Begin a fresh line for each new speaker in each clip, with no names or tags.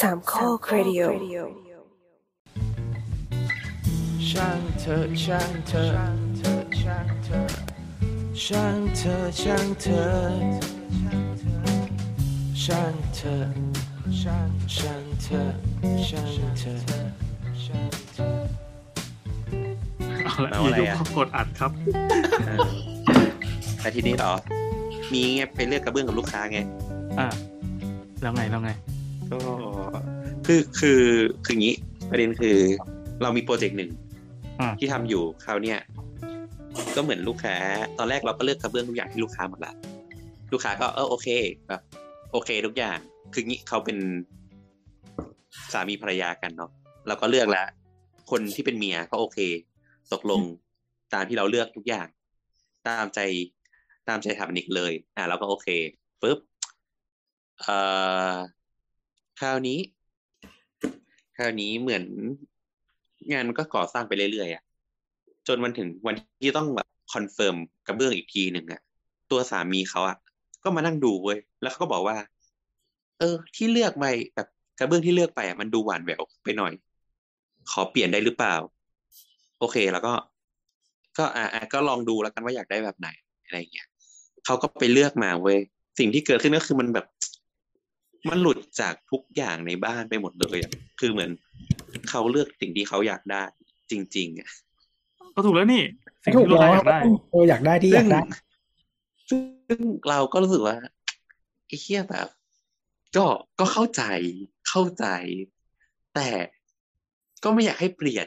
สามข้อครดิโอ
ช่างเธอช่างเธอช่างเธอช่างเธอช่างเธอช่างเธอช่างช่างเธอช่างเธอช่างเธอ
เอาละ
เอาอะไร
อยู่
อะ
ๆก็กดอัดครับ
เออแต่ทีนี้เหรอ มีไงไปเลือกกระเบื้องกับลูกค้าไง
อ่าแล้วไงแล้วไง
ก็คือคือคืออย่างนี้ ประเด็นคือ เรามีโปรเจกต์หนึ่ง
อ่า
ที่ทำอยู่คราวเนี้ยก็เหมือนลูกค้า ตอนแรกเราก็เลือกกระเบื้องทุกอย่างที่ลูกค้าหมดละลูกค้าก็เออโอเคแบบโอเคทุกอย่าง คืองี้เขาเป็นสามีภรรยากันเนาะเราก็เลือกแล้วคนที่เป็นเมียก็โอเค ตกลงตามที่เราเลือกทุกอย่าง ตามใจตามใจสถาปนิกเลย อ่าเราก็โอเคปุ๊บเอ่อ คราวนี้ คราวนี้เหมือนงานมันก็ก่อสร้างไปเรื่อยๆอะจนมันถึงวันที่ต้องแบบ confirm กระเบื้องอีกทีหนึ่งอะ ตัวสามีเขาอะ ก็มานั่งดูเว้ยแล้วเขาก็บอกว่า เออ ที่เลือกไปแบบกระเบื้องที่เลือกไปอะมันดูหวานแหววไปหน่อย ขอเปลี่ยนได้หรือเปล่า โอเคแล้วก็ ก็อ่าอ่าก็ลองดูแล้วกันว่าอยากได้แบบไหนอะไรอย่างเงี้ยเขาก็ไปเลือกมาเว้ยสิ่งที่เกิดขึ้นก็คือมันแบบ มันหลุดจากทุกอย่างในบ้านไปหมดเลยอะคือเหมือนเขาเลือกสิ่งที่เขาอยากได้ จริง ๆอะ
ก็ถูกแล้วนี่ สิ่ง
ถูก
ที่ลูก
แล้
ค้าวอยากได้
เอออยากได้ที่อยากได้
ซึ่งซึ่งเราก็รู้สึกว่าไอ้เหี้ยแบบ ก็ก็เข้าใจเข้าใจ แต่ก็ไม่อยากให้เปลี่ยน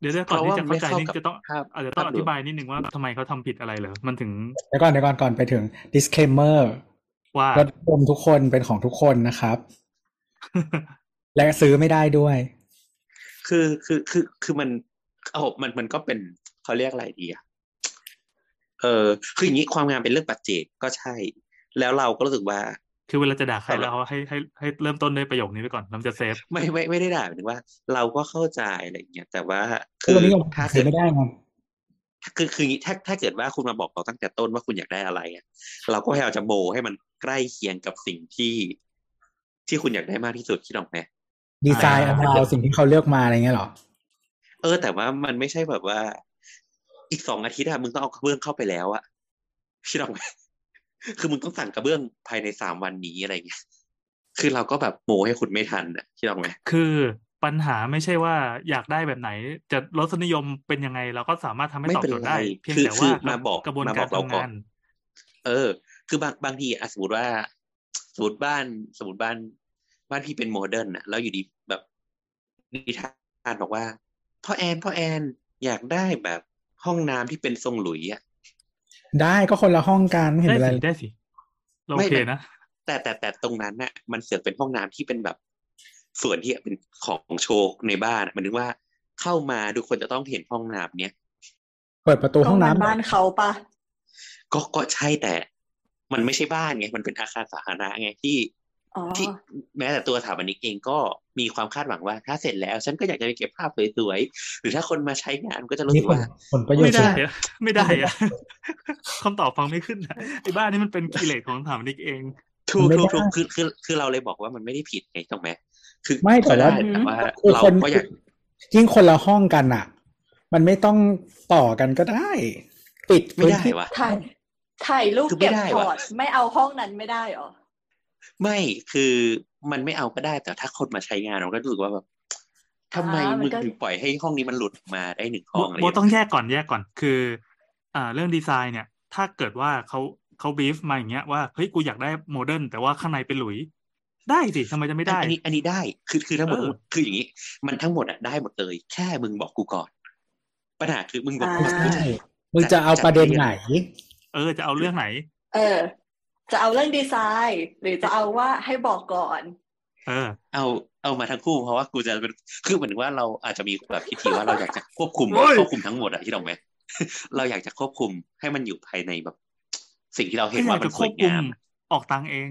เดี๋ยวเดี๋ยวก่อนที่จะเข้าใจ
เพราะว่าไม่
นี่
เข้ากับ
จะต้อง
ภาพ
อาจจะต้อง
ภา
อ
พรวม
ธิบายนิดนึงว่าทำไมเขาทำผิดอะไรเหรอมันถึง
เดี๋ยวก่อนเดี๋ยวก่อนก่อนไปถึง disclaimer
ว่า
รถยนต์ทุกคนเป็นของทุกคนนะครับ และซื้อไม่ได้ด้วย
คือคือคือคือมันเอามันมันก็เป็นเขาเรียกอะไรดีอะเออคืออย่างนี้ความงามเป็นเรื่องปัจเจกก็ใช่ แล้วเราก็รู้สึกว่า
คือเวลาจะด่าใคร
แต่ละ
แล้วให้ให้ให้เริ่มต้นด้วยประโยคนี้ไปก่อนแล้วมันจะเซฟ
ไม่ไม่ไม่ได้ด่าหมายถึงว่า เราก็เข้าใจอะไรอย่างเงี้ยแต่ว่า
คื
คืออ
วันนี้ยัง
ถ้า
ซื้
เกิ
อ
ด
ไม่ได้ไง
คือคืออย่างงี้ถ้าถ้าเกิดว่าคุณมาบอกเราตั้งแต่ต้นว่าคุณอยากได้อะไรอะเราก็พยายามจะโมให้มันใกล้เคียงกับสิ่งที่ ที่คุณอยากได้มากที่สุดคิดออกไหม
ดีไซน์
อ่า
เอาสิ่งที่เขาเลือกมาอะไรเงี้ยเหรอ
เออ แต่ว่ามันไม่ใช่แบบว่า อีกสองอาทิตย์อะมึงต้องเอากระเบื้องเข้าไปแล้วอะคิดออกไหมคือมึงต้องสั่งกระเบื้องภายในสามวันนี้อะไรเงี้ยคือเราก็แบบโมให้คุณไม่ทันอะคิดออกไหม
คือ ปัญหาไม่ใช่ว่าอยากได้แบบไหน จะรสนิยมเป็นยังไง เราก็สามารถทำให้
ไม่
ตอบ
เป็น
โจทย์
ไร
ได้ เพียง
คือ
แต่
คื
ว่า
อมาบอก
กระบวน
มาบ
กา
อ
ร
กเรา
ทำ
ก่อน
งาน
เออ คือบางบางทีอะสมมติว่าสมมติบ้านสมมติบ้าน บ้านพี่เป็นโมเดิร์นอะแล้วอยู่ดีแบบนิทานบอกว่าพ่อแอนพ่อแอนอยากได้แบบห้องน้ำที่เป็นทรงหลุยอะ
ได้ก็คนละห้องกันไม่เห็น
ได้
เป็นไร
สิได้สิเราโอ
ไม่
เค
ไม่
นะ
แต่แต่แต่ตรงนั้นน่ะ มันเสือกเป็นห้องน้ำที่เป็นแบบ ส่วนที่เป็นของโชว์ในบ้านอะหมันถึงว่าเข้ามาทุกคนจะต้องเห็นห้องน้ำเนี้ย
เปิดประตูห้องน้ำ
ก็มับ้านเขาปะ
ก็ก็ใช่แต่ มันไม่ใช่บ้านไงมันเป็นอาคารสาธารณะไงที่
อ๋อ
ที่แม้แต่ตัวสถาปนิกเองก็มีความคาดหวังว่า ถ้าเสร็จแล้ว ฉันก็อยากจะไปเก็บภาพสวยๆหรือถ้าคนมาใช้งานก็จะรู้
นี่
สึก
ผล
ว่า
ผลประโยช
ไม่
น์
ได้
สุด
อะไม่ได้อะคำตอบฟังไม่ขึ้นอะไอ้บ้านนี้มันเป็นกิเลสของสถาปนิกเอง
ถูกถูกถูกคือคือคือเราเลยบอกว่ามันไม่ได้ผิดไงถูกไหม คือ
ไม่แต่ว่า
ก็ได้แต่ว่า
คือ
เรา
คน
ก็อยาก
ยิ่งคนละห้องกันอะ มันไม่ต้องต่อกันก็ได้ ปิด
ไม่ได้
พื้นที่
วะ
ถ่ายถ่ายรูป
คือไม่
เก็บ
ได้
พ
ว่ะ
อร์ตไม่เอาห้องนั้นไม่ได้เหรอ
ไม่คือมันไม่เอาก็ได้ แต่ถ้าคนมาใช้งานเราก็รู้สึกว่าแบบทำไม
อ่ามั
มึ
น
ง
ก็
ถึงปล่อยให้ห้องนี้มันหลุดมาได้หนึ่งห้องอะไร
โบ
อย่าง
ต้อง
เงี้ย
แยกก่อนแยกก่อนคือ อ่า เรื่องดีไซน์เนี่ย ถ้าเกิดว่าเขาเขาบีฟมาอย่างเงี้ยว่าเฮ้ยกูอยากได้โมเดิร์นแต่ว่าข้างในเป็นหลุย ได้สิทำไมจะไม่ได้
อันนี้อันนี้ได้คือคือทั้งหมด
เออ
คืออย่างนี้ มันทั้งหมดอะได้หมดเลย แค่มึงบอกกูก่อน ปัญหาคือมึงบอกกู
อ่า
ก่อน
ใช่มึงจะเอาประเด็นไหน
เออจะเอาเรื่องไหน
เออ จะเอาเรื่องดีไซน์ หรือจะเอาว่าให้บอกก่อน
เออ
เอาเอามาทั้งคู่เพราะว่ากูจะเป็นคือเหมือนว่าเราอาจจะมีแบบพิธีว่าเราอยากจะควบคุม
โอ้ย
ควบคุมทั้งหมดอะที่เราไหมเราอยากจะควบคุมให้มันอยู่ภายในแบบ สิ่งที่เราเห็นว่ามันสวยงาม
ออกตังค์เอง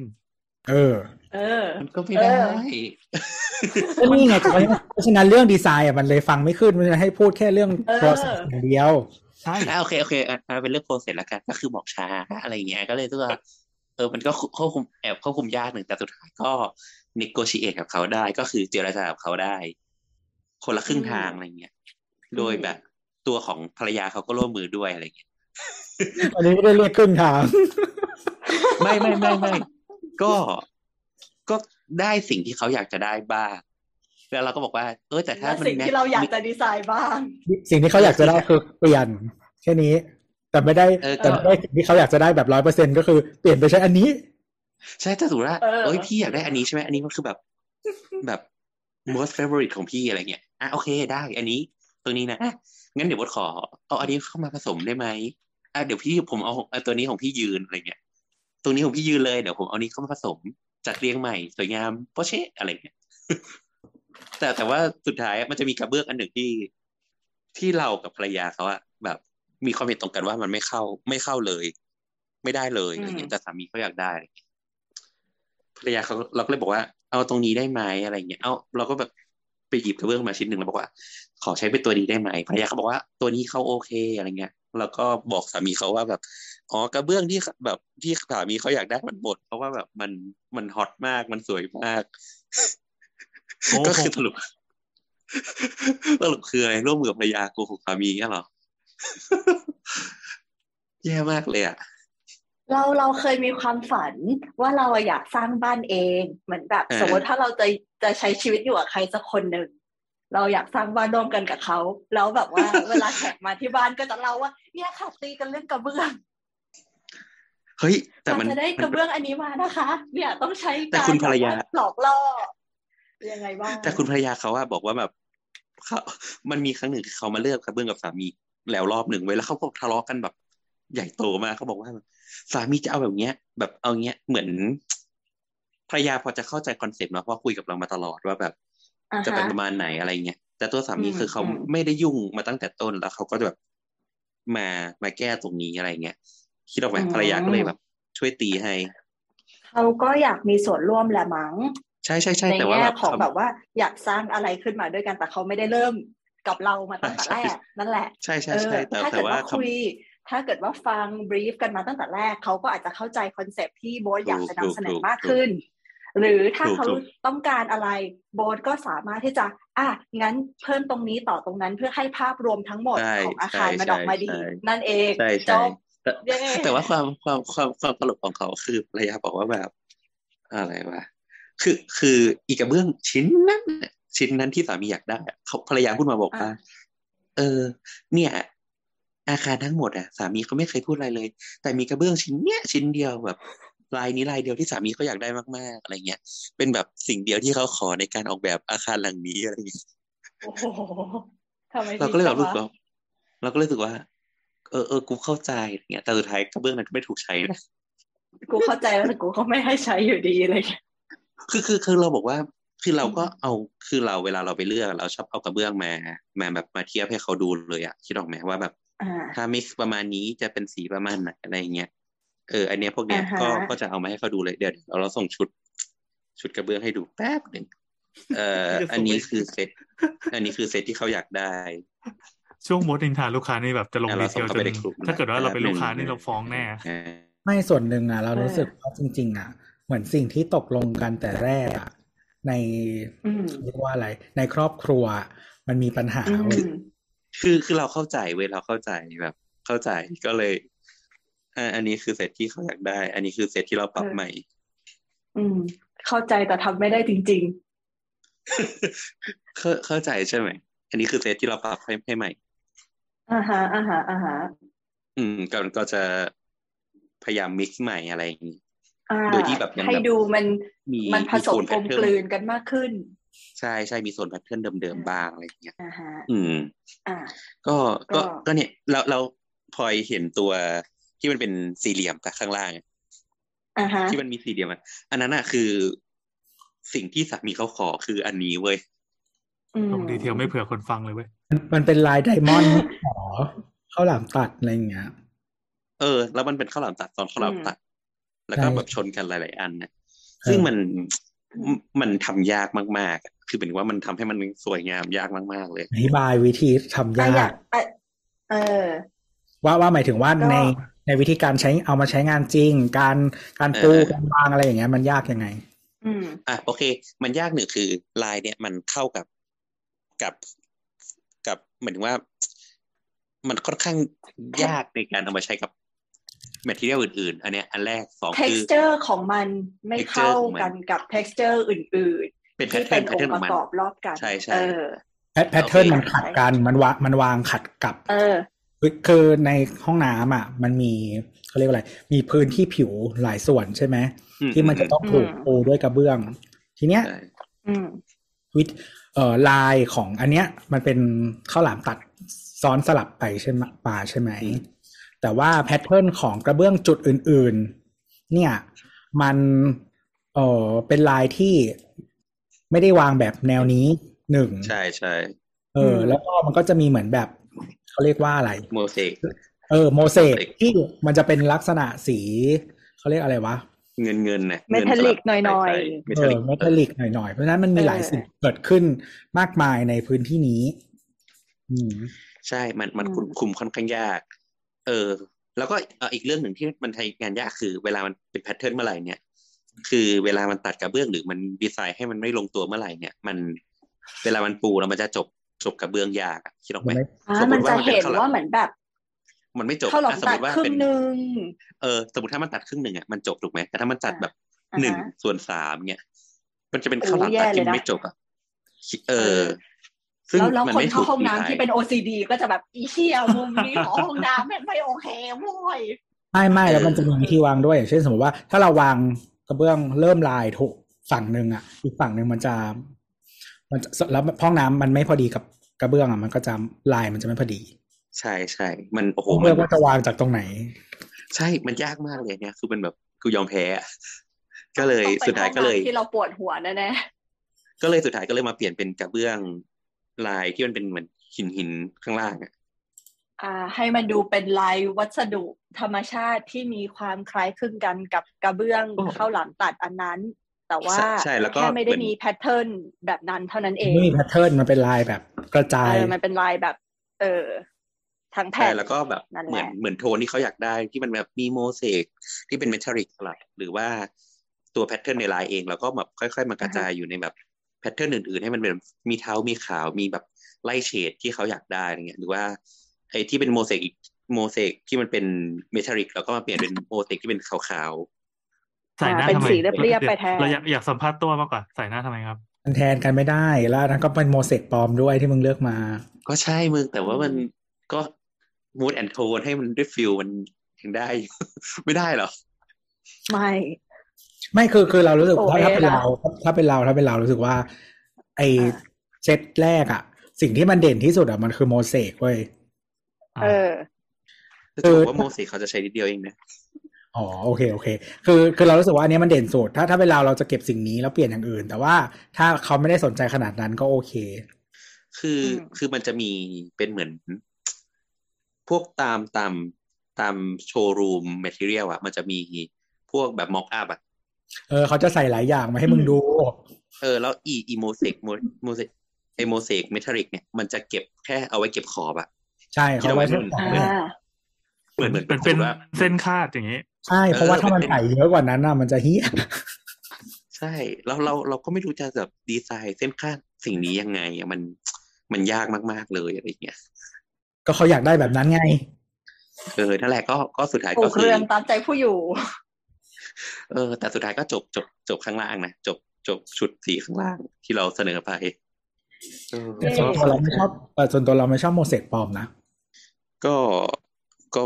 เออ
เออ
มันก็ไม่ได้
เออ
ก็นี่ไงเพราะฉะนั้นเรื่องดีไซน์อะมันเลยฟังไม่ขึ้นมันจะให้พูดแค่เรื่อง
เออ
process อย่างเดียว
ใช่
อะโอเคโอเคอะอะเป็นเรื่องโปรเซสแล้วกันก็คือบอกช้าอะไรอย่างเงี้ยก็เลยรู้สึกว่าเออมันก็ควบคุมแอบควบคุมยากหนึ่งแต่สุดท้ายก็ negotiate กับเขาได้ก็คือเจรจากับเขาได้ คนละครึ่งทางอะไรเงี้ยโดยแบบตัวของภรรยาเขาก็ร่วมมือด้วยอะไรเงี้ย
อันนี้ไม่ได้เรียกครึ่งทาง
ไม่ไม่ไม่ไม่ ก็ก็ได้สิ่งที่เขาอยากจะได้บ้างแล้วเราก็บอกว่า เออแต่ถ้า
และ
มัน
สิ่งที่เราอยากจะดีไซน์บ้าง
สิ่งที่เขาอยากจะได้คือเปลี่ยนแค่นี้ แต่ไม่ได้
เออ
แต่ไม่ได้สิ่งที่เขาอยากจะได้แบบร้อยเปอร์เซ็นก็คือเปลี่ยนไปใช้อันนี้
ใช่ถ้าสมมติว่า
เออ
เอ้ยพี่อยากได้อันนี้ใช่ไหมอันนี้มันคือแบบแบบ most favorite ของพี่อะไรเงี้ยอะโอเคได้ อันนี้ตรงนี้นะอะงั้นเดี๋ยวบดขอเอาอันนี้เข้ามาผสมได้ไหมอะเดี๋ยวพี่ผมเอาเอาตัวนี้ของพี่ยืนอะไรเงี้ยต รงนี้ของพี่ยืนเลยเดี๋ยวผมเอานี้เข้ามาผสมจัดเรียงใหม่สวยงามโปเชะอะไรเงี้ยแต่แต่ว่าสุดท้ายอะมันจะมีกระเบื้องอันหนึ่งที่ที่เรากับภรรยาเขาอะแบบ มีความเห็นตรงกันว่ามันไม่เข้าไม่เข้าเลย ไม่ได้เลยอะไรเงี้ยแต่สามีเขาอยากได้อะไรเงี้ยภรรยาเขาเราก็เลยบอกว่า เอาตรงนี้ได้ไหมอะไรเงี้ยเอาเราก็แบบ ไปหยิบกระเบื้องมาชิ้นหนึ่งแล้วบอกว่า ขอใช้เป็นตัวนี้ได้ไหมภรรยาเขาบอกว่าตัวนี้เขาโอเคอะไรเงี้ย แล้วก็บอกสามีเขาว่าแบบอ๋อกระเบื้องที่แบบที่สามีเขาอยากได้มันหมดเพราะว่าแบบมันมันฮอตมากมันสวยมาก
โอ้โห
ก็คือสรุปสรุปคืออะไรร่วมมือกับภรรยาโกหกสามีเนี่ยเหรอแย่มากเลยอะ
เราเราเคยมีความฝันว่าเราอะอยากสร้างบ้านเองเหมือนแบบ
เออ
สมมติถ้าเราจะจะใช้ชีวิตอยู่กับใครสักคนหนึ่งเราอยากสร้างบ้านร่วมกันกับเขา แล้วแบบว่าเวลาแขกมาที่บ้านก็จะเล่าว่า เนี่ยค่ะตีกันเรื่องกระเบื้อง
เฮ้ย แต่
เรา
มัน
จะได้กระเบื้องอันนี้มานะคะ เนี่ยต้องใช้
แต่
การ
คุณภรรยา
แบบว่หลอกล่อยังไงบ้าง
แต่คุณภรรยาเขาว่าบอกว่าแบบเขามันมีครั้งหนึ่งที่เขามาเลือกกระเบื้องกับสามีแล้วรอบหนึ่งไว้แล้วเขาก็ทะเลาะกันแบบ ใหญ่โตมากเขาบอกว่าสามีจะเอาแบบเนี้ย แบบเอาเงี้ยเหมือนภรรยาพอจะเข้าใจคอนเซ็ปต์เนาะเพราะคุยกับเรามาตลอดว่าแบบ
อ่า
จะเป็น
ฮะ
ประมาณไหนอะไรเงี้ยแต่ตัวสามี
อืม
คือเขา
อืม
ไม่ได้ยุ่งมาตั้งแต่ต้นแล้วเขาก็จะแบบมามาแก้ตรงนี้อะไรเงี้ยคิดออกไหมภรรยาก็เลยแบบ ช่วยตีให้
เขาก็อยากมีส่วนร่วมแหละมั้ง
ใช่ใช่ใช่
ใน
แต่ว่า
แง่
แบบ
ของ
ทำ
แบบว่าอยากสร้างอะไรขึ้นมาด้วยกันแต่เขาไม่ได้เริ่มกับเรามาตั้งแต่
ใช่
แรกนั่นแหละ
ใช่ใช่
เอ
ใช่
อ
แต่
ถ้า
แต่
เกิด
ว่า
ว่า
ทำ
คุย ถ้าเกิดว่าฟัง brief กันมาตั้งแต่แรกเขาก็อาจจะเข้าใจ concept ที่โบ๊ทอยากจะนำเสนอมากขึ้น หรือถ้า
ถูก
เขา
ถูก
ต้องการอะไรโบ๊ทก็สามารถที่จะ อะงั้นเพิ่มตรงนี้ต่อตรงนั้นเพื่อให้ภาพรวมทั้งหมด
ใช่
ของอาคาร
ใช่
มันออกมาดี
ใช่
นั่นเอง
ใช่
จ
ใช่
บ
แต่
เย้
แต่ว่าความความความความตลกของเขาคือภรรยาบอกว่าแบบอะไรวะคือคืออีกกระเบื้องชิ้นนั้นน่ะชิ้นนั้นที่สามีอยากได้อะเขาภรรยาพูดมาบอกว่า
อ่า
เออ เนี่ย อาคารทั้งหมดอะสามีเขาไม่เคยพูดอะไรเลย แต่มีกระเบื้องชิ้นเนี้ยชิ้นเดียวแบบลายนี้ลายเดียวที่สามีเขาอยากได้มากๆอะไรเงี้ย เป็นแบบสิ่งเดียวที่เขาขอในการออกแบบอาคารหลังนี้อะไรเงี้ย
โอ้โหทำไม
เราก็เลยแบบ
ดี
รู้
จั
สึ
ง
ก
วะ
ว่าเราก็เลยรู้สึกว่า เออเออกูเข้าใจอะไรเงี้ยแต่สุดท้ายกระเบื้องนั้นก็ไม่ถูกใช้นะ
กูเข้าใจแล้วแต่กูก็ไม่ให้ใช้อยู่ดีเลย
คือคือคือเราบอกว่าคือเราก็เอาคือเราเวลาเราไปเลือก เราชอบเอากระเบื้องมามาแบบมาเทียบให้เขาดูเลยอะคิดออกไหมว่าแบบ
อ่า
ถ้ามิกซ์ประมาณนี้จะเป็นสีประมาณไหนอะไรเงี้ยเอออันเนี้ยพวกเนี้ย
อ่าฮะ
ก็ก็จะเอามาให้เขาดูเลยเดี๋ยวเดี๋ยวเราส่งชุด ชุดกระเบื้องให้ดูแป๊บหนึ่งเอ่อ
จะส่งไป
อันนี้คือเซตอันนี้คือเซตที่เขาอยากได้
ช่วงโมดนินทาลูกค้านี่แบบจะลง
อะ
ดี
เรา
เท
ส่ง
ล
เข้า
จ
ไป
น
ในกลุ่ม
ถ้าเกิดว่าเราเป็น
แป๊บ
ลูกค้า
หนึ่
นี่
ง
เราฟ้องแน่
อ่า
ไม่ส่วนหนึ่งอะ เรา
เออ
รู้สึกว่าจริง ๆ อะ เหมือนสิ่งที่ตกลงกันแต่แรกอะใน
อืม
เรียกว่าอะไร ในครอบครัวมันมีปัญหา
อืม
เว้ย
คือคือเราเข้าใจเว้ยเราเข้าใจแบบ เข้าใจก็เลยอ่าอันนี้คือเซตที่เขาอยากได้ อันนี้คือเซตที่เราปรับ
เออ
ใหม่
อืม เข้าใจแต่ทำไม่ได้จริง
เข้าเข้าใจใช่ไหมอันนี้คือเซตที่เราปรับให้ให้ใหม่
ๆอ่าฮะอ่าฮะอ่าฮะ
อืมก็ก็จะพยายาม mix ใหม่อะไรอย่างนี้
อ่า
โดยที่แบบยัง
ให้
แบบ
ดูมัน
มี
มันผสม
โซน
กลม
pattern
กลืนกันมากขึ้น
ใช่ใช่มีโซน pattern เดิมๆบ้างอะไรอย่างเงี้ย
อ่าฮะ
อืม
อ่า
ก็ก็
ก็
ก็เนี่ยเราเราพลอยเห็นตัวที่มันเป็นสี่เหลี่ยมกับข้างล่างอะ
อ่าฮะ
ที่มันมีสี่เหลี่ยมอะอันนั้นอะคือสิ่งที่สามีเขาขอคืออันนี้เว้ย
อืม
ลง detail ไม่เผื่อคนฟังเลยเว้ย
มันมันเป็นลายไดมอนด์ขอข้าวหลามตัดอะไรอย่างเงี้ย
เออ แล้วมันเป็นข้าวหลามตัดตอนข้าวหลามตัด แล้วก็
ใช่
แบบชนกันหลาย ๆ อันนะซึ่งมัน มันทำยากมากๆอะคือเป็นว่ามันทำให้มันสวยงามยากมาก ๆ เลย
อธิบายวิธีทำ
อะอยา
ก
อะเออ
ว่าว่าหมายถึงว่า
ก็
ในในวิธีการใช้เอามาใช้งานจริง การการปู
เออ
การวางอะไรอย่างเงี้ยมันยากยังไง
ออืม
อะโอเค มันยากหนึ่งคือลายเนี่ยมันเข้ากับกับกับเหมือนว่า มันค่อนข้างยากในการเอามาใช้กับ แมทเทียลอื่นๆ อันเนี้ยอันแรกสองคือ
texture ของมันไม่
texture
เข้า
ของมัน
กันกับ texture อื่น
เป็น
ๆ
แพท
ที่
เทิ
เป็
ร์
น
น
อ
แพท
ง
เทิร์นของมัน
ค์ประกอบรอบกัน
ใช่ใช่
เออ
แพทแพทเทิร์น
โอเค
มันขัดกันมันวางมันวางขัดกับ
เออ
คือคือในห้องน้ำอะ มันมีเขาเรียกว่าอะไร มีพื้นที่ผิวหลายส่วนใช่ไหม
อืม
ที่มันจะต้องถูก
อืม
ปูด้วยกระเบื้อง ทีเนี้ย
ใช่
อืม
วิธเอ่อลายของอันเนี้ย มันเป็นข้าวหลามตัดซ้อนสลับไปใช่ไหมป่าใช่ไหม แต่ว่าแพทเทิร์นของกระเบื้องจุดอื่น ๆ เนี่ย มันเออเป็นลายที่ไม่ได้วางแบบแนวนี้หนึ่ง
ใช่ใช่
เออ แล้วก็มันก็จะมีเหมือนแบบเขาเรียกว่าอะไร
โมเสก
เออ
mosaic mosaic
ที่มันจะเป็นลักษณะสีเขาเรียกอะไรวะ
เงินเงินนะ
metallic หน่อยๆ
เอ
อ metallic metallic หน่อยๆเพราะฉะนั้นมันมีหลาย
เออ
สิ่งเกิดขึ้นมากมายในพื้นที่นี้ อืม
ใช่มันมันคุมคุมค่อนข้างยาก เออ แล้วก็เอ่ออีกเรื่องหนึ่งที่มันทำงานยากคือ เวลามันเป็น pattern เมื่อไหร่เนี่ย คือเวลามันตัดกระเบื้องหรือมันดีไซน์ให้มันไม่ลงตัวเมื่อไหร่เนี่ย มันเวลามันปูแล้วมันจะจบจบกระเบื้องยากอะคิดออกไหม
มันไม่
อ่า
สมมุ
มัน
ติว่า
จะ
มันเป็น
เห็น
ข้าวหลาม
ว่าเหมือนแบบ
มันไม่จบ
ข้าวหลาม
อะสม
ตั
ม
ด
ติว่า
ครึ่
เป็
ง
น
หนึ่ง
เออสมมติถ้ามันตัดครึ่งหนึ่งอะมันจบถูกไหมแต่ถ้ามันตัดแบบ
อ่า
หนึ่ง
อ่าฮะ
ส่วนสามเนี่ย มันจะเป็น
โอ้
ข้าวหลาม
แย่
ตัดที่
เลยนะ
ไม่จบอะเอ
เอ
อ
อ
ซึ่ง
แล้วแล้ว
มัน
คน
ไม่
เข้า
ถูก
ห้อง
ดี
น้ำ
ไซ
ที่
น์
เป็น OCD ก็จะแบบอีเชี่ยมุมนี้ของห้องน้ำมันไม่โอเคโว้ย
ไม่ไม่แล้ว
เออ
มันจะมีวิธีวางด้วยอย่างเช่นสมมติว่าถ้าเราวางกระเบื้องเริ่มลายถูกฝั่งหนึ่งอะอีกฝั่งหนึ่งมันจะ มันจะแล้วห้องน้ำมันไม่พอดีกับกระเบื้องอะมันก็จะลายมันจะไม่พอดี
ใช่ใช่มันโอ้โห
ผม
มั
เลื
น
อกว่าจะวางจากตรงไหน
ใช่มันยากมากเลยเนี่ยคือมันแบบกูยอมแพ้อะก็เลย
ต้อง
สุดท้ายก็เลย
ป็นห้องน้ำที่เราปวดหัวแน่
ก็เลยสุดท้ายก็เลยมาเปลี่ยนเป็นกระเบื้อง ลายที่มันเป็นเหมือนหินหินข้างล่างอะ
ๆอ่าให้มันดูเป็นลายวัสดุธรรมชาติที่มีความคล้ายคลึงกันกับกระเบื้อง
โอ้
ข้าวหลามตัดอันนั้น แต่ว่า
ใช่ใช่แล้วก็
แค่ไม่ได้
เหมือน
มี pattern แบบนั้นเท่านั้นเอง
ไม่มีแพทเทิร์นมันเป็นลายแบบกระจาย
เออมันเป็นลายแบบ เออทั้งแผ่
ใช่แล้วก็แบบ
นั่นแหละ
เหมือนเหมือนโทนที่เขาอยากได้ที่มันแบบมีโมเสกที่เป็น metallic สลับหรือว่าตัว pattern ในลายเอง แล้วก็แบบค่อย ๆ มากระจายอยู่ในแบบ pattern อื่นๆ ให้มันเป็นมีเทามีขาวมีแบบไล่เฉดที่เขาอยากได้อะไรเงี้ยหรือว่าไอ้ที่เป็นโมเสกอีกโมเสกที่มันเป็นmetallic แล้วก็มาเปลี่ยนเป็นโมเสกที่เป็นขาวๆ
ใส่หน้า
เป็น
ทำไม
สีเรียบๆไปแทน
เราอยากอยากสัมภาษณ์ตัวมากกว่าใส่หน้าทำไมครับ
มันแทนกันไม่ได้แล้วอันนั้นก็เป็นโมเสกปลอมด้วยที่มึงเลือกมา
ก็ใช่มึงแต่ว่ามันก็ mood and tone ให้มันได้ feel มันยังได้อยู่ไม่ได้เหรอ
ไม่
ไม่คือคือเรารู้สึก
โอ
ว่า
เค
ถ้าเป็น
นะ
เราถ้าเป็นเราถ้าเป็นเรารู้สึกว่า ไอ
อ่า
เซตแรกอะสิ่งที่มันเด่นที่สุดอะมันคือโมเสกเว้ย
เออ
แต่จะบอกว่าโมเสกเขาจะใช้นิดเดียวเองนะ
อ๋อโอเคโอเค คือคือเรารู้สึกว่าอันเนี้ยมันเด่นสุดถ้าถ้าเป็นเราเราจะเก็บสิ่งนี้แล้วเปลี่ยนอย่างอื่น แต่ว่าถ้าเขาไม่ได้สนใจขนาดนั้นก็โอเค
คืออ
ม
คือมันจะมีเป็นเหมือน พวกตามตามตาม showroom material อะมันจะมีพวกแบบ mock up อะ
เออเขาจะใส่หลายอย่างมาให้มึงดู
เออ แล้วอีอีโมเสกโมเสกไอโมเสกเมทัลลิกเนี่ยมันจะเก็บแค่เอาไว้เก็บขอบอะ
ใช่เขาไว้
ที่
ท
เรา
ด
ไว้
สอบ
อ่า
เหมือนเหมือน
เป็นเป็น
สมมุติว่า
เส้นคาดอย่างนี้
ใช่เพราะว่า
เออ
ถ้ามัน
เป็น
ใส่เยอะกว่านั้นอะมันจะเฮี้ย
ใช่แล้วเราเราก็ไม่รู้จะแบบดีไซน์เส้นคาดสิ่งนี้ยังไงอะมันมันยากมากๆเลยอะไรอย่างเงี้ย
ก็เขาอยากได้แบบนั้นไง
เออนั่นแหละก็ก็สุดท้าย
ปลู
ก็
ก
คือ
เรือนตามใจผู้อยู่
เออ แต่สุดท้ายก็จบจบจบข้างล่างนะจบจบชุดสีข้างล่างที่เราเสนอไปเออ
แต่ส่วนตัวเราไม่ชอบแต่ส่วนตัวเราไม่ชอบโมเสกปลอมนะ
ก็ก็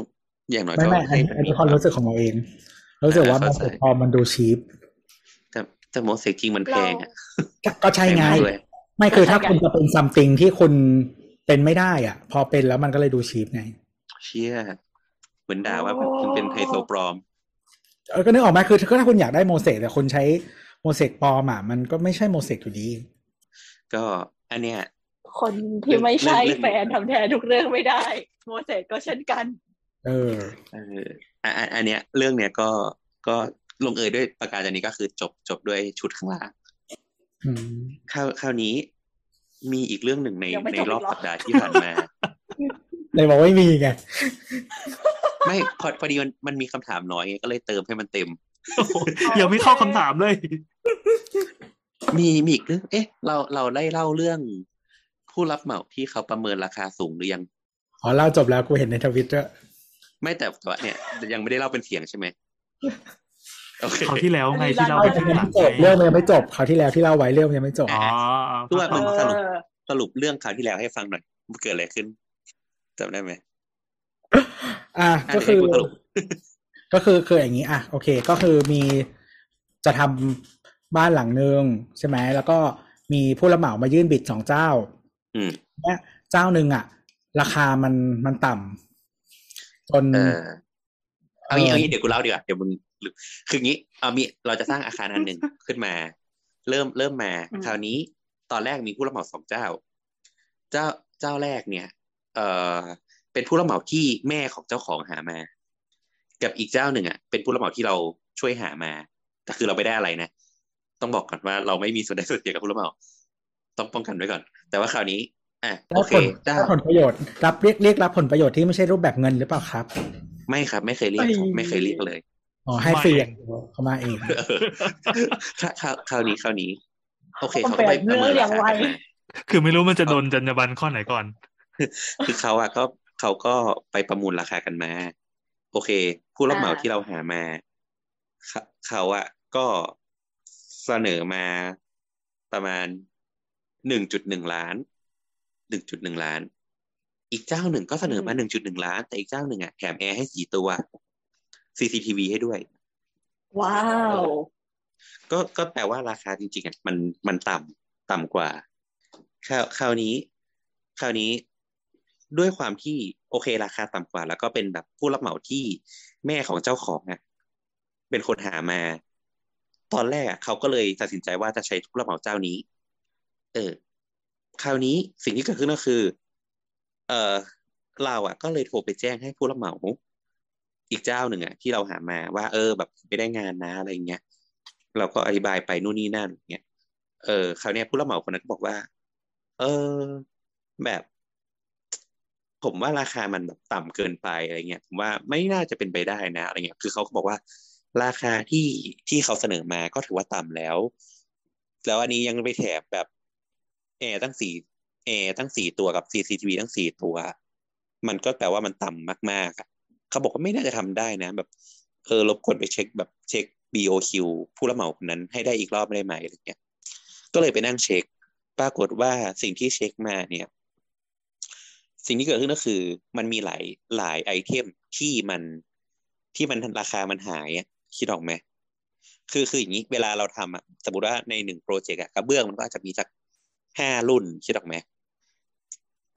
อย่างน้อย
ไม่
ก็
ไม่อัน
ให้
นี้
มัน
อันนี้ความรู้สึกของเราเอง รู้สึกว่าโม
เข้า
เส
ใจ
กปลอมมันดูชีพ
แต่แต่โมเสกจริงมันแพงอะ
ก็ใช่ไง
แพมากเลย
ไม่คือถ้า
ใช่ไง
คุณจะเป็นซัมติงที่คุณเป็นไม่ได้อะ พอเป็นแล้วมันก็เลยดูชีพไง
เชี่ยเหมือนด่าว่าแบบมันเป็นไฮโซปลอม
เออก็นึกออกไหมคือคือถ้าคุณอยากได้โมเสกแต่คุณใช้โมเสกปลอมอะมันก็ไม่ใช่โมเสกอยู่ดี
ก็อันเนี้ย
คนที่ไม่ใช่
เรื่อง
แฟนทำแทนทุกเรื่องไม่ได้ โมเสสก็เช่นกัน
เออ
เอออะอะอันเนี้ย เรื่องเนี้ยก็ก็ลงเอยด้วยประการอันนี้ก็คือจบจบด้วยชุดข้างล่าง
อืม
คราวคราวนี้มีอีกเรื่องหนึ่งใน
ยังไม่
ใน
จบ
รอบ
อีกเหรอ
สัปดาห์ที่ผ่านมา
เลยบอกไม่มีไง
ไม่พอพอดีมันมันมีคำถามน้อยไงก็เลยเติมให้มันเต็ม
ยังไม่เข้าคำถามเลย
มีมีอีกเรื่องเอ๊ะ เราเราได้เล่าเรื่อง ผู้รับเหมาที่เขาประเมินราคาสูงหรือยัง
อ๋อเล่าจบแล้วกูเห็นในทวิตเตอร์
ไม่แต่ว่าเนี่ย ยังไม่ได้เล่าเป็นเสียงใช่ไหมโอเค
เขาวที่แล้วไงที่เรา
เล่า
ไป
ยัง
ที่ห
ไม่
ลัง
จบ
ไง
เรื่องมันยังไม่จบคราวที่แล้วที่เล่าไว้เรื่องมันยังไม่จบ
อ๋อ
คือว่า
เอ
มึงสรุป
อ
สรุปเรื่องคราวที่แล้วให้ฟังหน่อยมันเกิดอะไรขึ้นจำได้ไหม
อะ
อะ
ก็
เดี๋ยว
คือ
ให้กูสรุป
ก็คือคืออย่างนี้อะโอเค ก็คือมีจะทำบ้านหลังนึงใช่ไหมแล้วก็มีผู้รับเหมามายื่นบิดสองเจ้า
อืม
เนี่ยเจ้าหนึ่งอะ ราคามันมันต่ำจน
เออเอางี้
เออ
เอางี้เดี๋ยวกูเล่าดีกว่าเดี๋ยวมึงลืมคืองี้ เอามีเราจะสร้างอาคารอันหนึ่งขึ้นมา เริ่มเริ่มมา
อืม
คราวนี้ตอนแรกมีผู้รับเหมาสองเจ้า เจ้าเจ้าแรกเนี่ย เออ เป็นผู้รับเหมาที่แม่ของเจ้าของหามา กับอีกเจ้าหนึ่งอะ เป็นผู้รับเหมาที่เราช่วยหามาแต่คือเราไม่ได้อะไรนะต้องบอกก่อนว่าเราไม่มีส่วนได้ส่วนเสียกับผู้รับเหมาต้องป้องกันไว้ก่อน แต่ว่าคราวนี้อะ
ได้
โอเค
ผล
เจ้า
ได้ผลประโยชน์รับเรียกเรียกรับผลประโยชน์ที่ไม่ใช่รูปแบบเงินหรือเปล่าครับ
ไม่ครับ ไม่เคยเรียกครับไม่เคยเรียกเลย
อ๋อให้ฟรีอย่างเดียวเขามาเอง
เออคราวคราวคราวนี้คราวนี้ โอเค
ต้อง
เขาก็ไปประเมิน
เปลี่
ราย
นเรื่อง
คา
อย่างไว
กันมา
คือไม่รู้มันจะโดนจรรยาบรรณข้อไหนก่อน
คือเขาอะก็ เขาก็ไปประมูลราคากันมา โอเค ผู้รับเหมา
อ่า
ที่เราหามาเขาเขาอะก็เสนอมาประมาณหนึ่งจุดหนึ่งล้านหนึ่งจุดหนึ่งล้าน อีกเจ้าหนึ่งก็เสนอมาหนึ่งจุดหนึ่งล้าน แต่อีกเจ้าหนึ่งอะแถมแอร์ให้สี่ตัว CCTV ให้ด้วย
ว้าว
ก็ก็แปลว่าราคาจริงๆอะมันมันต่ำต่ำกว่าคราวคราวนี้ คราวนี้ ด้วยความที่โอเคราคาต่ำกว่า แล้วก็เป็นแบบผู้รับเหมาที่แม่ของเจ้าของอะเป็นคนหามา ตอนแรกอะเขาก็เลยตัดสินใจว่าจะใช้ผู้รับเหมาเจ้านี้ เออ คราวนี้สิ่งที่เกิดขึ้นก็คือ เออเราอะก็เลยโทรไปแจ้งให้ผู้รับเหมาอีกเจ้าหนึ่งอะที่เราหามาว่า เออ แบบไม่ได้งานนะอะไรเงี้ยเราก็อธิบายไปนู่นนี่นั่นเงี้ยเออคราวนี้ผู้รับเหมาคนนั้นก็บอกว่า เออ แบบ ผมว่าราคามันแบบต่ำเกินไปอะไรเงี้ยผมว่าไม่น่าจะเป็นไปได้นะอะไรเงี้ยคือเขาก็บอกว่า ราคาที่ที่เขาเสนอมาก็ถือว่าต่ำแล้ว แล้วอันนี้ยังไปแถมแบบแอร์ตั้งสี่แอร์ตั้งสี่ตัวกับ CCTV ตั้งสี่ตัว มันก็แปลว่ามันต่ำมากๆอะเขาบอกว่าไม่น่าจะทำได้นะ แบบเออรบกวนไปเช็คแบบเช็ค BOQ ผู้รับเหมาคนนั้นให้ได้อีกรอบได้ไหมอะไรเงี้ย ก็เลยไปนั่งเช็ค ปรากฏว่าสิ่งที่เช็คมาเนี่ย สิ่งที่เกิดขึ้นก็คือ มันมีหลายหลายไอเทมที่มันที่มันราคามันหายอะคิดออกไหมคือคืออย่างนี้เวลาเราทำอะสมมติว่าในหนึ่งโปรเจกต์อะกระเบื้องมันก็อาจจะมีสักห้ารุ่นคิดออกไหม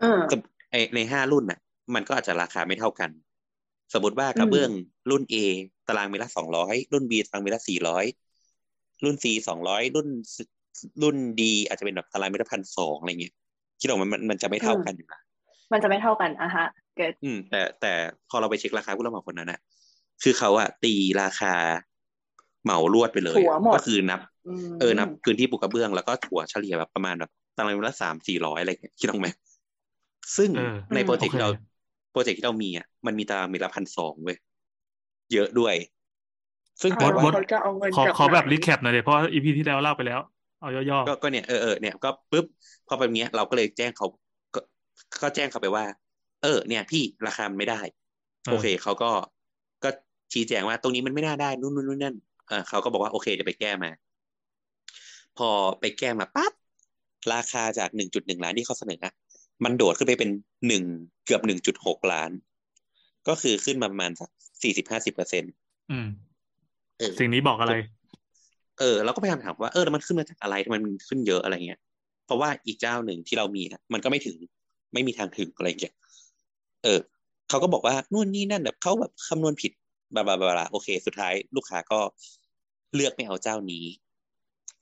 อืม
สมไอในห้ารุ่นน่ะ มันก็อาจจะราคาไม่เท่ากัน สมมติว่ากระเบื้องรุ่น A ตารางเมตรละสองร้อยรุ่น B ตารางเมตรละสี่ร้อยรุ่น C สองร้อยรุ่นรุ่น D อาจจะเป็นแบบตารางเมตรละพันสองอะไรเงี้ยคิดออกไหมมันมันจะไม่เท่ากันอยู่นะ
มันจะไม่เท่ากันอะฮะ เกิด
อืม แต่แต่พอเราไปเช็คราคาผู้รับเหมาคนนั้นนะคือเขาอะตีราคาเหมารวดไปเลย
ถั่วหมด
ก็คือนับ
ม
เออนับพื้นที่ปูกระเบื้องแล้วก็ถั่วเฉลี่ยแบบประมาณแบบตารางเมตรละสามสี่ร้อยอะไรเงี้ยคิดออกไหมซึ่ง
เออ
ในโปรเจกต์ที่เรา
โอเค
โปรเจกต์ที่เรามีอะมันมีตารางเมตรละพันสองเว้ยเยอะด้วย ซึ่ง
เอา
แปลว่า
เขาจะเอาเงิน
ขอ
จาก
ขอแบบ
ไหน
รีแคปหน่อยเลยเพราะอีพีที่แล้วเล่าไปแล้ว เอาย่อ
ก็ก็เนี่ยเออเออเนี่ยก็ปุ๊บพอเป็นเนี้ยเราก็เลยแจ้งเขา ก็ก็แจ้งเขาไปว่า เออ เนี่ย พี่ราคามันไม่ได้
ๆ
โอเคเขาก็ก็ชี้แจงว่าตรงนี้มันไม่น่าได้นู่นนู่นนู่นนั่นเออเขาก็บอกว่าโอเคเดี๋ยวไปแก้มา พอไปแก้มาปั๊บราคาจากหนึ่งจุดหนึ่งล้านที่เขาเสนออะมันโดดขึ้นไปเป็นหนึ่งเกือบหนึ่งจุดหกล้าน ก็คือขึ้นมาประมาณสักสี่สิบห้าสิบเปอร์เซ็นต์
อืม
เออ
สิ่งนี้บอกอะไร
เออเราก็พยายามถามว่าเออแล้วมันขึ้นมาจากอะไรทำไมมันขึ้นเยอะอะไรเงี้ย เพราะว่าอีกเจ้าหนึ่งที่เรามีอะมันก็ไม่ถึง ไม่มีทางถึงอะไรเงี้ยเออเขาก็บอกว่านู่นนี่นั่นแบบเขาแบบคำนวณผิดบลาบลาบลาบลาโอเค สุดท้ายลูกค้าก็เลือกไม่เอาเจ้านี้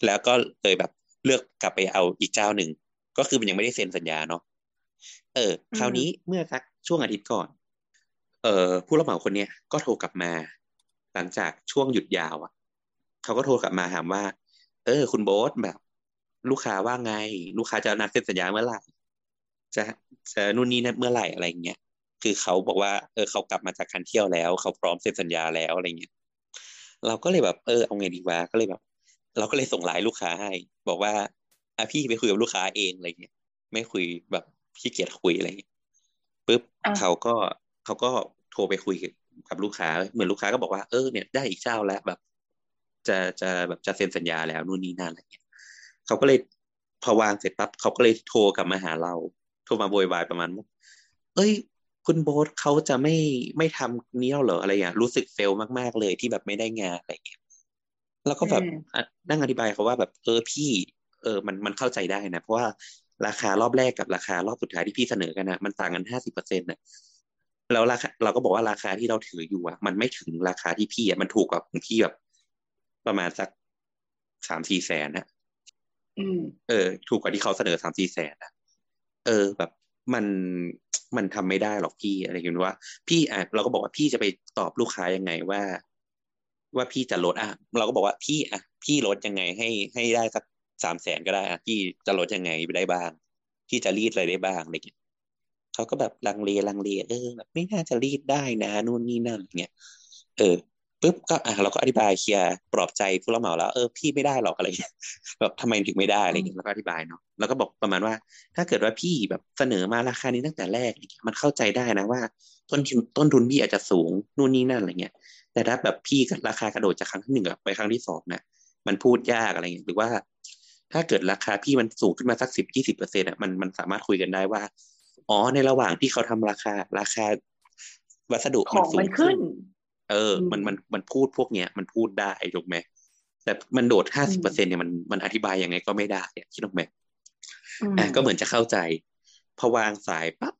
แล้วก็เลยแบบเลือกกลับไปเอาอีกเจ้าหนึ่ง ก็คือมันยังไม่ได้เซ็นสัญญาเนาะเออ คราวนี้เมื่อสักช่วงอาทิตย์ก่อน เอ่อผู้รับเหมาคนเนี้ยก็โทรกลับมา หลังจากช่วงหยุดยาวอะเขาก็โทรกลับมาถามว่า เออ คุณโบ๊ทแบบ ลูกค้าว่าไง ลูกค้าจะนัดเซ็นสัญญาเมื่อไหร่ จะจะนู่นนี่นั่นเมื่อไหร่อะไรเงี้ยคือเขาบอกว่าเออเขากลับมาจากการเที่ยวแล้ว เขาพร้อมเซ็นสัญญาแล้วอะไรเงี้ยเราก็เลยแบบเออเอาไงดีวะก็เลยแบบ เราก็เลยส่งไลน์ลูกค้าให้ บอกว่าอะพี่ไปคุยกับลูกค้าเองอะไรเงี้ยไม่คุยแบบขี้เกียจคุยอะไรเงี้ยปุ๊บ
อะ
เขาก็เขาก็โทรไปคุยกับลูกค้า เหมือนลูกค้าก็บอกว่าเออเนี่ยได้อีกเจ้าแล้วแบบ จะจะแบบจะเซ็นสัญญาแล้วนู่นนี่นั่นอะไรเงี้ยเขาก็เลยพอวางเสร็จปั๊บเขาก็เลยโทรกลับมาหาเราโท รมาโวยวายประมาณว่าเอ้ย คุณโบ๊ทเขาจะไม่ไม่ทำนี้แล้วเหรออะไรอย่าง รู้สึกเฟลมากๆเลยที่แบบไม่ได้งานอะไรเงี้ยแล้วก็แบบ
อืม
อะนั่งอธิบายเขาว่าแบบเออพี่ เออ มันมันเข้าใจได้นะ เพราะว่าราคารอบแรกกับราคารอบสุดท้ายที่พี่เสนอกันนะมันต่างกันห้าสิบเปอร์เซ็นต์นะแล้วราคาเราก็บอกว่าราคาที่เราถืออยู่อะมันไม่ถึงราคาที่พี่อะมันถูกกว่าของพี่แบบ ประมาณสักสามสี่แสนนะ
อืม
เออ ถูกกว่าที่เขาเสนอสามสี่แสนอะ เออแบบมันมันทำไม่ได้หรอกพี่อะไรอย่างเงี้ว่า พี่อะเราก็บอกว่าพี่จะไปตอบลูกค้ายังไงว่า ว่าพี่จะลดอะ เราก็บอกว่าพี่อะพี่ลดยังไงให้ให้ได้สักสามแสนก็ได้อะพี่จะลดยังไงไปได้บ้างพี่จะรีดอะไรได้บ้างอะไรเงี้ยเขาก็แบบลังเลลังเลเออแบบไม่น่าจะรีดได้นะนู่นนี่นั่นอะไรเงี้ยเออ ปุ๊บก็อะเราก็อธิบายเคลียร์ปลอบใจผู้รับเหมาแล้ว เออพี่ไม่ได้หรอกอะไรเงี้ยแบบทำไมถึงไม่ได้อะไรเงี้ยแล้วก็อธิบายเนาะแล้วก็บอกประมาณว่า ถ้าเกิดว่าพี่แบบเสนอมาราคานี้ตั้งแต่แรกอะไรเงี้ยมันเข้าใจได้นะว่า ต้นทุนต้นทุนพี่อาจจะสูงนู่นนี่นั่นอะไรเงี้ย แต่ถ้าแบบพี่กับราคากระโดดจากครั้งที่หนึ่งอะไปครั้งที่สองเนี่ยมันพูดยากอะไรเงี้ยหรือว่า ถ้าเกิดราคาพี่มันสูงขึ้นมาสักสิบยี่สิบเปอร์เซ็นต์อะมันมันสามารถคุยกันได้ว่า อ๋อในระหว่างที่เขาทำราคาราคาวัสดุ
ข
มั
อนง
สู
มัน
ง
ขึ้น
เออ
อืม
มันมันมันพูดพวกเนี้ยมันพูดได้ถูกไหมแต่มันโดดห้าสิบเปอร์เซ็นเนี่ยมันมันอธิบายยังไงก็ไม่ได้อะคิดถูกไหม
อืม
อะก็เหมือนจะเข้าใจ พอวางสายปั๊บ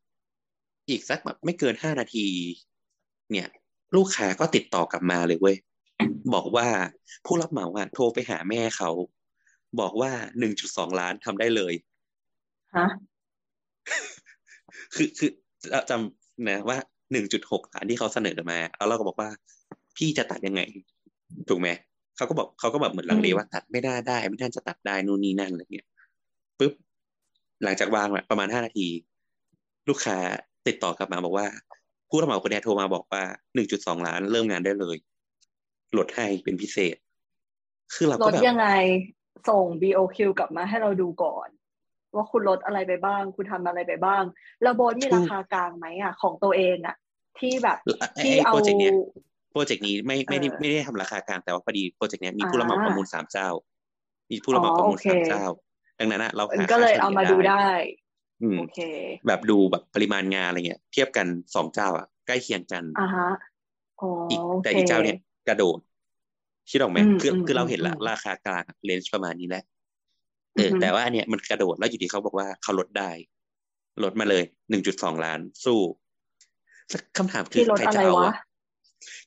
อีกสักแบบไม่เกินห้านาที เนี่ย ลูกค้าก็ติดต่อกลับมาเลยเว้ยบอกว่าผู้รับเหมาอะโทรไปหาแม่เขา บอกว่าหนึ่งจุดสองล้านทำได้เลย
ฮะ
คือคือจำนะว่า หนึ่งจุดหกล้านที่เขาเสนอมา แล้วเราก็บอกว่า พี่จะตัดยังไง ถูกไหมเขาก็บอกเขาก็แบบเหมือนลังเล
อืม
ว่าตัดไม่ได้ได้ ไม่น่าจะตัดได้นู่นนี่นั่นอะไรเงี้ยปุ๊บหลังจากวางอะประมาณห้านาที ลูกค้าติดต่อกลับมาบอกว่า ผู้รับเหมาคนเนี้ยโทรมาบอกว่าหนึ่งจุดสองล้านเริ่มงานได้เลยลดให้เป็นพิเศษ คือเรา
ล
ก็
ด
แบบ
ยังไงส่ง BOQ กลับมาให้เราดูก่อน ว่าคุณลดอะไรไปบ้าง คุณทำอะไรไปบ้าง แล้วโบนมีราคากลางไหมอะ ของตัวเองอะ ที่แบบ
ไอ้
ที่
ไอ้
เอา
โปรเจกต์เนี้ยโปรเจกต์นี้ไม่ไม่ได้
เออ
ไม่ได้ทำราคากลางแต่ว่าพอดีโปรเจกต์เนี้ยมีผู้รับเหมา
อ่า
ประมูลสามเจ้า มีผู้รับเหมาประมูล
อ๋อโอเค
สามเจ้า ดังนั้นอะเรา
มัน
หา
ก็เลย
ค่ฉ
เอามาดูได้
อืม
โอเค
แบบดูแบบปริมาณงานอะไรเงี้ย เทียบกันสองเจ้าอะใกล้เคียงกัน
อ่าฮะอ๋อ
อีก
โอ
แต่
เค
อีกเจ้าเนี่ยกระโดดคิดออกไหม
อืม
คือ
อืม
คือเราเห็นละ
อืม
ราคากลางเลนส์ประมาณนี้แหละเออ
อือฮึ
แต่ว่าอันเนี้ยมันกระโดดแล้วอยู่ดีเขาบอกว่าเขาลดได้ ลดมาเลยหนึ่งจุดสองล้านสู้ คำถามคือ
ที่ลด
ใคร
อะ
จะ
ไร
เอา
วะ
อะ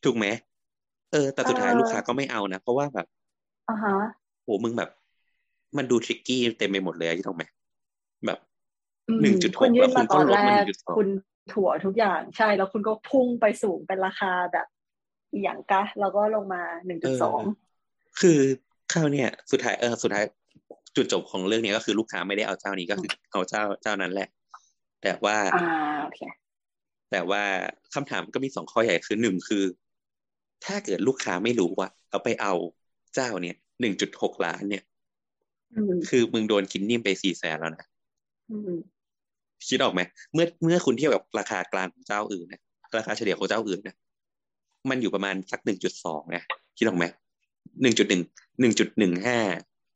ถูกไหมเออ แต่สุดท้าย
เออ
ลูกค้าก็ไม่เอานะ เพราะว่าแบบ
อ่าฮะ
โหมึงแบบ มันดูทริกกี้เต็มไปหมดเลยอะที่ตรงไหมแบบ
อืม
หนึ่งจุดห
คุ
ก
ณยื่
แล้ว
น
คุ
มา
ณ
ต
ก็
อน
ลด
แร
มาห
ก
นึ่งจุดสอง
คุณถั่วทุกอย่างใช่แล้วคุณก็พุ่งไปสูงเป็นราคาแบบอหย่างกะ แล้วก็ลงมาหนึ่งจุดสอง
คือข้าวเนี่ย สุดท้ายเออสุดท้ายจุดจบของเรื่องเนี้ยก็คือลูกค้าไม่ได้เอาเจ้านี้ก็คือเอาเจ้าเจ้านั้นแหละ แต่ว่า
อ่าโอเค
แต่ว่าคำถามก็มีสองข้อใหญ่คือหนึ่งคือ ถ้าเกิดลูกค้าไม่รู้ว่าเอาไปเอาเจ้าเนี่ยหนึ่งจุดหกล้านเนี่ย
อืม
คือมึงโดนกินนิ่มไปสี่แสนแล้วนะ
อืม
คิดออกไหมเมื่อเมื่อคุณเทียบกับราคากลางของเจ้าอื่นนะราคาเฉลี่ยของเจ้าอื่นนะมันอยู่ประมาณสักหนึ่งจุดสองไงคิดออกไหมหนึ่งจุดหนึ่งหนึ่งจุดหนึ่งห้า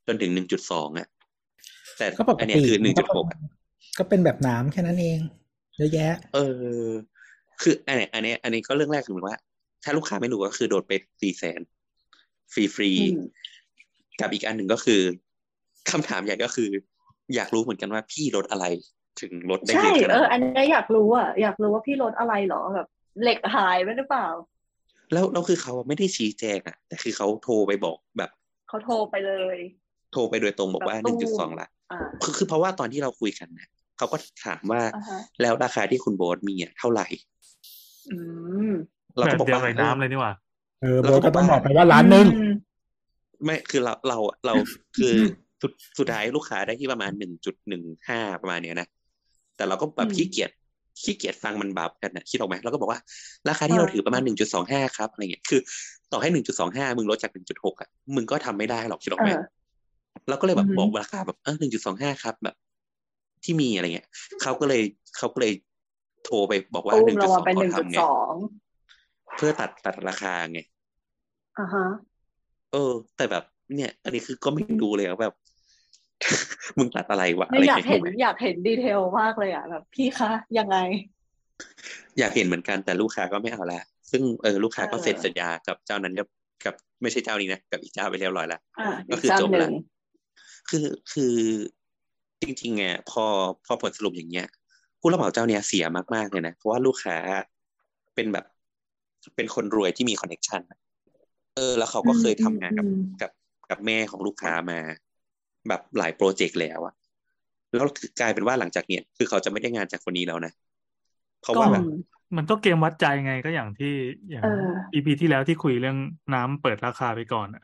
จนถึงหนึ่งจุดสองอะ แต่
ก็ปก
อันเนี้ย
ติ
คือหนึ่งจุดหกอะ
ก็เป็นแบบน้ำแค่นั้นเอง เยอะแยะ
เออ คืออันเนี้ยอันเนี้ยอันนี้ก็เรื่องแรกคือเหมือนว่า ถ้าลูกค้าไม่รู้ก็คือโดนไปสี่แสนฟรีฟรีๆ
อืม
กับอีกอันหนึ่งก็คือคำถามใหญ่ก็คือ อยากรู้เหมือนกันว่าพี่ลดอะไร ถึงลดได้
ใช่
เยอะข
เอ
นาด
อ
นั้น
อันนี้อยากรู้อะอยากรู้ว่าพี่ลดอะไรเหรอแบบเหล็กหายไปหรือเปล่า
แล้วแล้วคือเขาไม่ได้ชี้แจงอะ แต่คือเขาโทรไปบอกแบบ
เขาโทรไปเลย
โทรไปโดยตรงบอกว่า
แบบ
ห
ตู้
นึ่งจุดสองละ
อ่า
คือคือเพราะว่าตอนที่เราคุยกันเนี่ย เขาก็ถามว่า
อ่าฮะ
แล้วราคาที่คุณโบ๊ทมีอะเท่าไหร่
อืม
เรา
แบ
ก็
บ
บอก
เดียว
ว่า
กับน้ำเลยนี่หว่า
เออ
แล้
โบ
ว
ท
ก็
ก็ต้อง
บบอ
อกกไปว่าล้านหนึ่ง
อืม
ไม่คือเราเราเราคือสุดสุดท้ายลูกค้าได้ที่ประมาณหนึ่งจุดหนึ่งห้าประมาณเนี้ยนะแต่เราก็แบบ
อืม
ขี้เกียจขี้เกียจฟังมันบับกันนะคิดออกไหมเราก็บอกว่าราคาที่เราถือประมาณหนึ่งจุดสองห้าครับอะไรเงี้ยคือต่อให้หนึ่งจุดสองห้ามึงลดจากหนึ่งจุดหกอะมึงก็ทำไม่ได้หรอกคิดออกไหม
เออ
เราก็เลยแบบ
อือฮึ
บอกราคาแบบเออหนึ่งจุดสองห้าครับแบบ ที่มีอะไรเงี้ยเขาก็เลยเขาก็เลยโทรไปบอกว่า
ตู้
หนึ่ง
ม
จุ
ล
ด
ง
ส
มา
อง
เป็นห
เขา
นึ่งจุด
ทำไง
สอง
เพื่อตัดตัดราคาไง
อ่าฮะ
เออ แต่แบบเนี่ย อันนี้คือก็ไม่รู้เลยว่าแบบ มึงตัดอะไรวะอะ
ไม่
ไร
อยาก
เงี้ย
เห็น
ถูกไหม
อยากเห็นดีเทลมากเลยอะแบบ พี่คะยังไง
อยากเห็นเหมือนกันแต่ลูกค้าก็ไม่เอาละซึ่งเออลูกค้าก็
เออ
เซ็นสัญญากับเจ้านั้นกับกับไม่ใช่เจ้านี้นะกับอีกเจ้าไปเรียบร้อยแล้ว
อ่า
ก็
อีก
คือ
เจ้า
จบ
หนึ่
ละ
ง
คือคือ จริงๆอะพอพอผลสรุปอย่างเงี้ยผู้รับเหมาเจ้าเนี้ยเสียมากๆเลยนะเพราะว่าลูกค้าเป็นแบบเป็นคนรวยที่มีคอนเน c ชันเออ แล้วเขาก็เคยทำงานกับ
อืม
กับกับแม่ของลูกค้ามา แบบหลายโปรเจกต์แล้วอะแล้วกลายเป็นว่าหลังจากเนี้ยคือเขาจะไม่ได้งานจากคนนี้แล้วนะเพราะว่าแบบ
มันก็เกมวัดใจไงก็อย่างที่อย่าง
เออ
EP ที่แล้วที่คุยเรื่องน้ำเปิดราคาไปก่อนอะ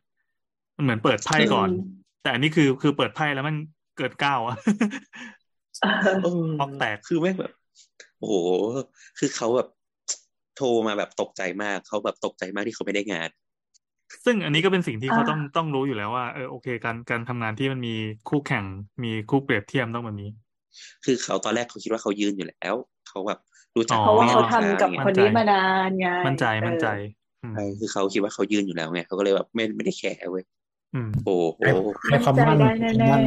มันเหมือนเปิดไพ่ก่อน
อืม
แต่อันนี้คือคือเปิดไพ่แล้วมัน เกิดก้าวอะ
เออ
เออ
ออกแตก
คือแม่งแบบโอ้โหคือเขาแบบโทรมาแบบตกใจมากเขาแบบตกใจมากที่เขาไม่ได้งาน
ซึ่งอันนี้ก็เป็นสิ่งที่เขา
อ่า
ต้องต้องรู้อยู่แล้วว่าเออโอเค การการทำงานที่มันมีคู่แข่งมีคู่เปรียบเทียมต้องแบบนี้
คือเขาตอนแรกเขาคิดว่าเขายืนอยู่แล้วเขาแบบรู้จัก
อ๋อ
เพราะว่า
แม่
เขา
ลูก
ทำ
ค้า
กับ
เนี่ย
คนนี้มานานไง
มั่นใจ
เออ
มั่นใจอืม
ใช่คือเขาคิดว่าเขายืนอยู่แล้วไงเขาก็เลยแบบไม่ไม่ได้แคร์เว้ย
อืม
โอ้โห
ให้ความมั่น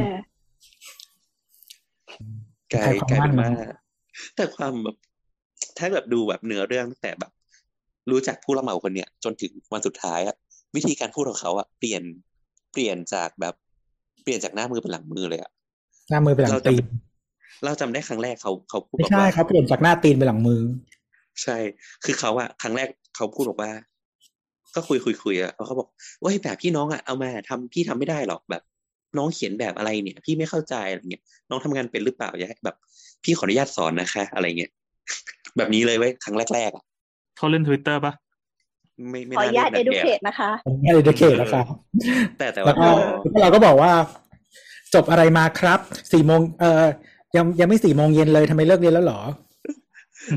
ได้
ให้
แน่
ความมั่น
กลาย
ให้ความ
กลายเป็น
มั่
ว่านแต่ความแบบถ้าแบบดูแบบเนื้อเรื่องตั้งแต่แบบ รู้จักผู้รับเหมาคนเนี้ยจนถึงวันสุดท้ายอะวิธีการพูดของเขาอะเปลี่ยนเปลี่ยนจากแบบเปลี่ยนจากหน้ามือเป็นหลังมือเลยอะ
หน้ามือไปหลัง
เราจ
ตีนำ
เราจำได้ครั้งแรกเขาเขาพูด
ไม่
บอก
ใช่
ว่า
เขาเปลี่ยนจากหน้าตีนไปหลังมือ
ใช่ คือเขาอะครั้งแรกเขาพูดบอกว่า ก็คุยคุยคุยอะแล้วเขาบอกว่าแบบพี่น้องอะเอามาทำพี่ทำไม่ได้หรอกแบบ น้องเขียนแบบอะไรเนี่ย พี่ไม่เข้าใจอะไรเงี้ยน้องทำงานเป็นหรือเปล่าอยากให้แบบ พี่ขออนุญาตสอนนะคะ อะไรเงี้ยแบบนี้เลยเว้ยครั้งแรกๆอะ
เขาเล่นทวิตเตอร์ปะ
ไม่ไม่
ขออนุญาต
เล่นแบบแก่
educate นะคะ
ผมไม่ได้เดเคทแล้วครับ
แต่แต่
แล้ว
ว่า
ก็เราก็บอกว่า จบอะไรมาครับสี่โมงเอ่อยังยังไม่สี่โมงเย็นเลยทำไมเลิกเรียนแล้วเหรอ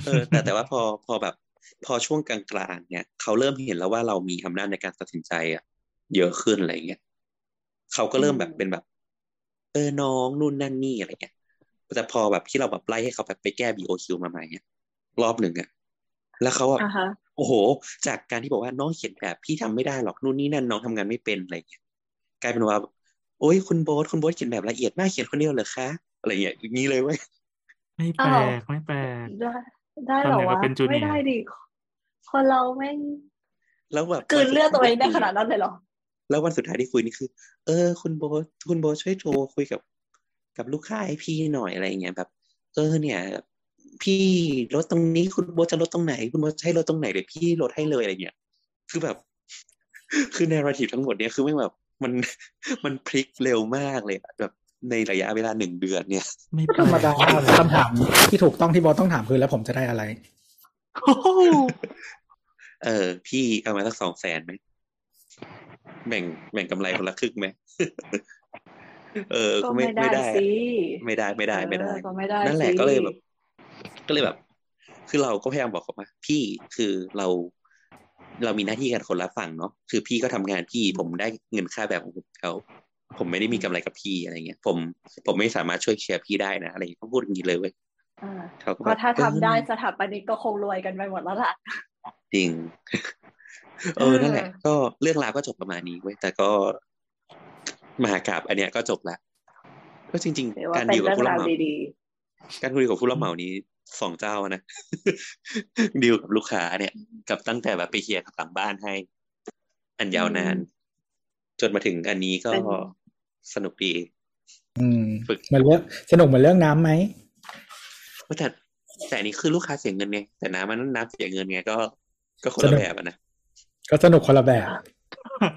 เออแต่แต่ว่าพอพอแบบ พอช่วงกลางๆเนี่ยเขาเริ่มเห็นแล้วว่าเรามีอำนาจในการตัดสินใจอะเยอะขึ้นอะไรเงี้ย เขาก็เริ่มแบบเป็นแบบ เออน้องนู่นนั่นนี่อะไรเงี้ยแต่พอแบบที่เราแบบไล่ให้เขาแบบไปแก้ BOQ มาใหม่เนี่ยรอบหนึ่งอะแล้วเขาอะ
อ่าฮะ
โอ้โห จากการที่บอกว่าน้องเขียนแบบพี่ทำไม่ได้หรอกนู่นนี่นั่นน้องทำงานไม่เป็นอะไรเงี้ยกลายเป็นว่า โอ้ยคุณโบ๊ทคุณโบ๊ทเขียนแบบละเอียดมากเขียนคนเดียวเหรอคะอะไรเงี้ยอย่างนี้เลยเว้ย
ไม่แปล
อ้าว
กไม่แปลก
ได้ได้เหรอ
ตอนไหนก็
วะ
เป็นจูเนียร์
ไม่ได้ดิคนเราแม่ง
แล้วแบบ
กลืนเลือดตัวเองได้ขนาดนั้นเลยเหรอ
แล้ววันสุดท้ายที่คุยนี่คือ เออ คุณโบทคุณโบทช่วยโทรคุยกับ กับลูกค้าให้พี่หน่อยอะไรเงี้ยแบบ เออเนี่ย พี่ลดตรงนี้คุณโบทจะลดตรงไหน คุณโบทจะให้ลดตรงไหนเดี๋ยวพี่ลดให้เลยอะไรเงี้ยคือแบบ คือในราทีทั้งหมดเนี่ยคือไม่งแบบมันมันพลิกเร็วมากเลยอะแบบในระยะเวลาหนึ่งเดือนเนี่ย
ไม่แป
ธ
ล
รรม
ก
ดาคำถามที่ถูกต้องที่บอสต้องถามคือแล้วผมจะได้อะไร
โอ้โห
เออ พี่เอามาสักสองแสนไหม แบ่งแบ่งกำไรคนละครึ่งไหมเออ
ก็
ก็
ไม่
ไม่
ได้
ไม่ได้
สิ
ไม่ได้ไม่ได้ไม่ได้
เออก็ไม่ได้
นั่นแหละ
สิ
ก็เลยแบบ ก็เลยแบบ คือเราก็พยายามบอกเขาว่าพี่คือเรา เรามีหน้าที่กันคนละฝั่งเนาะคือพี่ก็ทำงานพี่ผมได้เงินค่าแบบของผมเขาผมไม่ได้มีกำไรกับพี่อะไรเงี้ย ผมผมไม่สามารถช่วยเคลียร์พี่ได้นะอะไรเงี้ยเขาพูดอย่างนี้เลยเว้ย
อ่า
เขาก็
เพ
แบบ
ราะถ้า
เออ
ทำได้สถาปนิกก็คงรวยกันไปหมดแล้วล่ะ
จริง เออนั่นแหละ ก็เรื่องราวก็จบประมาณนี้เว้ยแต่ก็มหากราบอันเนี้ยก็จบละก็จริง
หรือ
ๆ
ว่า
การ
เป็น
ดีลกับ
เรื่อง
ผู้รับ
ราว
เหมา
ดี
การคุยกับผู้รับเหมานี้สองเจ้านะดีลกับลูกค้าเนี่ย กับตั้งแต่แบบไปเคลียร์กับหลังบ้านให้ อันยาวนาน จนมาถึงอันนี้ก็
เป็น
สนุกดี
อืม
ฝึก
เหมือนเรื่องสนุกเหมือนเรื่องน้ำไหม
แต่แต่อันนี้คือลูกค้าเสียเงินไงแต่น้ำมันน้ำเสียเงินไงก็ ก็คนละ
สนุก
แบบอะนะ
ก็สนุกคนละแบบ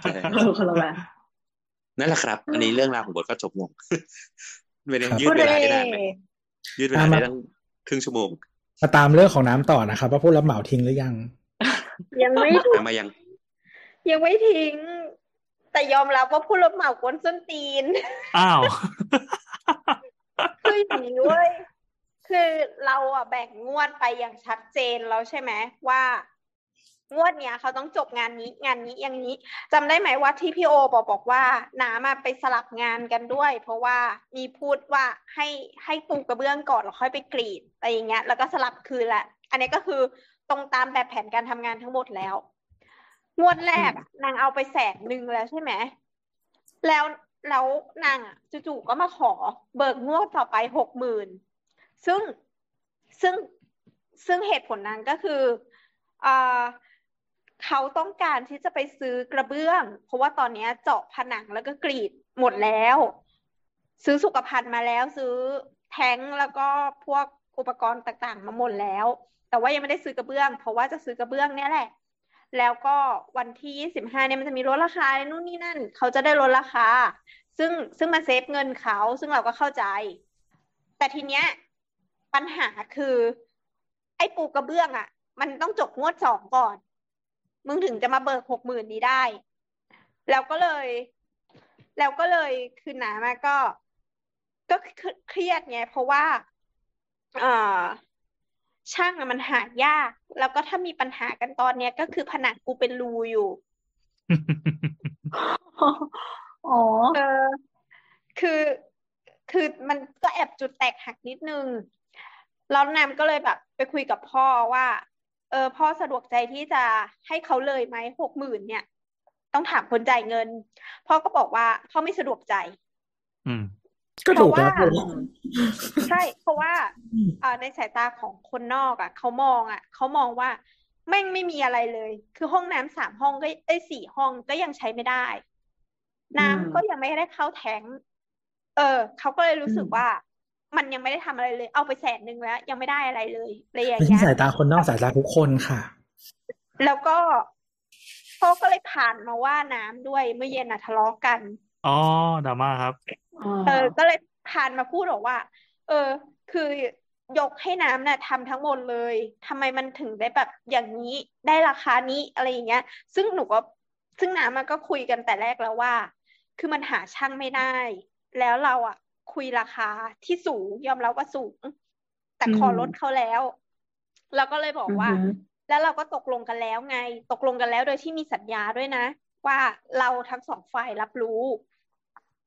ใช่
ๆเออคนละแบบ
นั่นแหละครับ อันนี้เรื่องราวของบทก็จบลงไม่ได้
ครับ
ยืดเวลาได้นานไหมยืดเวลาได้ตั้งครึ่งชั่วโมง
มาตามเรื่องของน้ำต่อนะครับ ว่าผู้รับเหมาทิ้งหรือยัง
ยังไม่
ถามมายัง
ยังไม่ทิ้ง แต่ยอมรับว่าผู้รับเหมากวนส้นตีน
อ้าว
คืออย่างนี้เว้ยคือเราอะแบ่งงวดไปอย่างชัดเจนแล้วใช่ไหมว่า งวดเนี้ยเขาต้องจบงานนี้งานนี้อย่างนี้จำได้ไหมว่าที่พี่โอบอกบอกว่าน้ำอะไปสลับงานกันด้วย เพราะว่ามีพูดว่าให้ให้ปูกระเบื้องก่อนแล้วค่อยไปกรีดอะไรอย่างเงี้ย แล้วก็สลับคืนแหละ อันนี้ก็คือตรงตามแบบแผนการทำงานทั้งหมดแล้ว งวดแรกอะนางเอาไปแสนหนึ่งแล้วใช่ไหมแล้วแล้วนางอะจู่ๆก็มาขอเบิกงวดต่อไปหกหมื่นซึ่งซึ่งซึ่งเหตุผลนั้นก็คืออ่า เขาต้องการที่จะไปซื้อกระเบื้อง เพราะว่าตอนนี้เจาะผนังแล้วก็กรีดหมดแล้ว ซื้อสุขภัณฑ์มาแล้ว ซื้อแท้งแล้วก็พวกอุปกรณ์ต่างๆ มาหมดแล้ว แต่ว่ายังไม่ได้ซื้อกระเบื้อง เพราะว่าจะซื้อกระเบื้องเนี่ยแหละ แล้วก็วันที่ยี่สิบห้าเนี่ยมันจะมีลดราคานู่นนี่นั่น เขาจะได้ลดราคา ซึ่งซึ่งมันเซฟเงินเขา ซึ่งเราก็เข้าใจ แต่ทีเนี้ยปัญหาคือ ไอ้ปูกระเบื้องอะ มันต้องจบงวดสองก่อน มึงถึงจะมาเบิกหกหมื่นนี้ได้ แล้วก็เลย แล้วก็เลยคือหนามาก็ ก็เครียดไงเพราะว่าเอ่อช่างอะมันหายาก แล้วก็ถ้ามีปัญหากันตอนเนี้ยก็คือผนังกูเป็นรูอยู่
อ๋อ
เออ คือคือมันก็แอบจุดแตกหักนิดนึงแล้วแนมก็เลยแบบ ไปคุยกับพ่อว่า เออพ่อสะดวกใจที่จะให้เขาเลยไหมหกหมื่นเนี่ย ต้องถามคนจ่ายเงิน พ่อก็บอกว่าพ่อไม่สะดวกใจ
อืม
ก็ถูกแล้ว
เพราะว่าใช่เพราะว่าอ่าในสายตาของคนนอกอะเขามองอะเขามองว่าแม่งไม่มีอะไรเลย คือห้องน้ำสามห้องก็เอ้ยสี่ห้องก็ยังใช้ไม่ได้ น้ำ
อืม
ก็ยังไม่ได้เข้าแทงค์เออเขาก็เลยรู้สึก
อืม
ว่า มันยังไม่ได้ทำอะไรเลย เอาไปแสนหนึ่งแล้ว ยังไม่ได้อะไรเลยอะไรอย่าง
เป็น
เงี้ย
สายตาคนนอกสายตาทุกคนค่ะ
แล้วก็พ่อก็เลยผ่านมาว่าน้ำด้วยเมื่อเย็นอะทะเลาะกัน
อ๋อดราม่าครับ
เออก็เลยผ่านมาพูดบอกว่า เออ คือยกให้น้ำน่ะทำทั้งหมดเลยทำไมมันถึงได้แบบอย่างนี้ได้ราคานี้อะไรอย่างเงี้ย ซึ่งหนูก็ซึ่งน้ำมันก็คุยกันแต่แรกแล้วว่า คือมันหาช่างไม่ได้ แล้วเราอะ คุยราคาที่สูงยอมรับว่าสูง แต่ขอลดเขาแล้วเราก็เลยบอกว่า
อือหือ
แล้วเราก็ตกลงกันแล้วไง ตกลงกันแล้วโดยที่มีสัญญาด้วยนะ ว่าเราทั้งสองฝ่ายรับรู้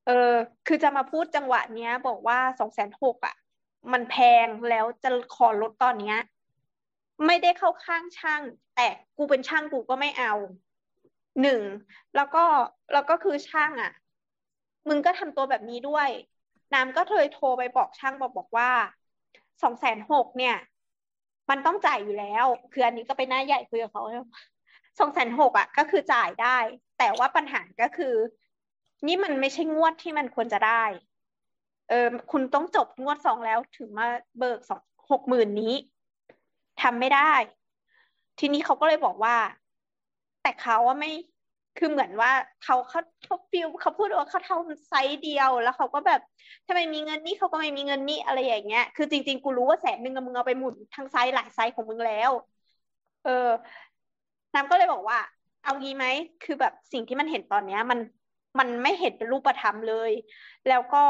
เออ คือจะมาพูดจังหวะเนี้ย บอกว่าสองแสนหกอะ มันแพงแล้วจะขอลดตอนเนี้ย ไม่ได้เข้าข้างช่าง แต่กูเป็นช่างกูก็ไม่เอาหนึ่งแล้วก็แล้วก็คือช่างอะ มึงก็ทำตัวแบบนี้ด้วย น้ำก็เลยโทรไปบอกช่างบอกบอกว่าสองแสนหกเนี่ย มันต้องจ่ายอยู่แล้ว คืออันนี้ก็ไปหน้าใหญ่คุยกับเขาสองแสนหกอะ ก็คือจ่ายได้ แต่ว่าปัญหาก็คือ นี่มันไม่ใช่งวดที่มันควรจะได้ เออคุณต้องจบงวดสองแล้วถึงมาเบิกสองหกหมื่นนี้ทำไม่ได้ ทีนี้เขาก็เลยบอกว่า แต่เขาว่าไม่ คือเหมือนว่าเขาเขาเขา feel เขาพูดว่าเขาทำ site เดียวแล้วเขาก็แบบทำไมมีเงินนี่เขาก็ไม่มีเงินนี่อะไรอย่างเงี้ย คือจริง ๆ กูรู้ว่าแสนหนึ่งมึงเอาไปหมุนทั้งไซส์หลายไซส์ของมึงแล้ว เออน้ำก็เลยบอกว่า เอางี้ไหมคือแบบสิ่งที่มันเห็นตอนเนี้ย มันมันไม่เห็นเป็นรูปธรรมเลย แล้วก็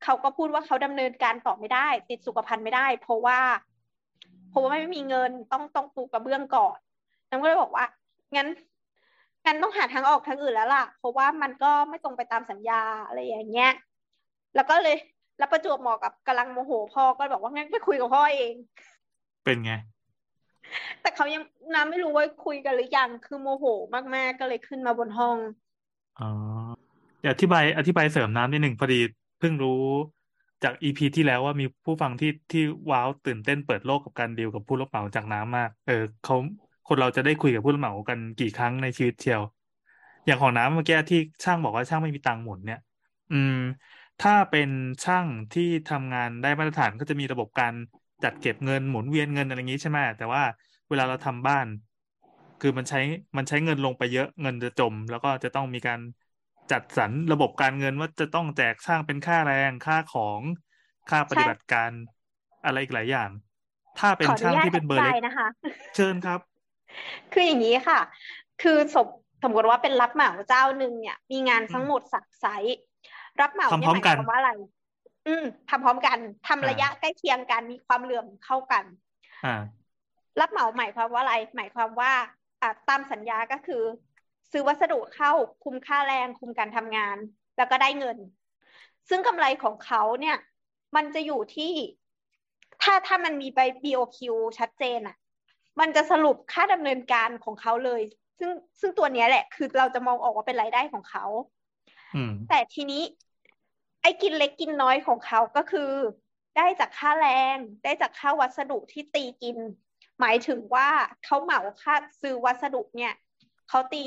เขาก็พูดว่าเขาดำเนินการต่อไม่ได้ ติดสุขภัณฑ์ไม่ได้ เพราะว่าเพราะว่าไม่มีเงินต้องต้องปูกระเบื้องก่อนน้ำก็เลยบอกว่างั้น งั้นต้องหาทางออกทางอื่นแล้วล่ะ เพราะว่ามันก็ไม่ตรงไปตามสัญญาอะไรอย่างเงี้ย แล้วก็เลยแล้วประจวบเหมาะกับกำลังโมโหพ่อก็บอกว่างั้นไปคุยกับพ่อเอง
เป็นไง
แต่เขายังน้ำไม่รู้ว่าคุยกันหรือยังคือโมโหมากๆก็เลยขึ้นมาบนห้อง
อ๋อเดี๋ยวอธิบายอธิบายเสริมน้ำนิดหนึ่งพอดีเพิ่งรู้จากอีพีที่แล้วว่ามีผู้ฟังที่ที่ว้าวตื่นเต้นเปิดโลกกับการดีลกับผู้รับเหมาจากน้ำมาก เออเขา คนเราจะได้คุยกับผู้รับเหมากันกี่ครั้งในชีวิตเชียว อย่างของน้ำเมื่อกี้ที่ช่างบอกว่าช่างไม่มีตังค์หมุนเนี่ย อืม ถ้าเป็นช่างที่ทำงานได้มาตรฐานก็จะมีระบบการจัดเก็บเงินหมุนเวียนเงินอะไรอย่างนี้ใช่ไหมแต่ว่าเวลาเราทำบ้าน คือมันใช้มันใช้เงินลงไปเยอะเงินจะจม แล้วก็จะต้องมีการจัดสรรระบบการเงินว่าจะต้องแจกช่างเป็นค่าแรงค่าของค่าปฏิบัติการอะไรอีกหลายอย่าง ถ้าเป็น
ขออนุ
ช่าง
ญาต
ที่เป็นเบอร์เล็ก
ธิบายนะคะ
เชิญครับ
คืออย่างนี้ค่ะ คือสมสมมติว่าเป็นรับเหมาเจ้าหนึ่งเนี่ย มีงานทั้งหมดสักไซส์รับเหมา
ทำ
เนี่
พร้
ย
อ
ห
ม
มาย
กัน
ความว่าอะไร อืมทำพร้อมกันทำ
อ่า
ระยะใกล้เคียงกันมีความเหลื่อมเข้ากัน
อ่า
รับเหมาหมายความว่าอะไร หมายความว่าอ่าตามสัญญาก็คือ ซื้อวัสดุเข้าคุมค่าแรงคุมการทำงาน แล้วก็ได้เงิน ซึ่งกำไรของเขาเนี่ย มันจะอยู่ที่ ถ้าถ้ามันมีใบ BOQ ชัดเจนอะ มันจะสรุปค่าดำเนินการของเขาเลย ซึ่งซึ่งตัวเนี้ยแหละ คือเราจะมองออกว่าเป็นรายได้ของเขา
อืม
แต่ทีนี้ ไอ้กินเล็กกินน้อยของเขาก็คือ ได้จากค่าแรง ได้จากค่าวัสดุที่ตีกิน หมายถึงว่าเขาเหมาค่าซื้อวัสดุเนี่ยเขาตี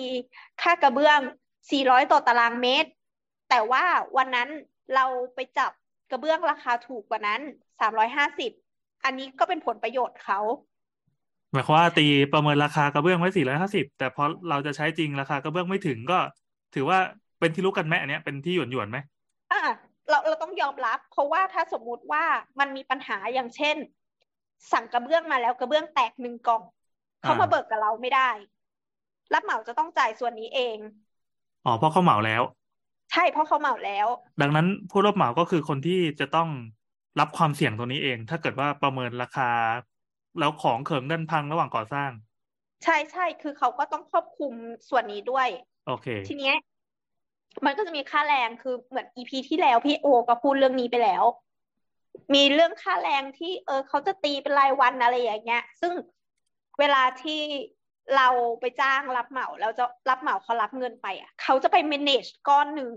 ค่ากระเบื้อง 400 ต่อตารางเมตร แต่ว่าวันนั้นเราไปจับกระเบื้องราคาถูกกว่านั้น 350 อันนี้ก็เป็นผลประโยชน์เขา
หมายความว่าตีประเมินราคากระเบื้องไว้สี่ร้อยห้าสิบแต่พอเราจะใช้จริงราคากระเบื้องไม่ถึงก็ ถือว่าเป็นที่รู้กันไหมอันเนี้ยเป็นที่หยวนหยวนๆไหม
อะเราเราต้องยอมรับ เพราะว่าถ้าสมมุติว่ามันมีปัญหาอย่างเช่น สั่งกระเบื้องมาแล้วกระเบื้องแตกหนึ่งกล่องเขามาเบิกกับเราไม่ได้ รับเหมาจะต้องจ่ายส่วนนี้เอง
อ๋อเพราะเขาเหมาแล้ว
ใช่เพราะเขาเหมาแล้ว
ดังนั้นผู้รับเหมาก็คือคนที่จะต้องรับความเสี่ยงตรงนี้เอง ถ้าเกิดว่าประเมินราคา แล้วของเขิงดันพังระหว่างก่อสร้าง
ใช่ใช่คือเขาก็ต้องควบคุมส่วนนี้ด้วย
โอเค
ทีเนี้ยมันก็จะมีค่าแรงคือเหมือนอีพีที่แล้วพี่โอก็พูดเรื่องนี้ไปแล้ว มีเรื่องค่าแรงที่เออเขาจะตีเป็นรายวันอะไรอย่างเงี้ย ซึ่งเวลาที่เราไปจ้างรับเหมาแล้วจะรับเหมาเขารับเงินไปอะเขาจะไป manage ก้อนหนึ่ง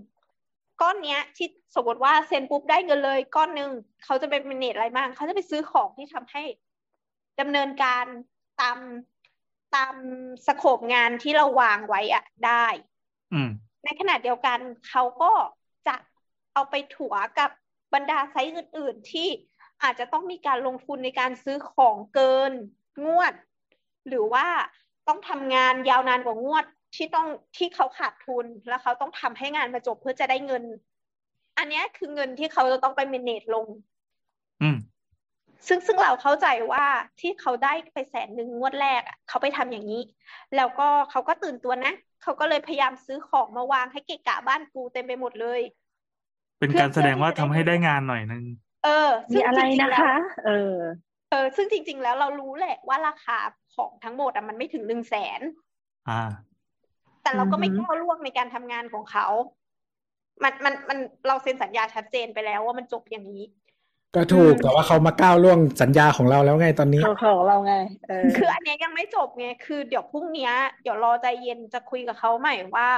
ก้อนเนี้ย ที่สมมติว่าเซ็นปุ๊บได้เงินเลย ก้อนหนึ่งเขาจะไป manage อะไรบ้างเขาจะไปซื้อของที่ทำให้ ดำเนินการตามตามสโคปงานที่เราวางไว้อะได้
อืม
ในขณะเดียวกันเขาก็จะเอาไปถัวกับบรรดาไซต์อื่น ๆ ที่อาจจะต้องมีการลงทุนในการซื้อของเกินงวด หรือว่าต้องทำงานยาวนานกว่างวดที่ต้องที่เขาขาดทุนแล้วเขาต้องทำให้งานมาจบเพื่อจะได้เงิน อันเนี้ยคือเงินที่เขาจะต้องไปเมเนจลง
อืม
ซึ่งซึ่งเราเข้าใจว่าที่เขาได้ไปแสนหนึ่งงวดแรกอะเขาไปทำอย่างนี้ แล้วก็เขาก็ตื่นตัวนะเขาก็เลยพยายามซื้อของมาวางให้เกะกะบ้านกูเต็มไปหมดเลย
เป็นการแสดงว่าทำให้ได้งานหน่อยนึง
เออ
มี
ซึ่ง
อะไร
จริงๆ
นะ
แล้ว
คะ เออ
เออ ซึ่งจริง ๆ แล้วเรารู้แหละว่าราคาของทั้งหมดอะมันไม่ถึงหนึ่งแสน
อ่า
แต่เราก็ไม่
อือฮึ
ก้าวล่วงในการทำงานของเขา มันมันมันเราเซ็นสัญญาชัดเจนไปแล้วว่ามันจบอย่างนี้
ก็ถูก
อืม
แต่ว่าเขามาก้าวล่วงสัญญาของเราแล้วไงตอนนี้
ของของเราไงเออ
คืออันเนี้ยยังไม่จบไงคือเดี๋ยวพรุ่งเนี้ยเดี๋ยวรอใจเย็นจะคุยกับเขาใหม่ว่า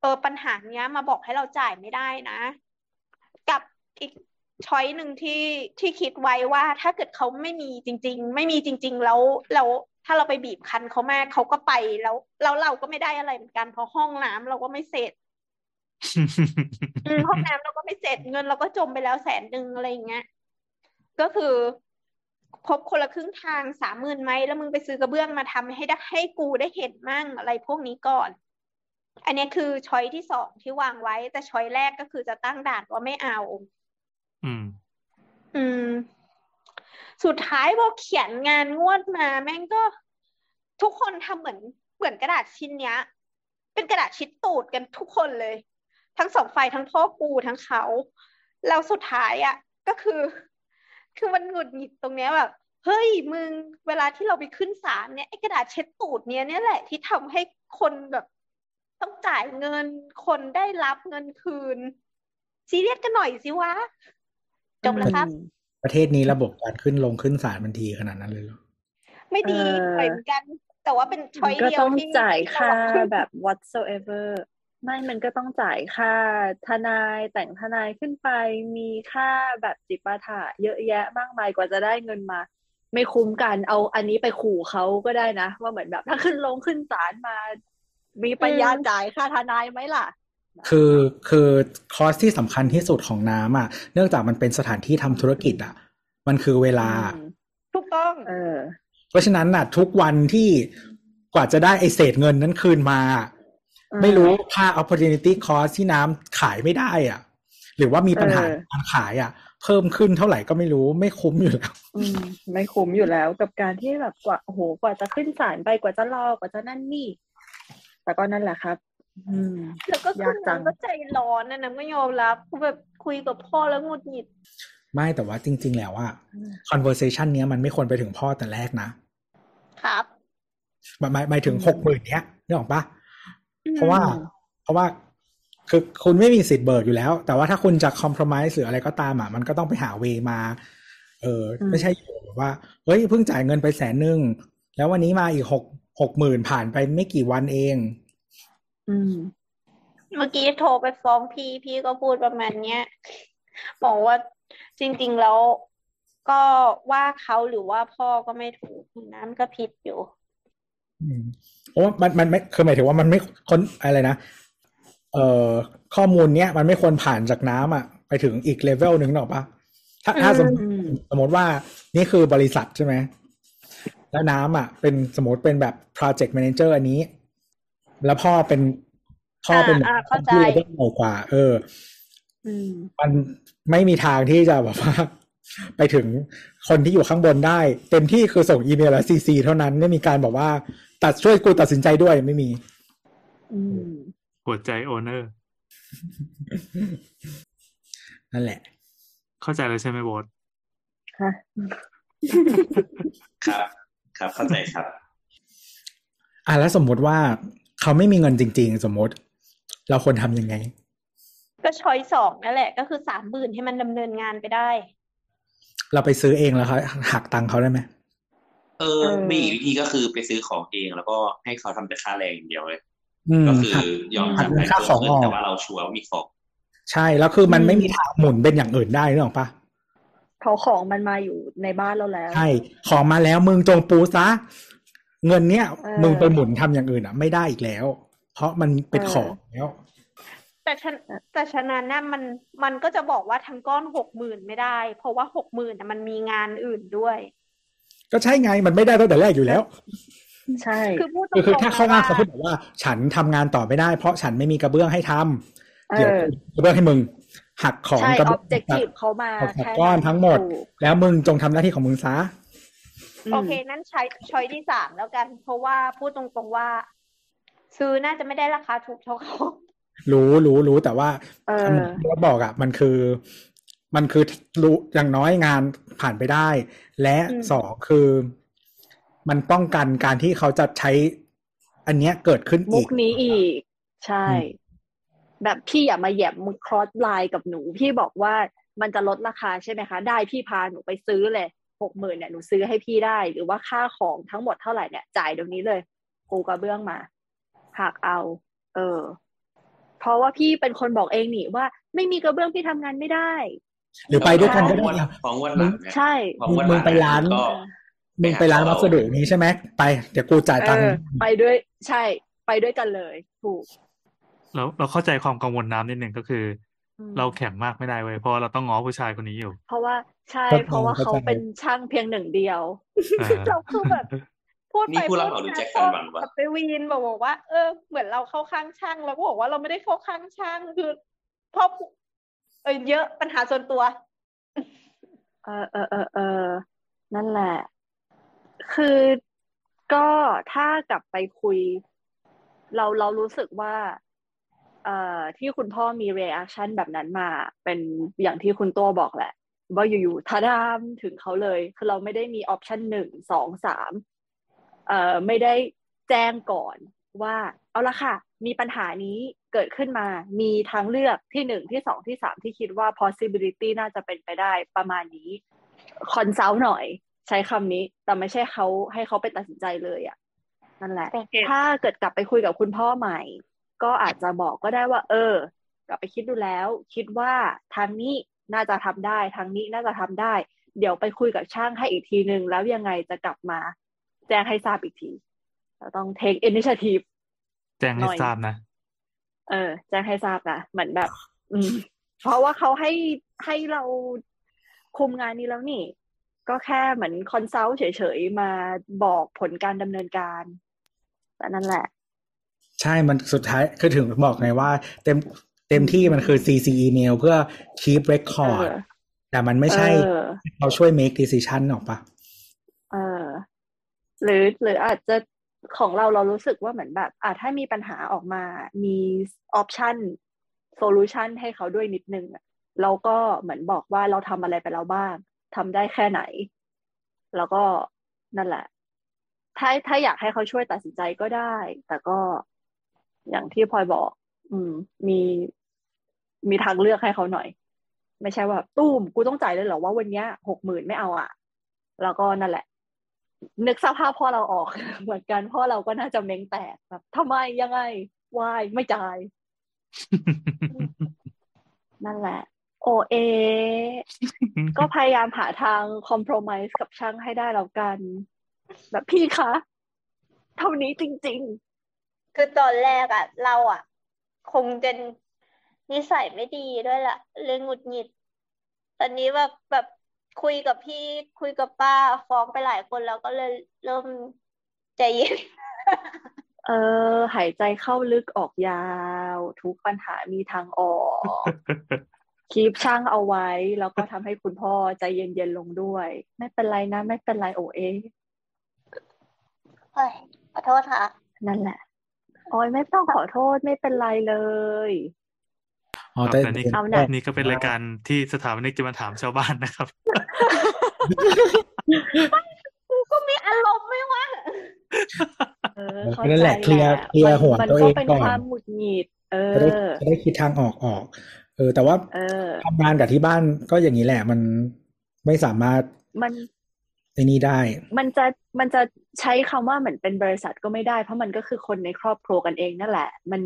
เออปัญหาเนี้ยมาบอกให้เราจ่ายไม่ได้นะ กับอีกช้อยหนึ่งที่ที่คิดไว้ว่าถ้าเกิดเขาไม่มีจริง ๆ ไม่มีจริง ๆ แล้วแล้วถ้าเราไปบีบคั้นเขามากเขาก็ไปแล้วแล้วเราก็ไม่ได้อะไรเหมือนกันเพราะห้องน้ำเราก็ไม่เสร็จอืมห้องน้ำเราก็ไม่เสร็จเงินเราก็จมไปแล้วแสนหนึ่งอะไรอย่างเงี้ย ก็คือครบคนละครึ่งทางสามหมื่นไหมแล้วมึงไปซื้อกระเบื้องมาทำให้ได้ให้กูได้เห็นมั่งอะไรพวกนี้ก่อน อันเนี้ยคือช้อยที่สองที่วางไว้ แต่ช้อยแรกก็คือจะตั้งด่านว่าไม่เอา
อืม
อืม สุดท้ายพอเขียนงานงวดมา แม่งก็ทุกคนทำเหมือนเหมือนกระดาษชิ้นเนี้ย เป็นกระดาษชิดตูดกันทุกคนเลย ทั้งสองฝ่ายทั้งพ่อกูทั้งเขา แล้วสุดท้ายอะ ก็คือ คือมันหงุดหงิดตรงเนี้ยแบบเฮ้ยมึงเวลาที่เราไปขึ้นศาลเนี่ยไอ้กระดาษเช็ดตูดเนี้ยเนี่ยแหละที่ทำให้คนแบบต้องจ่ายเงินคนได้รับเงินคืน ซีเรียสกันหน่อยสิวะ จบแล้วครับ
ประเทศนี้ระบบการขึ้นลงขึ้นศาลมันทีขนาดนั้นเลยเหรอ
ไม่ดี
เออ
ปล่อยเหมือนกัน แต่ว่าเป็นช้อย
ก็
เดียว
ต้อง
ที่
จ่าย
ที่เร
ค่า
ขึ้น
แบบ whatsoever ไม่ มันก็ต้องจ่ายค่าทนายแต่งทนายขึ้นไป มีค่าแบบจิปาถะเยอะแยะมากมายกว่าจะได้เงินมา ไม่คุ้มกันเอาอันนี้ไปขู่เขาก็ได้นะ ว่าเหมือนแบบถ้าขึ้นลงขึ้นศาลมา มีปัญญาจ่ายค่าทนายไหมล่ะ
คือคือคอสที่สำคัญที่สุดของน้ำอะ เนื่องจากมันเป็นสถานที่ทำธุรกิจอะ มันคือเวลา
อืม
ถูกต้อง
เออ
เพราะฉะนั้นน่ะ ทุกวันที่กว่าจะได้ไอเศษเงินนั้นคืนมา
อืม
ไม่รู้ค่า opportunity cost ที่น้ำขายไม่ได้อะ หรือว่ามีปัญหา
เออ
การขายอะ เพิ่มขึ้นเท่าไหร่ก็ไม่รู้ไม่คุ้มอยู่แล้ว
อืมไม่คุ้มอยู่แล้วกับการที่แบบกว่าโอ้โหกว่าจะขึ้นศาลไปกว่าจะรอกว่าจะนั่นนี่ แต่ก็นั่นแหละครับอืม
แล้วก็คื
ยา
อก
จั
นางงก็ใจร้อนนะนางก็ยอมรับคือแบบคุยกับพ่อแล้วหงุดหงิด
ไม่แต่ว่าจริง ๆ แล้วอะ conversation เนี้ยมันไม่ควรไปถึงพ่อแต่แรกนะ ครับหมายหมายหมายถึงหกหมื่นเนี้ยนึกออกปะ เพราะว่า เพราะว่าคือคุณไม่มีสิทธิ์เบิกอยู่แล้ว แต่ว่าถ้าคุณจะ compromise หรืออะไรก็ตามอะมันก็ต้องไปหาเวมา เออ
อืม
ไม่ใช่อยู่แบบว่า เฮ้ยเพิ่งจ่ายเงินไปแสนหนึ่งแล้ววันนี้มาอีกหกหกหมื่นผ่านไปไม่กี่วันเอง
อืม
เมื่อกี้โทรไปฟ้องพี่พี่ก็พูดประมาณเนี้ยบอกว่าจริง ๆ แล้วก็ว่าเขาหรือว่าพ่อก็ไม่ถูกน้ำก็ผิดอยู่
อืม เพราะว่ามันมันไม่คือหมายถึงว่ามันไม่คนอะไรนะเอ่อข้อมูลเนี้ยมันไม่ควรผ่านจากน้ำอะไปถึงอีกเลเวลหนึ่งหรอกปะถ้าถ้าสมมติ
อืม
สมมติว่านี่คือบริษัทใช่ไหมแล้วน้ำอะ เป็นสมมติเป็นแบบ project manager อันนี้ แล้วพ่อเป็นพ่อเป็น
อ่าอ่าเข้าใจ
ที่เลเวลใหญ่กว่า เออ
อืม
มันไม่มีทางที่จะแบบว่า ไปถึงคนที่อยู่ข้างบนได้ เต็มที่คือส่งอีเมลและซีซีเท่านั้นไม่มีการบอกว่า ตัดช่วยกูตัดสินใจด้วยไม่มี
อืม
หัวใจโอเนอร์
นั่นแหละ
เข้าใจแล้วใช่ไหมโบท
ค่ะ
ครับ ครับเข้าใจครับ
อะแล้วสมมุติว่าเขาไม่มีเงินจริง ๆ สมมติ เราควรทำยังไง
ก็ช้อยสองนั่นแหละ ก็คือสามหมื่นให้มันดำเนินงานไปได้
เราไปซื้อเองแล้วเขาหักตังค์เขาได้ไหม
เออมีอีกวิธีก็คือไปซื้อของเองแล้วก็ให้เขาทำแต่ค่าแรงอย่างเดียวเลย
อืม
ก็คือ
หัก
ยอม
หัก
ทำ
เงิ
ให้
นค่า
เพิ่ม
ของ
ขึ้น
ออก
แต่ว่าเราชัวร์ว่ามีของ
ใช่แล้วคือมัน
อืม
ไม่มีทางหมุนเป็นอย่างอื่นได้นึกออกปะ
เพราะของมันมาอยู่ในบ้านเราแล้ว
ใช่ของมาแล้วมึงจงปูซะเงินเนี้ย
เออ
มึงไปหมุนทำอย่างอื่นอะ ไม่ได้อีกแล้ว เพราะมันเป็น
เออ
ของแล้ว
แต่ฉะแต่ฉะนั้นน่ะมันมันก็จะบอกว่าทั้งก้อนหกหมื่นไม่ได้ เพราะว่าหกหมื่นมันมีงานอื่นด้วย
ก็ใช่ไงมันไม่ได้ตั้งแต่แรกอยู่แล้ว
ใช่
คือพูดตร
คือคือถ้าง
ๆ
เขาอ้าง
นะ
เขาพูดบอกว่า ฉันทำงานต่อไม่ได้ เพราะฉันไม่มีกระเบื้องให้ทำ
เอ
เดี๋ยว
อ
กระเบื้องให้มึงหักของ
ใช่
กระ
อ
เบื้
อบเจกตีฟเขามา
หัก
แค่
ก้อนทั้งหมด
ถูก
แล้วมึงจงทำหน้าที่ของมึงซะ
โอเค นั้นใช้ช้อยที่สามแล้วกัน เพราะว่าพูดตรงๆว่า ซื้อน่าจะไม่ได้ราคาถูกเท่าเขา
รู้รู้รู้แต่ว่า
เออ
ที่เราบอกอะ มันคือ มันคือรู้อย่างน้อยงานผ่านไปได้ และ
อืม
สองคือ มันป้องกันการที่เขาจะใช้ อันเนี้ยเกิดขึ้น
มุ
อี
ก
ก
นี้อีก ใช่
อืม
แบบพี่อย่ามาแหยมมึงครอสไลน์กับหนู พี่บอกว่ามันจะลดราคาใช่ไหมคะ ได้พี่พาหนูไปซื้อเลยหกหมื่นเนี่ยหนูซื้อให้พี่ได้ หรือว่าค่าของทั้งหมดเท่าไหร่เนี่ย จ่ายเดี๋ยวนี้เลย กูกระเบื้องมาหักเอา เออ เพราะว่าพี่เป็นคนบอกเองนี่ว่า ไม่มีกระเบื้องพี่ทำงานไม่ได้
หรือไปด้วยกันก็ได้
ของ
อะ
ของวันหลังเนี่ย
ใช่
ของ
มึง
วันห
มึ
ลั
ง
ง
ไปร้าน
ก็
มึงไปร้านวัสดุนี้ใช่ไหมไปเดี๋ยวกูจ่าย
เอ
ตังค์
อไปด้วยใช่ ไปด้วยกันเลย ถูก
เราเราเข้าใจความกังวลน้ำนิดหนึ่งก็คือ
อืม
เราแข็งมากไม่ได้เว้ยเพราะว่าเราต้องง้อผู้ชายคนนี้อยู่
เพราะว่าใช่
เข้าใจ
เพราะว่าเขา
เข้าใจ
เป็นช่างเพียงหนึ่งเดียว
อ่า
เราคือแบบ พูด
นี่
ไป
ผู้รับ
พู
เห
ด
มาหรือ
มา
แจ็ค
ช
สั
อนบ
หวังวะ
แบบไปวีนบอกบอกว่า เออ เหมือนเราเข้าข้างช่างเราก็บอกว่าเราไม่ได้เข้าข้างช่างคือเพราะเออเยอะปัญหาส่วนตัว
เออเออเออเออนั่นแหละ คือก็ถ้ากลับไปคุย เราเรารู้สึกว่า เอ่อที่คุณพ่อมี reaction แบบนั้นมา เป็นอย่างที่คุณตัวบอกแหละ ว่าอยู่ๆทาดามถึงเขาเลย คือเราไม่ได้มีออปชันหนึ่งสองสามเอ่อ ไม่ได้แจ้งก่อนว่าเอาละค่ะ มีปัญหานี้เกิดขึ้นมา มีทางเลือกที่หนึ่งที่สองที่สามที่คิดว่า possibility น่าจะเป็นไปได้ประมาณนี้คอนซัลท์หน่อยใช้คำนี้ แต่ไม่ใช่เขาให้เขาไปตัดสินใจเลยอะ่ะนั่นแหละ
โอเค
ถ้าเกิดกลับไปคุยกับคุณพ่อใหม่ ก็อาจจะบอกก็ได้ว่า เออ กลับไปคิดดูแล้ว คิดว่าทางนี้น่าจะทำได้ ทางนี้น่าจะทำได้ เดี๋ยวไปคุยกับช่างให้อีกทีนึงแล้วยังไงจะกลับมา แจ้งให้ทราบอีกที เราต้อง take initiative
แจ้งให้
หน่อย
ทราบนะ
เออ แจ้งให้ทราบนะเหมือนแบบ อืม เพราะว่าเขาให้ให้เราคุมงานนี้แล้วนี่ ก็แค่เหมือน consult เฉยๆ มาบอกผลการดำเนินการแต่นั่นแหละ
ใช่มันสุดท้ายคือถึงบอกไงว่า เต็มเต็มที่มันคือ CC email เพื่อ keep record
เออ
แต่มันไม่ใช่
เออ
เราช่วย make decision หรอกปะ
เออ หรือหรืออาจจะของเราเรารู้สึกว่าเหมือนแบบอะถ้ามีปัญหาออกมามี option solution ให้เขาด้วยนิดนึงอะเราก็เหมือนบอกว่าเราทำอะไรไปแล้วบ้างทำได้แค่ไหน แล้วก็นั่นแหละ ถ้าถ้าอยากให้เขาช่วยตัดสินใจก็ได้ แต่ก็อย่างที่พลอยบอก อืม มีมีทางเลือกให้เขาหน่อย ไม่ใช่ว่าตุ้มกูต้องจ่ายเลยเหรอว่าวันเนี้ยหกหมื่นไม่เอาอะ แล้วก็นั่นแหละ นึกสภาพพ่อเราออกเหมือนกันพ่อเราก็น่าจะเม้งแตกแบบทำไมยังไงวายไม่จ่าย นั่นแหละ โอเอ ก็พยายามหาทางคอม p r o m i s e กับช่างให้ได้แล้วกัน แบบพี่คะ เท่านี้จริง
คือตอนแรกอะเราอะคงจะนิสัยไม่ดีด้วยล่ะเรื่องหงุดหงิด ตอนนี้แบบแบบ คุยกับพี่คุยกับป้าฟ้องไปหลายคนแล้วก็เลยเริ่มใจเย็น
ๆเออ หายใจเข้าลึกออกยาว ทุกปัญหามีทางออกคีปช่างเอาไว้ แล้วก็ทำให้คุณพ่อใจเย็นๆลงด้วย ไม่เป็นไรนะ ไม่เป็นไรโอเอ
เฮ้ยขอโทษค่ะ
นั่นแหละโอ้ยไม่ต้องขอโทษไม่เป็นไรเลย
อ๋อ
ครับ
แต่
แต่นี่
เอาหน่อย
นี่ก็เป็นรายการที่สถาปนิกจะมาถามชาวบ้านนะครับ
กูก็มีอารมณ์ไม่ว่า
เออ
เออ
เข้า
นั่น
ใจ
แหละเคลียร์
แหละ
เคลียร์
มัน
หัว
มัน
ตัว
ก็
เอง
เป็น
ก่อน
ความหงุดหงิดเอ
จะได้
อ
จะได้คิดทางออกออก เออ แต่ว่า
เออ
ทำงานกับที่บ้านก็อย่างนี้แหละ มันไม่สามารถ
มัน
ไอ้นี่ได้
มันจะมันจะใช้คำว่าเหมือนเป็นบริษัทก็ไม่ได้ เพราะมันก็คือคนในครอบครัวกันเองนั่นแหละ มัน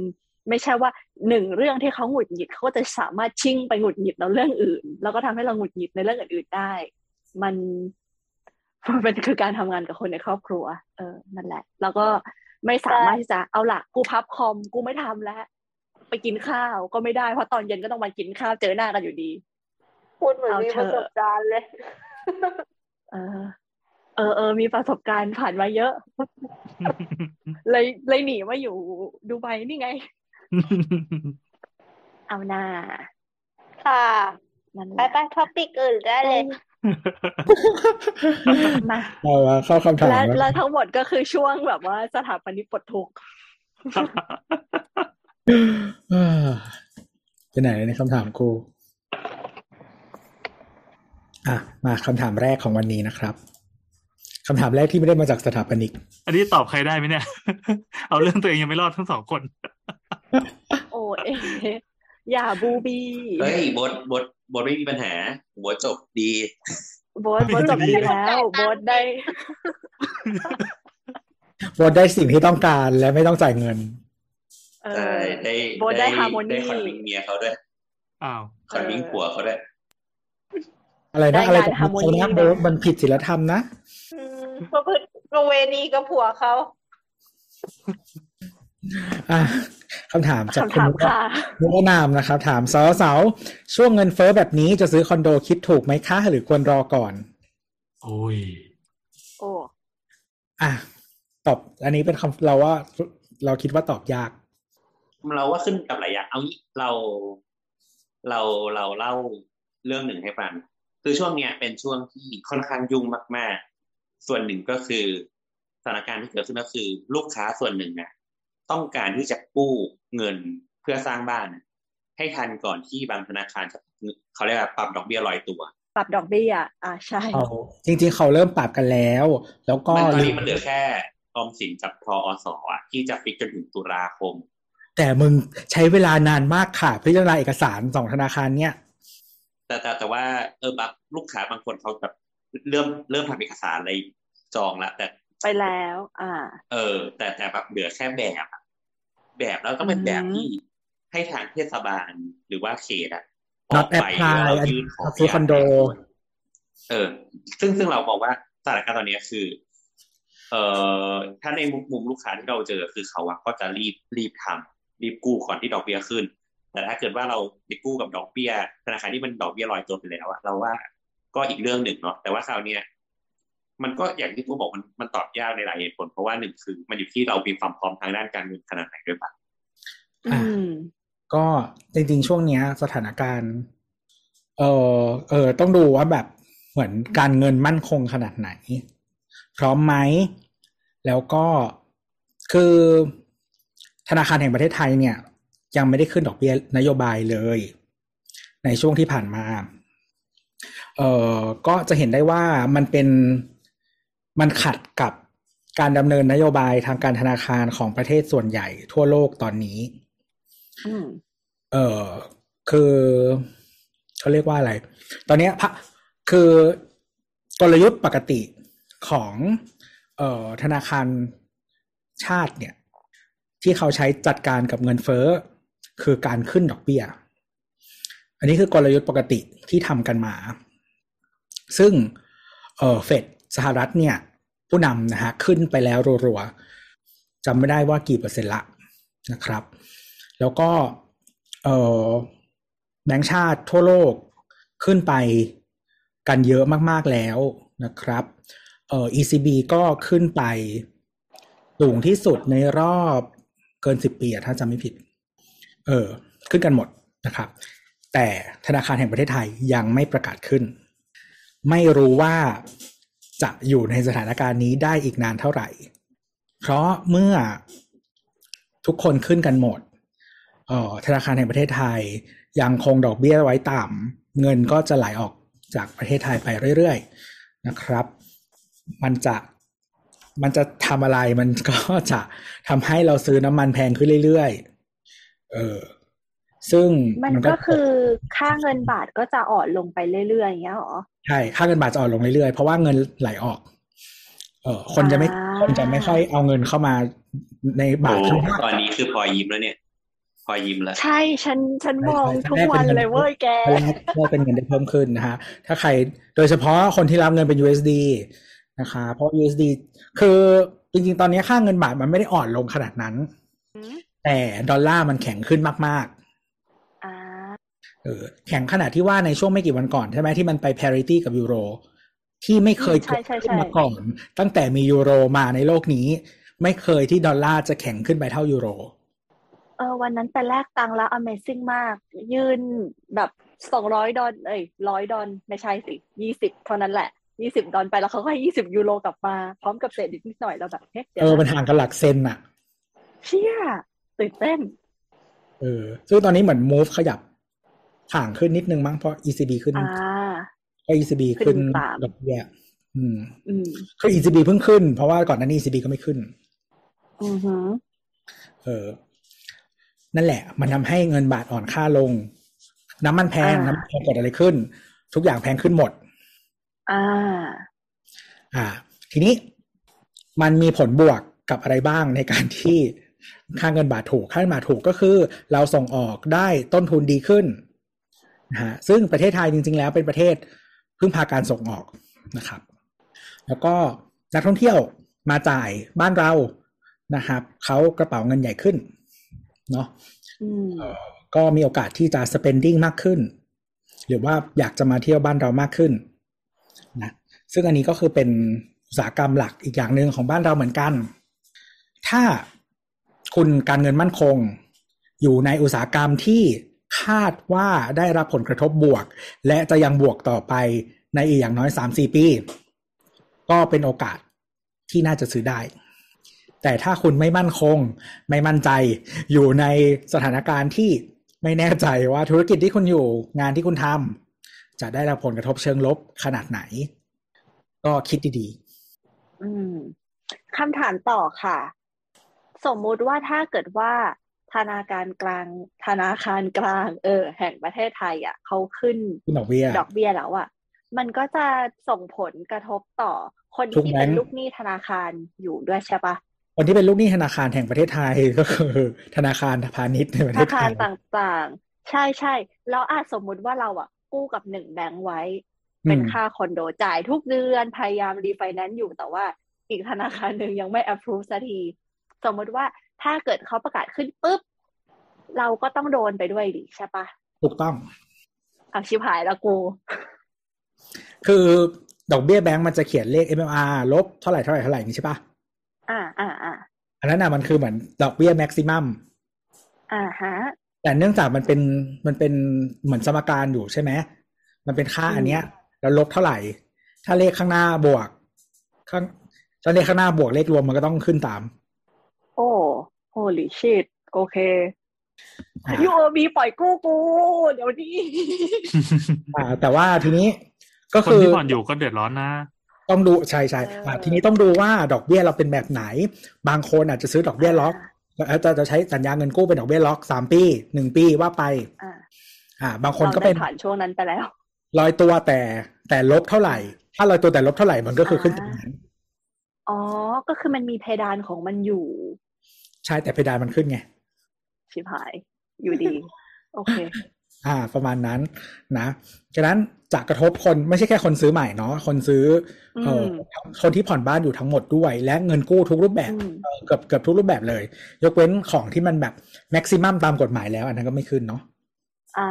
ไม่ใช่ว่าหนึ่งเรื่องที่เขาหงุดหงิดเขาก็จะสามารถชิ่งไปหงุดหงิดในเรื่องอื่น แล้วก็ทำให้เราหงุดหงิดในเรื่องอื่น ๆได้ มันมันคือการทำงานกับคนในครอบครัว เออนั่นแหละ แล้วก็ไม่สามารถที่จะเอาละกูพับคอมกูไม่ทำแล้ว ไปกินข้าวก็ไม่ได้เพราะตอนเย็นก็ต้องมากินข้าวเจอหน้ากันอยู่ดี
พูดเหมือน
เอา
มี
เถ
ป
อะ
ระสบการณ์เลย
เออเออเออมีประสบการณ์ผ่านมาเยอะ เลยเลยหนีมาอยู่ดูไบนี่ไง เอาหน้า
ค่ะ
นั่นแห
ไป
ละ
ไปท็อปิกอื่นได้เลย
มา
เอาละเข้าคำถาม
และ
แล้ว
และทั้งหมดก็คือช่วงแบบว่าสถาปนิกปลดทุกข์
เออไปไหนในคำถามกูอะมาคำถามแรกของวันนี้นะครับคำถามแรกที่ไม่ได้มาจากสถาปนิก
อันนี้ตอบใครได้ไหมเนี่ย เอาเรื่องตัวเองยังไม่รอดทั้งสองคน
โอเออย่าบูบี
เฮ้ยบทบทบทไม่มีปัญหาบทจบดี
โบทโบทจบดีแล้วโบทได้
บทได้สิ่งที่ต้องการและไม่ต้องจ่ายเงิน
เอ
ใช่
อ
ได้
โบทได้ฮาร์โมนี
ได้คอนวิงเมียเขาด้วย
อ้าว
คอนวิงผัวเขาด้วย
อะไรนะ
ได้
อะไร
งาน
แบบ
ฮาร์โมนี
นี้นะ
นะ
โบทมันผิดศีลธรรมนะ
อืมประพฤติประเวณีกับผัวเขา
อะ คำถามจาก
คำถาม
ณ
ค่ะ
นุรนามนะครับ ถามสาวสาวช่วงเงินเฟ้อแบบนี้จะซื้อคอนโดคิดถูกไหมคะ หรือควรรอก่อน
โอ้ย
โอ้
อะตอบอันนี้เป็นคำเราว่า เราคิดว่าตอบยาก
เราว่าขึ้นกับหลายอย่างเอางี้เราเราเราเล่าเรื่องหนึ่งให้ฟังคือช่วงเนี้ยเป็นช่วงที่ค่อนข้างยุ่งมาก ๆ ส่วนหนึ่งก็คือสถานการณ์ที่เกิดขึ้นก็คือ ลูกค้าส่วนหนึ่งน่ะ ต้องการที่จะกู้เงินเพื่อสร้างบ้านน่ะให้ทันก่อนที่บางธนาคารจะเขาเรียกว่าปรับดอกเบี้ยลอยตัว
ปรับดอกเบี้ยอ่าใช่
เขาจริง ๆ เขาเริ่มปรับกันแล้ว แล้วก็
มันตอนนี้มันเหลือแค่ออมสินกับทอสอะที่จะฟิกจนถึงตุลาคม
แต่มึงใช้เวลานานมากค่ะพิจารณาเอกสารสองธนาคารเนี่ย
แต่แต่แต่ว่าเออบางลูกค้าบางคนเขาแบบเริ่มเริ่มทำเอกสารอะไรจองละแต่
ไปแล้ว อ่า
เออ แต่แต่แบบเหลือแค่แบบอะแบบแล้วต้องเป็นแบบ
อืม
ที่ให้ทางเทศบาลหรือว่าเขตอะอ
not
อกไป
apply
แล้ว
อัน
ยื่นขอ
ซื้อคอนโด
เออ ซึ่งซึ่งเราบอกว่าสถานการณ์ตอนนี้คือ เอ่อถ้าในมุมมุมลูกค้าที่เราเจอคือเขาอะก็จะรีบรีบทำรีบกู้ก่อนที่ดอกเบี้ยขึ้น แต่ถ้าเกิดว่าเราไปกู้กับดอกเบี้ยธนาคารที่มันดอกเบี้ยลอยตัวไปแล้วอะเราว่าก็อีกเรื่องหนึ่งเนาะแต่ว่าคราวเนี้ย มันก็อย่างที่ตัวบอกมันมันตอบยากในหลายเหตุผล เพราะว่าหนึ่งคือมันอยู่ที่เรามีความพร้อมทางด้านการเงินขนาดไหนด้วยปะ
อืม
ก็จริงๆช่วงเนี้ย สถานการณ์ เออเออต้องดูว่าแบบเหมือนการเงินมั่นคงขนาดไหน พร้อมไหม แล้วก็คือธนาคารแห่งประเทศไทยเนี่ย ยังไม่ได้ขึ้นดอกเบี้ยนโยบายเลย ในช่วงที่ผ่านมา เอ่อก็จะเห็นได้ว่ามันเป็น มันขัดกับการดำเนินนโยบายทางการธนาคารของประเทศส่วนใหญ่ทั่วโลกตอนนี้
อืม
เออคือเขาเรียกว่าอะไร ตอนเนี้ยพะคือกลยุทธ์ปกติของเอ่อธนาคารชาติเนี่ย ที่เขาใช้จัดการกับเงินเฟ้อ คือการขึ้นดอกเบี้ย อันนี้คือกลยุทธ์ปกติที่ทำกันมา ซึ่งเออเฟด สหรัฐเนี่ย ผู้นำนะฮะขึ้นไปแล้วรัวๆจำไม่ได้ว่ากี่เปอร์เซ็นต์ละนะครับ แล้วก็เออแบงก์ชาติทั่วโลกขึ้นไปกันเยอะมากๆแล้วนะครับเออ ECB ก็ขึ้นไปสูงที่สุดในรอบเกินสิบปีถ้าจำไม่ผิด เออ ขึ้นกันหมดนะครับ แต่ธนาคารแห่งประเทศไทยยังไม่ประกาศขึ้น ไม่รู้ว่า จะอยู่ในสถานการณ์นี้ได้อีกนานเท่าไหร่ เพราะเมื่อทุกคนขึ้นกันหมดเออธนาคารแห่งประเทศไทย ยังคงดอกเบี้ยไว้ต่ำเงินก็จะไหลออกจากประเทศไทยไปเรื่อยๆนะครับ มันจะมันจะทำอะไรมันก็จะทำให้เราซื้อน้ำมันแพงขึ้นเรื่อยๆ เออ ซึ่ง
มันก็คือค่าเงินบาทก็จะอ่อนลงไปเรื่อยๆอย่างเงี้ยหรอ
ใช่ค่าเงินบาทจะอ่อนลงเรื่อยๆ เพราะว่าเงินไหลออกเออคนจะไม่
อ่า
คนจะไม่ค่อยเอาเงินเข้ามาในบา
โอ้
ทข้างนอก
ตอนนี้คือพลอยยิ้มแล้วเนี่ยพลอยยิ้มแล้ว
ใช่ฉันฉันมอง
ใช่
ทุก
ใช่
วัน
เป็นเงิน
เลยเว้ยแก
แรกแรกเป็นเงินได้เพิ่มขึ้นนะฮะถ้าใครโดยเฉพาะคนที่รับเงินเป็น USD นะคะเพราะ USD คือจริงๆ ตอนนี้ค่าเงินบาทมันไม่ได้อ่อนลงขนาดนั้น
อืม
แต่ดอลลาร์มันแข็งขึ้นมาก
อ่า
ๆเออ แข็งขนาดที่ว่าในช่วงไม่กี่วันก่อนใช่ไหมที่มันไป parity กับยูโร ที่ไม่เคย
ใช่
เกิด
ใช่
ขึ้น
ใช่
มาก่อน ตั้งแต่มียูโรมาในโลกนี้ ไม่เคยที่ดอลลาร์จะแข็งขึ้นไปเท่ายูโร
เออวันนั้นไปแลกตังค์แล้ว Amazing มาก ยืนแบบสองร้อยดอลเอ้ยร้อยดอลไม่ใช่สิยี่สิบเท่านั้นแหละยี่สิบดอลไปแล้วเขาก็ให้ยี่สิบยูโรกลับมา พร้อมกับเศษอีกนิดหน่อยเราแบบเฮ้ยเดี๋ย
เอ
ว
อมัน
นะ
ห่างกันหลักเซนอะ
เชี่ยตื่นเต้น
เออซึ่งตอนนี้เหมือน move ขยับ ห่างขึ้นนิดนึงมั้งเพราะ ECB ขึ้น
อ่า
ก็ ECB
ขึ้
ขึ้น
นตาม
ดอกเบี้ยอืม
อืม
คือ ECB เพิ่งขึ้น เพราะว่าก่อนหน้านี้ ECB ก็ไม่ขึ้น
อือหือ
เออ นั่นแหละ มันทำให้เงินบาทอ่อนค่าลง น้ำมันแพง
อ่า
น้ำมันแพงเกิดอะไรขึ้น ทุกอย่างแพงขึ้นหมด
อ่า
อ่า ทีนี้มันมีผลบวกกับอะไรบ้างในการที่ค่าเงินบาทถูก ค่าเงินบาทถูกก็คือ เราส่งออกได้ต้นทุนดีขึ้น นะฮะซึ่งประเทศไทยจริง ๆ แล้วเป็นประเทศพึ่งพาการส่งออกนะครับ แล้วก็นักท่องเที่ยวมาจ่ายบ้านเรานะครับเขากระเป๋าเงินใหญ่ขึ้นเนาะ
อืม
ก็มีโอกาสที่จะ spending มากขึ้น หรือว่าอยากจะมาเที่ยวบ้านเรามากขึ้นนะซึ่งอันนี้ก็คือเป็นอุตสาหกรรมหลักอีกอย่างหนึ่งของบ้านเราเหมือนกัน ถ้าคุณการเงินมั่นคง อยู่ในอุตสาหกรรมที่ คาดว่าได้รับผลกระทบบวก และจะยังบวกต่อไปในอีกอย่างน้อยสามสี่ปี ก็เป็นโอกาสที่น่าจะซื้อได้ แต่ถ้าคุณไม่มั่นคง ไม่มั่นใจอยู่ในสถานการณ์ที่ไม่แน่ใจว่าธุรกิจที่คุณอยู่งานที่คุณทำจะได้รับผลกระทบเชิงลบขนาดไหน ก็คิดดี
อืมคำถามต่อค่ะ สมมุติว่าถ้าเกิดว่า ธนาคารกลางธนาคารกลาง เออ แห่งประเทศไทย อะเขาขึ้น
ๆคุณดอกเบี้ย
ดอกเบี้ยแล้วอะมันก็จะส่งผลกระทบต่อคน
ทุก
ที่
แบ
เป็
ง
น
ก์
ลูกหนี้ธนาคารอยู่ด้วยใช่ปะ
คนที่เป็นลูกหนี้ธนาคารแห่งประเทศไทยก็คือธนาคารพาณิชย์ในประ
ธ
เทศ
นา
ไท
คาร
ย
ต่างๆ ใช่ใช่แล้วอาจสมมุติว่าเราอะ กู้กับหนึ่งแบงก์ไว้ เป็น
อืม
ค่าคอนโดจ่ายทุกเดือนพยายามรีไฟแนนซ์อยู่แต่ว่าอีกธนาคารหนึ่งยังไม่ approve สักที สมมติว่า ถ้าเกิดเขาประกาศขึ้นปุ๊บ เราก็ต้องโดนไปด้วยดิใช่ปะ
ถูกต้อง
เอาชิบหายแล้วกู
คือดอกเบี้ยแบงก์มันจะเขียนเลข MLR ลบเท่าไหร่เท่าไหร่เท่าไหร่นี่ใช่ปะ
อ่าอ่าอ่า
อันนั้นน่ะมันคือเหมือนดอกเบี้ยแม็กซิมัม
อ่าฮะ
แต่เนื่องจากมันเป็นมันเป็นเหมือนสมการอยู่ใช่ไหมมันเป็นค่า
อืม
อันเนี้ย แล้วลบเท่าไหร่ ถ้าเลขข้างหน้าบวก ข้างถ้าเลขข้างหน้าบวกเลขรวมมันก็ต้องขึ้นตาม
โอ้ holy shit โอเค
อ่า
UOB ปล่อยกู้กู เดี๋ยวนี้
อ่า แต่ว่าทีนี้ก็
คน
คือ
ที่ผ่อนอยู่ก็เดือดร้อนนะ
ต้องดูใช่ใช่อ่าทีนี้ต้องดูว่าดอกเบี้ยเราเป็นแบบไหน บางคนอาจจะซื้อดอกเบี้ยล็อกแล้วจะจะใช้สัญญาเงินกู้เป็นดอกเบี้ยล็อกสามปีหนึ่งปีว่าไป
อ่า
อ่าบางคน
เรา
ก็
ได้
เป็น
ผ่านช่วงนั้นไปแล้ว
ลอยตัวแต่แต่ลบเท่าไหร่ ถ้าลอยตัวแต่ลบเท่าไหร่มันก็คือขึ้นตรงนั้น
อ๋อ ก็คือมันมีเพดานของมันอยู่
ใช่แต่เพดานมันขึ้นไง
ชิบหายอยู่ดี โอเค
อ่า ประมาณนั้น นะฉะนั้นจะกระทบคนไม่ใช่แค่คนซื้อใหม่เนาะคนซื้อเออ
ม
คนที่ผ่อนบ้านอยู่ทั้งหมดด้วย และเงินกู้ทุกรูปแบบ
อืม
เออเกือบเกือบทุกรูปแบบเลย ยกเว้นของที่มันแบบแม็กซิมัมตามกฎหมายแล้ว อันนั้นก็ไม่ขึ้นเนาะ
อ่า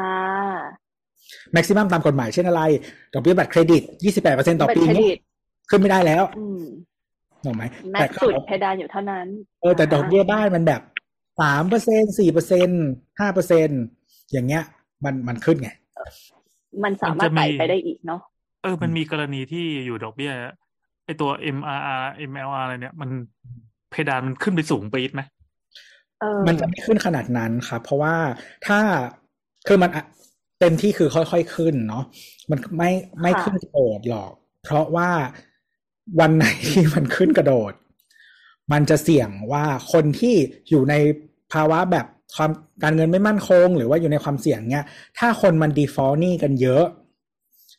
แม็กซิมัมตามกฎหมายเช่นอะไรดอกเบี้ยบัตรเครดิต 28%ต่อ
บัตร
ปี
เคร
เนี่
ดิ
ย
ต
ขึ้นไม่ได้แล้ว
อืม
ถูกไหม
แม็
แต่
ก
ก็
สุดเพดานอยู่เท่านั้น
เออแต่ดอกเบี้ยบ้านมันแบบสามเปอร์เซ็นสี่เปอร์เซ็นห้าเปอร์เซ็นอย่างเงี้ย มันมันขึ้นไง
มันสามารถไต่ไปได้อีกเนาะ
เออ มันมีกรณีที่อยู่ดอกเบี้ยไอตัว MRR MLR อะไรเนี่ย มันเพดานมันขึ้นไปสูงปี๊ดไหม
เออ
มันจะไม่ขึ้นขนาดนั้นครับ เพราะว่าถ้าคือมันอะเต็มที่คือค่อยๆขึ้นเนาะมันไม่ไม่
ค่ะ
ขึ้นกระโดดหรอก เพราะว่า วันไหนที่มันขึ้นกระโดด มันจะเสี่ยงว่าคนที่อยู่ในภาวะแบบความการเงินไม่มั่นคง หรือว่าอยู่ในความเสี่ยงเนี้ย ถ้าคนมัน default หนี้กันเยอะ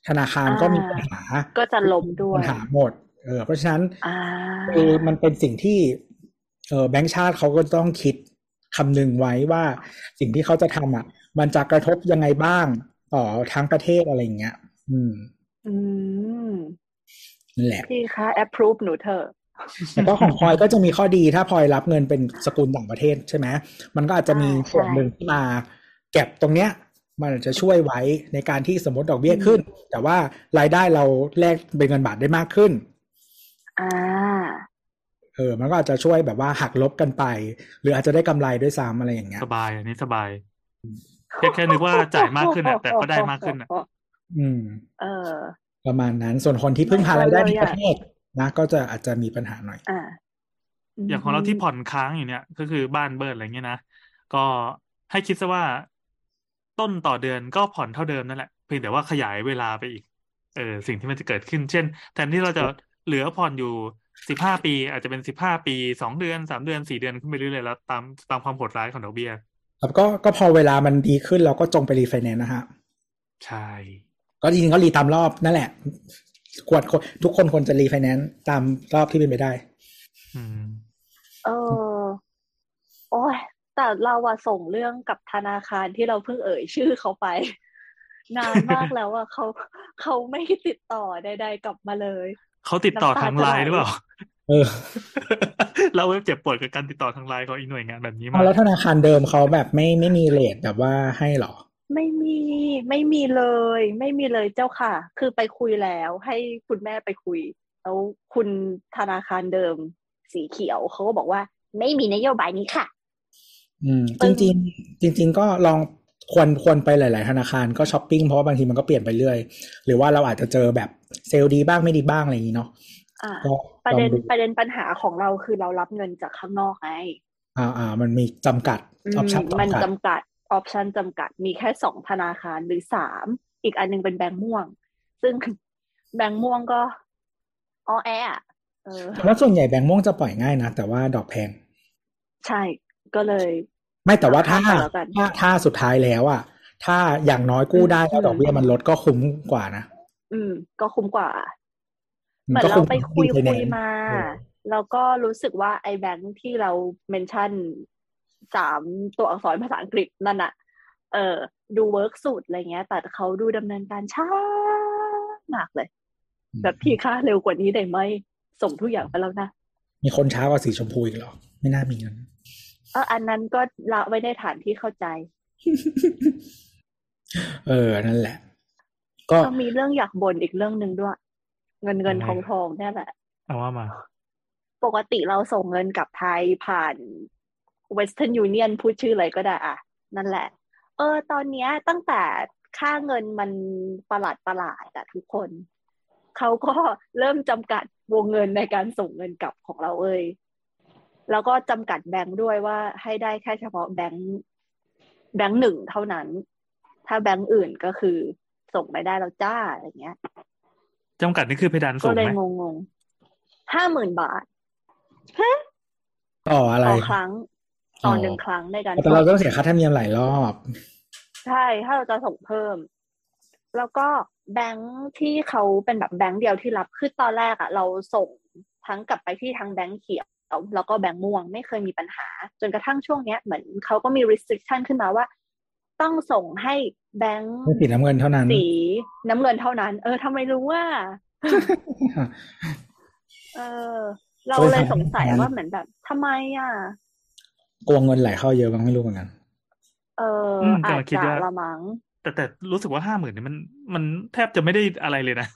ธนาคารก็มีปัญหา
ก็จะล้มด้ว
ปั
ย
ญหาหมด เออ เพราะฉะนั้น
อ่า
คือมันเป็นสิ่งที่เออแบงก์ชาติเขาก็ต้องคิดคำนึงไว้ว่าสิ่งที่เขาจะทำอะ มันจะกระทบยังไงบ้าง ต่อทั้งประเทศอะไรอย่างเงี้ย อืม
อืม
นั่นแหละ
พี่คะ approve หนูเถอะ
แต่ก็ของพลอยก็จะมีข้อดีถ้าพลอยรับเงินเป็นสกุลต่างประเทศใช่ไหมมันก็อาจจะมี
อ่าใช่
ส่วนหนึ่งที่มาเก็บตรงเนี้ยมันอาจจะช่วยไว้ในการที่สมมติดอกเบี้ยขึ้น แต่ว่ารายได้เราแลกเป็นเงินบาทได้มากขึ้น
อ่า
เออ มันก็อาจจะช่วยแบบว่าหักลบกันไป หรืออาจจะได้กำไรด้วยซ้ำอะไรอย่างเงี้ย
สบายอันนี้สบายแค่แค่นึกว่าจ่ายมากขึ้นอะแต่ก็ได้มากขึ้นอะ
อืม
เออ
ประมาณนั้น ส่วนคนที่พึ่งพารายได้ใน
ไม่
ประเทศนะ ก็จะอาจจะมีปัญหาหน่อย
อ่า
อย่างของเราที่ผ่อนค้างอยู่เนี่ย ก็คือบ้านเบิร์ดอะไรเงี้ยนะ ก็ให้คิดซะว่าต้นต่อเดือนก็ผ่อนเท่าเดิมนั่นแหละ เพียงแต่ว่าขยายเวลาไปอีก เออสิ่งที่มันจะเกิดขึ้น เช่น แทนที่เราจะเหลือผ่อนอยู่สิบห้าปี อาจจะเป็นสิบห้าปีสองเดือนสามเดือนสี่เดือนขึ้นไปเรื่อยๆแล้วตามตามความโหดร้ายของดอกเบี้ย
ครับก็ก็พอเวลามันดีขึ้นเราก็จงไปรีไฟแนนซ์นะฮะ
ใช่
ก็จริงๆก็ re ตามรอบนั่นแหละควรควรทุกคนควรจะรีไฟแนนซ์ตามรอบที่เป็นไปได้
อืม
เออโอ้ยแต่เราอะส่งเรื่องกับธนาคารที่เราเพิ่งเอ่ยชื่อเขาไป นานมากแล้วอะเขาเขาไม่ติดต่อใดๆกลับมาเลย
เขาติดต่อ
น้ำตา
ทาง
จะ
ไล
ไหล
น์หรือเปล่า
เออ
เราเว็บเจ็บปวดกับการติดต่อทางไลน์ของอีกหน่วยงานแบบนี้มา
เอา
ก
แล้วธนาคารเดิมเขาแบบไม่ไม่มีเลทแบบว่าให้เหรอ
ไม่มีไม่มีเลย ไม่มีเลยเจ้าค่ะ คือไปคุยแล้ว ให้คุณแม่ไปคุย แล้วคุณธนาคารเดิม สีเขียวเขาก็บอกว่า ไม่มีนโยบายนี้ค่ะ
อืม
ปึ้
จริ
ง
งๆจริง ๆ ก็ลองควรควรไปหลาย ๆ ธนาคารก็ช้อปปิ้งเพราะว่าบางทีมันก็เปลี่ยนไปเรื่อย หรือว่าเราอาจจะเจอแบบเซลล์ดีบ้างไม่ดีบ้างอะไรอย่างนี้เนาะ
อ่า
ก็ลองดู
ประเด็นประเด็นปัญหาของเราคือเรารับเงินจากข้างนอกไง
อ่าอ่ามันมีจำกัด
อื
อ
ม
อปชั่น
มัน
จำกัด
จำกัด ออปชันจำกัดมีแค่สองธนาคารหรือสามอีกอันหนึ่งเป็นแบงก์ม่วง ซึ่งแบงก์ม่วงก็ออแอะเออ
แล้วส่วนใหญ่แบงก์ม่วงจะปล่อยง่ายนะ แต่ว่าดอกแพง
ใช่ก็เลย
ไม่แต่ว่าถ้า
เอาข้ามไปแล้วกัน
ถ้าถ้าสุดท้ายแล้วอะถ้าอย่างน้อยกู้ได้
อืม
แล้วดอกเบี้ยมันลดก็คุ้มกว่านะ
อืม ก็คุ้มกว่าเห
มั
มือน
ก็
เรา
คุ้ม
ไปคุย
กว่า
คุย
refinance
มา
เออ
แล้วก็รู้สึกว่าไอ้แบงค์ที่เรา mention สามตัวอักษรภาษาอังกฤษนั่นอะเออดู work สุดอะไรเงี้ย แต่เขาดูดำเนินการช้ามากเลย แบบพี่คะเร็วกว่านี้ได้ไหมส่งทุกอย่างไปแล้วนะ
มีคนช้ากว่าสีชมพูอีกเหรอ ไม่น่ามีเงิน
เอออันนั้นก็ละไว้ในฐานที่เข้าใจ
เออ นั่นแหละ ก็
ก็มีเรื่องอยากบ่นอีกเรื่องหนึ่งด้วย เงินเงิน
ยังไง
ทองทองเนี่ยแหละ
เอาว่ามา
ปกติเราส่งเงินกลับไทยผ่าน Western Union พูดชื่ออะไรก็ได้อะนั่นแหละ เออ ตอนเนี้ยตั้งแต่ค่าเงินมันประหลาดประหลาดอะทุกคน เขาก็เริ่มจำกัดวงเงินในการส่งเงินกลับของเราเอ้ยแล้วก็จำกัดแบงค์ด้วยว่าให้ได้แค่เฉพาะแบงค์แบงค์หนึ่งเท่านั้น ถ้าแบงค์อื่นก็คือส่งไม่ได้แล้วจ้าอะไรเงี้ย
จำกัดนี่คือเพดานสู
ก็
ง
เลย
ไหม
งงๆห้าหมื่นบาท
ต่ออะไร
ต่อครั้ง ต่ออ
อ
หนึ่งครั้งในการ
แต่เราต้องเสียค่าธรรมเนียมหลายรอบ
ใช่ถ้าเราจะส่งเพิ่ม แล้วก็แบงค์ที่เขาเป็นแบบแบงค์เดียวที่รับคือตอนแรกอะเราส่งทั้งกลับไปที่ทางแบงค์เขียวแล้วก็แบงค์ม่วงไม่เคยมีปัญหา จนกระทั่งช่วงเนี้ยเหมือนเขาก็มี restriction ขึ้นมาว่า ต้องส่งให้แบงค์
ไม่สีน้ำเงินเท่านั้น
สีน้ำเงินเท่านั้น เออทำไมรู้ว่า เออ เราเลยสงสัยว่าเหมือนแบบทำไมอะ
กลัวเงินไหลเข้าเยอะบ้างไม่รู้เหมือนกัน
เออ
อืม
อาจ
กำลังคิด
จะ
ว่า
ละมั้ง
แต่แต่รู้สึกว่าห้าหมื่นนี่มันมันแทบจะไม่ได้อะไรเลยนะ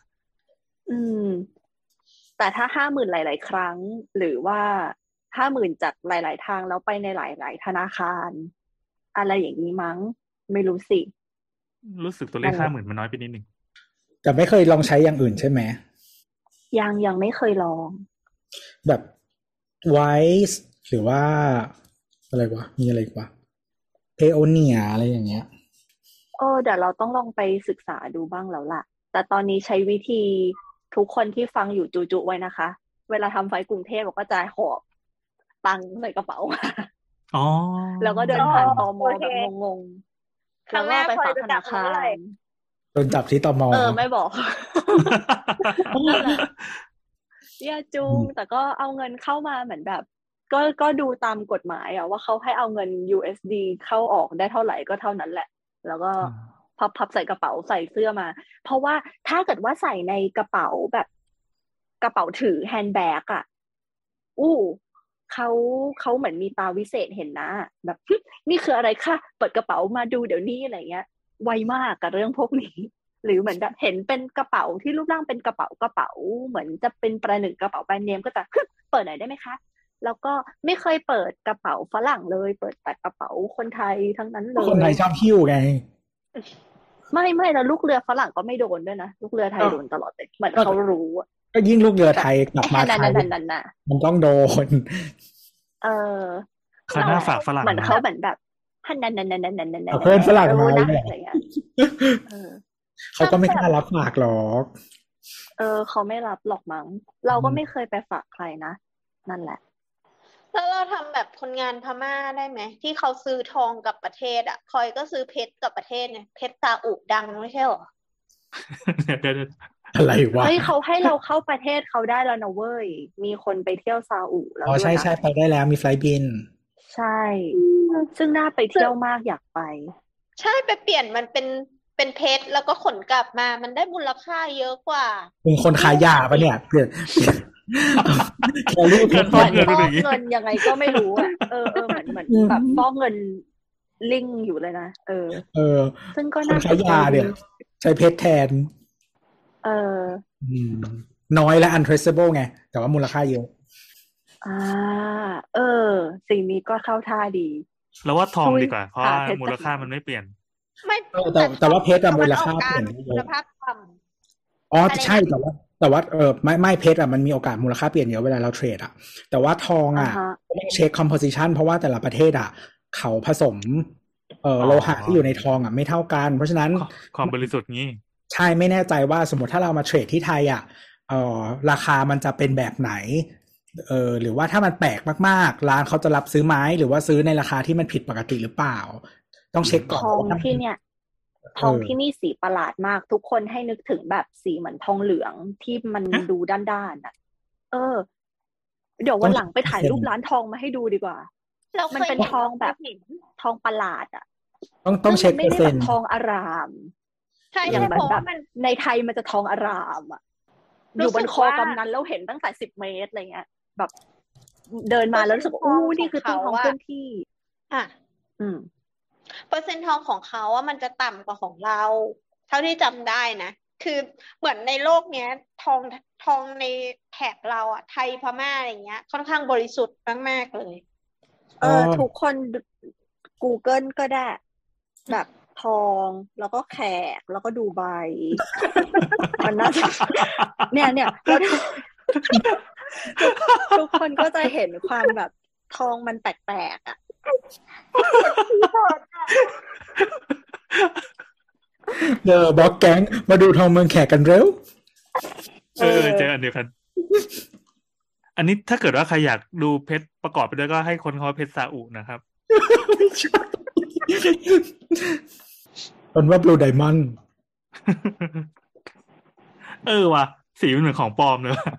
อืม แต่ถ้าห้าหมื่นหลาย ๆ ครั้ง หรือว่าห้าหมื่นจากหลาย ๆ ทางแล้วไปในหลาย ๆ ธนาคาร อะไรอย่างนี้มั้ง ไม่รู้สิ
รู้สึกตัวเลข
นั่นแห
ห้า
ละ
หมื่นมันน้อยไปนิดนึง
แต่ไม่เคยลองใช้อย่างอื่นใช่ไหม
ยังยังไม่เคยลอง
แบบไวส์หรือว่า อะไรวะ มีอะไรอีกวะเพโอเนียอะไรอย่างเงี้ย
เออเดี๋ยวเราต้องลองไปศึกษาดูบ้างแล้วล่ะ แต่ตอนนี้ใช้วิธีทุกคนที่ฟังอยู่จุๆไว้นะคะ เวลาทำไฟล์กรุงเทพเราก็จะหอบตังค์ใส่กระเป๋า
อ๋อ
แล้วก็เดินผ่านตม
โอเค
แบบงงๆ
ครั้
แล้ว
งห
ก็
น้า
ไปฝาก
พลอยจะ
ธนาคา
จับมือเลย
ร
โดนจับที่ตม
เออไม่บอกนั่นแหละอย่าจูงแต่ก็เอาเงินเข้ามาเหมือนแบบ ก็ก็ดูตามกฎหมายอะว่าเขาให้เอาเงิน USD เข้าออกได้เท่าไหร่ก็เท่านั้นแหละ แล้วก็
อ่า
พับพับใส่กระเป๋าใส่เสื้อมา เพราะว่าถ้าเกิดว่าใส่ในกระเป๋าแบบกระเป๋าถือแฮนด์แบ็กอะอู้เขาเขาเหมือนมีตาวิเศษเห็นนะ แบบ นี่คืออะไรคะเปิดกระเป๋ามาดูเดี๋ยวนี้อะไรเงี้ย ไวมากกับเรื่องพวกนี้ หรือเหมือนแบบเห็นเป็นกระเป๋าที่รูปร่างเป็นกระเป๋ากระเป๋า เหมือนจะเป็นประหนึ่งกระเป๋าแบรนด์เนมก็จะเปิดหน่อยได้ไหมคะ แล้วก็ไม่เคยเปิดกระเป๋าฝรั่งเลย เปิดแต่กระเป๋าคนไทยทั้งนั้นเลย
คนไทยชอบหิ้วไง
ไม่ไม่แล้วลูกเรือฝรั่งก็ไม่โดนด้วยนะลูกเรือไทย
ก็
โดนตลอดเลยเหมือน
ก็
เขารู้อะ
ก็ยิ่งลูกเรือไทยกลับมา
นั่น
ไทย
นั่นนั่นน่ะ
มันต้องโดน
เออ
คราวหน้าฝากฝรั่ง
เหมือน
มา
เขาเหมือนแบบฮันนั่นนั่นนั่นนั่นนั่นนั่น
เอาเพื่อนฝรั่งมา
รู้นะ
เนี่ย
อะไรเงี้ยเออ
เขาก็ไม่กล้ารับฝากหรอก
เออ เขาไม่รับหรอกมั้ง เราก็
อืม
ไม่เคยไปฝากใครนะ นั่นแหละ
แล้วเราทำแบบคนงานพม่าได้ไหม ที่เขาซื้อทองกับประเทศ อะ คอยก็ซื้อเพชรกับประเทศเนี่ยเพชรซาอุดังไม่ใช่หรอ
เดี๋ยวเดี๋ยวเดี๋ยว
อะไรวะ
เฮ้ยเขาให้เราเข้าประเทศเขาได้แล้วนะเว้ย มีคนไปเที่ยวซาอุแล้ว
อ๋อ
ด้วย
ใช่
นะ
ใช่ไปได้แล้วมีไฟลท์บิน
ใช่ ซึ่งน่าไปเที่ยวมากอยากไป
ใช่ไปเปลี่ยนมันเป็นเป็นเพชรแล้วก็ขนกลับมา มันได้มูลค่าเยอะกว่า
เป็นคนขายยาปะเนี่ยเปลี่ยนแคล รี่เพชร
ฟอก
เหมือน
เงิน
ฟ
เป็
อนก
อย่างนี้
เงินยังไงก็ไม่รู้อะเออเออเหมือนเหมือน
อืม
แบบฟอกเงินลิงอยู่เลยนะเออ
เออ
ซึ่งก็
คน
น่า
ขายยาเนี่ย
ดี
ใช้เพชรแทน
เออ
อืมน้อยและ untraceable ไง แต่ว่ามูลค่าเยอะ
อ่า เออ สิ่งนี้ก็เข้าท่าดี
แล้วว่าทอง
ช่วย
ดีกว่า เพราะ
หา
ว่า
เพชร
มูลค่า
จากไหน
มันไม่เปลี่ยน
ไม่
เออแต่แต่ว่าเพชรอะ
ตะ
มู
วัน
ล
ออ
ค่าก
กลาง
เปลี่ยนได้เย
คุณ
อะ
ภาพต่
อ๋อ
อะไรนะ
ใช่แต่ว่า แต่ว่าเออไม่ไม่เพชรอะมันมีโอกาสมูลค่าเปลี่ยนเยอะเวลาเราเทรดอะแต่ว่าทองอะ
อ่าฮะ
ต้องเช็ค composition เพราะว่าแต่ละประเทศอะเขาผสม เอ่อ
อ๋อ
โลหะที่อยู่ในทองอะไม่เท่ากัน เพราะฉะนั้น
ความบริสุทธิ์งี้
ใช่ไม่แน่ใจว่าสมมติถ้าเรามาเทรดที่ไทยอะเอ่อราคามันจะเป็นแบบไหนเออหรือว่าถ้ามันแปลกมากๆ ร้านเขาจะรับซื้อไหมหรือว่าซื้อในราคาที่มันผิดปกติหรือเปล่า ต้องเช็คก่อน
ทอง
ว่า
ที่เนี่ย ทองที่นี่สีประหลาดมาก ทุกคนให้นึกถึงแบบสีเหมือนทองเหลืองที่มัน
ฮะ
ดูด้านๆอะ เออ เดี๋ยววันหลังไปถ่ายรูปร้านทองมาให้ดูดีกว่าำ
เรา
มัน
เคย
เป็น
ห็
ทองแบบ
เห็น
ทองประหลาดอะ
ต้องต้องเช็ค
ซึ่
เปอ
มัน
ร์เซ็
ไม่
น
ได้แบ
ต์
บทองอาราม
ใช่
อ
ใช่
ย่าง
เพ
แบบ
ราะ
แบ
ว่า
บ
มัน
ในไทยมันจะทองอารามอะ
รู้
อยู่บน
สึก
คอ
ว่า
กำนันแล้วเห็นตั้งแต่สิบเมตรอะไรเงี้ย แบบเดินมาแล้วรู้สึกว่า
ทอง
อู้นี่คือ
ของ
ตู้ทอง
เขาอะ
เคลื่อนที่
อะ
อืม
เปอร์เซ็นต์ทองของเขาว่ามันจะต่ำกว่าของเรา เท่าที่จำได้นะคือเหมือนในโลกเนี้ย ทองทองในแถบเราอะไทยพม่าอะไรเงี้ย ค่อนข้างบริสุทธิ์มากๆเลย
เออทุกคน Google ก็ได้ แบบทองแล้วก็แขกแล้วก็ดูใบมันน่าจะเนี่ยเนี่ยแล้วทุกทุกคนก็จะเห็นความแบบ ทองมันแปลกๆอะ
เดอะบล็อกแก๊งมาดูทองเมืองแขกกันเร็ว
เออเจออันเดียวกัน อันนี้ถ้าเกิดว่าใครอยากดูเพชรประกอบไปด้วยก็ให้คนเขาเพชรซาอุนะครับ
คนว่าบลูไดมอนด์
เออว่ะ สีมันเหมือนของปลอมเลยว่ะ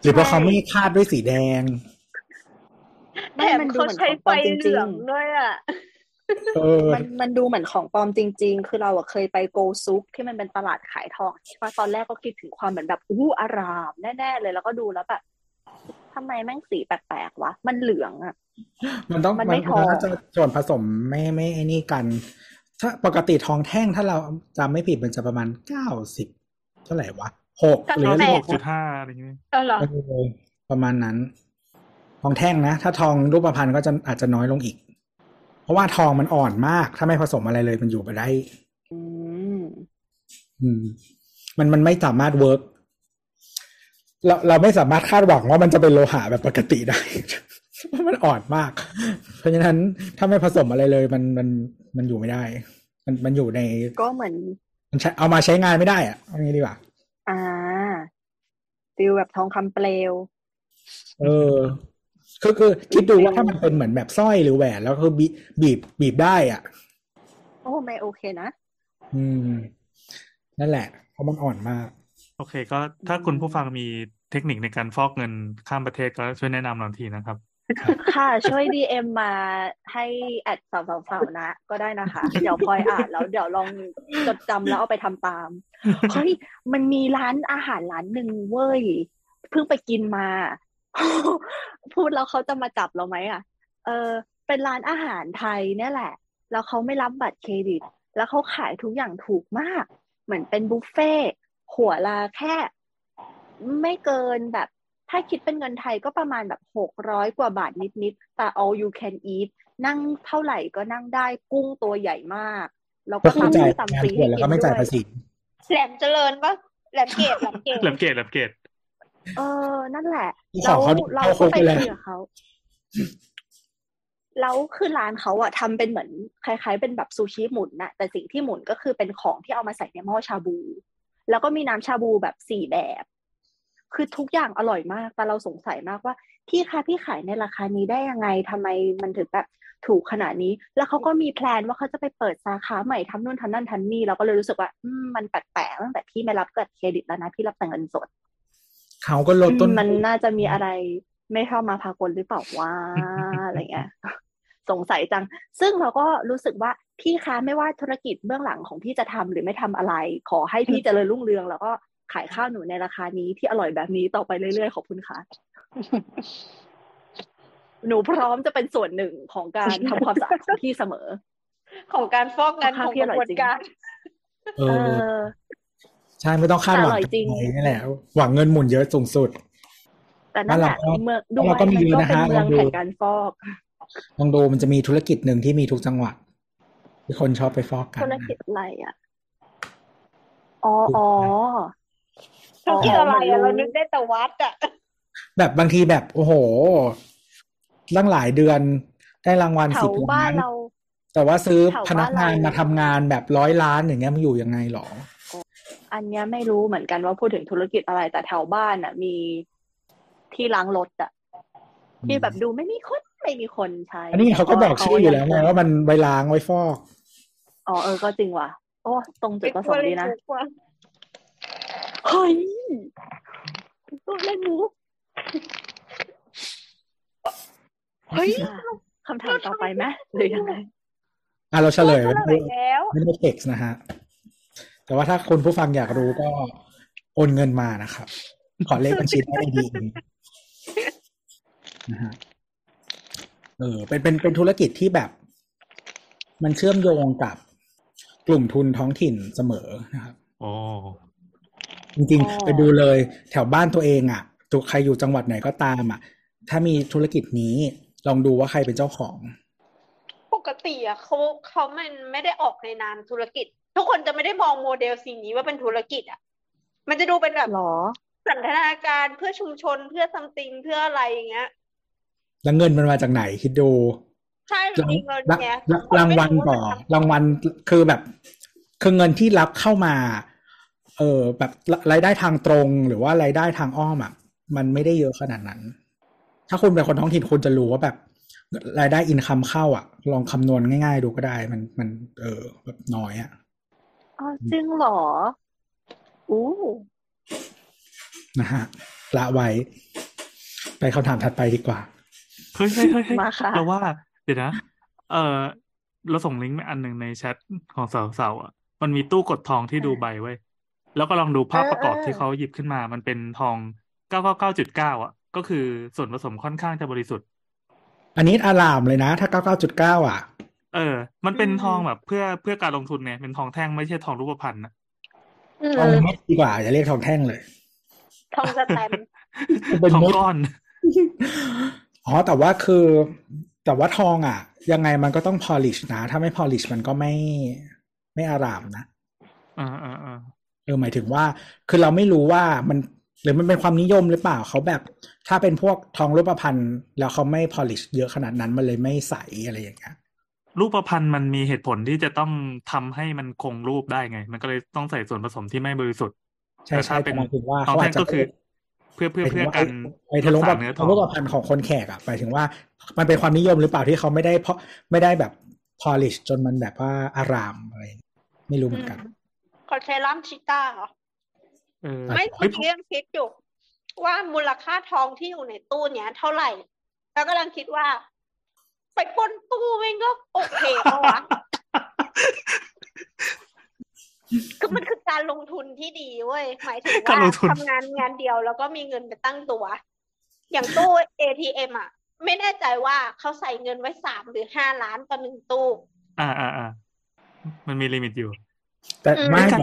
หรือเพราะเขาไม่คาดด้วยสีแดง
แถมเขาใช้ไฟเหลืองด้วยอะ
เออ
มันมันดูเหมือนของปลอมจริง ๆ คือเราอะเคยไปโกซุกที่มันเป็นตลาดขายทองใช่ปะตอนแรกก็คิดถึงความเหมือนแบบอู้อาราม แน่ๆเลยแล้วก็ดูแล้วแบบทำไมแม่งสีแปลกๆวะ มันเหลืองอะ
มันต้อง
มันไม่ทอง
น่าจะส่วนผสมไม่ไม่ไอ้นี่กัน ถ้าปกติทองแท่งถ้าเราจำไม่ผิดมันจะประมาณเก้าสิบเท่าไหร่วะหกหรือ
แปด
หกจุดห้าอะไรอย่างเงี้ย
เออเหรอ
เออประมาณนั้น ทองแท่งนะ ถ้าทองรูปพรรณก็จะอาจจะน้อยลงอีก เพราะว่าทองมันอ่อนมาก ถ้าไม่ผสมอะไรเลยมันอยู่ไม่ได้
อืม
อืม มันมันไม่สามารถ work เราเราไม่สามารถคาดหวังว่ามันจะเป็นโลหะแบบปกติได้เพราะมันอ่อนมาก เพราะฉะนั้นถ้าไม่ผสมอะไรเลยมันมันมันอยู่ไม่ได้ มันมันอยู่ใน
ก็เหมือน
มันใช้เอามาใช้งานไม่ได้อะเอางี้ดีกว่า
อ่า feel แบบทองคำเปลว
เออ คือคือคิดดูว่าถ้ามันเป็นเหมือนแบบสร้อยหรือแหวน แล้วคือบีบีบบีบได้อะ
โอ้ไม่โอเคนะ
อืม นั่นแหละ เพราะมันอ่อนมาก
โอเค ก็ถ้าคุณผู้ฟังมีเทคนิคในการฟอกเงินข้ามประเทศก็ช่วยแนะนำเราทีนะครับ
ค่ะ ช่วยดีเอ็มมาให้แอดสาวสาวๆๆนะ ก็ได้นะคะ เดี๋ยวพลอยอ่านแล้วเดี๋ยวลองจดจำแล้วเอาไปทำตาม เฮ้ย มันมีร้านอาหารร้านหนึ่งเว้ย เพิ่งไปกินมา พูดแล้วเขาจะมาจับเราไหมอะ เออ เป็นร้านอาหารไทยเนี่ยแหละ แล้วเขาไม่รับบัตรเครดิต แล้วเขาขายทุกอย่างถูกมาก เหมือนเป็นบุฟเฟ่ต์หัวละแค่ ไม่เกินแบบ ถ้าคิดเป็นเงินไทยก็ประมาณแบบหกร้อยกว่าบาทนิดๆแต่ all you can eat นั่งเท่าไหร่ก็นั่งได้กุ้งตัวใหญ่มาก แล้ว
ก็
ก็
คือ
ตำ
จ่าย
ที่ตำ
งาน
ฟรี
เถื่อนแล้วก็ไม่จ่ายภาษี
แหลมเจริญปะแหลมเกตแหลมเกต
แหลมเกตแหลมเกต
เออ นั่นแหละ
ที่ข
แล้
อ
ว
เขา
เรา
เข้าคุ
ก็
ก
ไป
ไปแล้ว
คุยกับเขาแล้วคือร้านเขาอะทำเป็นเหมือนคล้ายๆ เป็นแบบซูชิหมุนน่ะแต่สิ่งที่หมุนก็คือเป็นของที่เอามาใส่ในหม้อชาบู แล้วก็มีน้ำชาบูแบบสี่แบบ คือทุกอย่างอร่อยมาก แต่เราสงสัยมากว่าพี่คะพี่ขายในราคานี้ได้ยังไงทำไมมันถึงแบบถูกขนาดนี้ แล้วเขาก็มีแพลนว่าเขาจะไปเปิดสาขาใหม่ทำนู่นทำนั่นทำนี่เราก็เลยรู้สึกว่าอืมมันแปลกๆตั้งแต่พี่ไม่รับบัตรเครดิตแล้วนะพี่รับแต่เงินสด
เขาก็ลดต้น
อืมมันน่าจะมีอะไรไม่เข้ามาพากลหรือเปล่าว่าอะไรเงี้ยสงสัยจัง ซึ่งเราก็รู้สึกว่าพี่คะไม่ว่าธุรกิจเบื้องหลังของพี่จะทำหรือไม่ทำอะไร ขอให้พี่เจริญรุ่งเรือง แล้วก็ขายข้าวหนูในราคานี้ที่อร่อยแบบนี้ต่อไปเรื่อยๆขอบคุณค่ะ หนูพร้อมจะเป็นส่วนหนึ่งของการทำความสะอาดของพี่เสมอ
ของการฟอกเงิน
ข้า
ข
ว
อง
พี่
ก
อร่
ระ
อย
บวน
จริง
การ
เอ
เอ
อ
อ
ใช่ไม่ต้องคาดหวัง
แต่อร่อยจริง
กับใคนี่แหละหวังเงินหมุนเยอะสูงสุด
แต่นั่นแหละ
แล้วเราก็
เมืองดู
แล้วเราก็มี
มันก็
นะ
เป็น
ฮะ
เมือง
ลองดู
แห่งการฟอก
ลองดูมันจะมีธุรกิจหนึ่งที่มีทุกจังหวัดที่คนชอบไปฟอกกัน
ธุรกิจอะไรอะอ๋ออ๋อ
ธุรกิจอะไร
อ๋อ
อะ
มันรู้
เรานึกได้แต่วัดอะ
แบบบางทีแบบโอ้โหตั้งหลายเดือนได้รางวัล
แถ
สิบ
วบ้า
ล้านน
เรา
แต่ว่าซื้อ
แถว
พนักงาน
บ้านเรา
มาทำงานแบบร้อยล้านอย่างเงี้ยมันอยู่ยังไงหรอ
อันเนี้ยไม่รู้เหมือนกันว่าพูดถึงธุรกิจอะไรแต่แถวบ้านอะ มีที่ล้างรถอะที่แบบดูไม่มีคนไม่มีคนใช้
อันนี้เขาก็บอกชื่ออยู่แล้วไงว่ามันไว้ล้างไว้ฟอก
อ๋อเออก็จริงว่ะ โอ้ตรงจุดประสงค์ดีนะ
ทุกวัน
เฮ้ยตัวเล่นมุกเฮ้ยคำถามต่อไปไหมหรือยังไง
อะเราเฉลย
เท่า
ไม่
ไหร่
ได้
แล้ว
ไม่ได้เท็กซ์นะฮะ แต่ว่าถ้าคุณผู้ฟังอยากรู้ก็โอนเงินมานะครับ ขอเลขบัญชีได้ดีนะฮะเออเป็นเป็นเป็นธุรกิจที่แบบ มันเชื่อมโยงกับกลุ่มทุนท้องถิ่นเสมอนะครับ
โอ้
จริง
อ๋อ
ๆไปดูเลยแถวบ้านตัวเองอะตัวใครอยู่จังหวัดไหนก็ตามอะ ถ้ามีธุรกิจนี้ลองดูว่าใครเป็นเจ้าของ
ปกติอะเขาเขามันไม่ได้ออกในนามธุรกิจ ทุกคนจะไม่ได้มองโมเดลสิ่งนี้ว่าเป็นธุรกิจอะมันจะดูเป็นแบบ
หรอ
สันทนาการเพื่อชุมชนเพื่อซัมติงเพื่ออะไรอย่างเงี้ย
แล้วเงินมันมาจากไหนคิดดู
ใช่มันมีเงิน
ราง
ไง
รางรางวัลต่อรางวัลคือแบบ คือเงินที่รับเข้ามา เออแบบรายได้ทางตรงหรือว่ารายได้ทางอ้อมอะ มันไม่ได้เยอะขนาดนั้น ถ้าคุณเป็นคนท้องถิ่นคุณจะรู้ว่าแบบรายได้อินคัมเข้าอะ ลองคำนวณง่าย ๆ ดูก็ได้ มันมัน เออแบบน้อยอะ
อ๋อจริงเหรออู้
นะฮะละไว้ ไปคำถามถัดไปดีกว่า
เฮ้ยเฮ้ยเฮ้ยเฮ้ย
มาค่ะ
เราว่า เดี๋ยวนะ เออเราส่งลิงก์ไปอันหนึ่งในแชทของสาวสาวๆอะ มันมีตู้กดทองที่ดูใบไว้ยแล้วก็ลองดูภาพประกอบที่เขาหยิบขึ้นมา มันเป็นทองเก้าเก้าเก้าจุดเก้าอะ ก็คือส่วนผสมค่อนข้างจะบริสุทธิ์
อันนี้อารามเลยนะ ถ้าเก้าเก้าจุดเก้าอะ
เออ มันเป็นทองแบบเพื่อเพื่อการลงทุนเนี่ยเป็นทองแท่งไม่ใช่ทองรูปพรรณนะ
อืม
ทองเม็ดดีกว่าอย่าเรียกทองแท่งเลย
ทองสแตมป์
เป็น
ทอง
เม็ด
ก้อน
อ๋อแต่ว่าคือ แต่ว่าทองอะ ยังไงมันก็ต้อง polish นะ ถ้าไม่ polish มันก็ไม่ไม่อารามนะ
อ่าอ่าอ่า
เออหมายถึงว่า คือเราไม่รู้ว่ามันหรือมันเป็นความนิยมหรือเปล่าเขาแบบ ถ้าเป็นพวกทองรูปพรรณแล้วเขาไม่ polish เยอะขนาดนั้นมันเลยไม่ใสอะไรอย่างเงี้ย
รูปพรรณมันมีเหตุผลที่จะต้องทำให้มันคงรูปได้ไง มันก็เลยต้องใส่ส่วนผสมที่ไม่บริสุทธิ์
ใช่
แต่
ใช่
ถ้าเป็
แต่
น
หมายถึงว่า
ทอง
เขา
แท่
อาจ
ง
จะ
ก็คือ เพื่อเพื่อเพื่อ
หมายถึ
เพื่อง
ว่า
การ
ไอ้ไอ้ทะลุ
รัก
แบ
ษา
บ
เนื้อท
ท
อ
อง
ง
รูปพรรณของคนแขกอะหมายถึงว่า มันเป็นความนิยมหรือเปล่าที่เขาไม่ได้เพราะไม่ได้แบบ polish จนมันแบบว่าอารามอะไร ไม่รู้เหมือนกัน
คอนเทลัมชิต้าเหรอ
เออ
ไม่
เฮ้
เมื่
ย
อกี้ยังคิดอยู่ ว่ามูลค่าทองที่อยู่ในตู้เนี้ยเท่าไหร่ แล้วกำลังคิดว่า ไปปล้นตู้แม่งก็โอเคปะวะคือมันคือการลงทุนที่ดีเว้ยหมายถึง
การ
ว่า
ลงทุน
ทำงานงานเดียวแล้วก็มีเงินไปตั้งตัว อย่างตู้ ATM อะ ไม่แน่ใจว่าเขาใส่เงินไว้สามหรือห้าล้านต่อหนึ่งตู้
อ่าอ่าอ่ามันมีลิมิตอยู่
แต่
อืม
ไม่แต่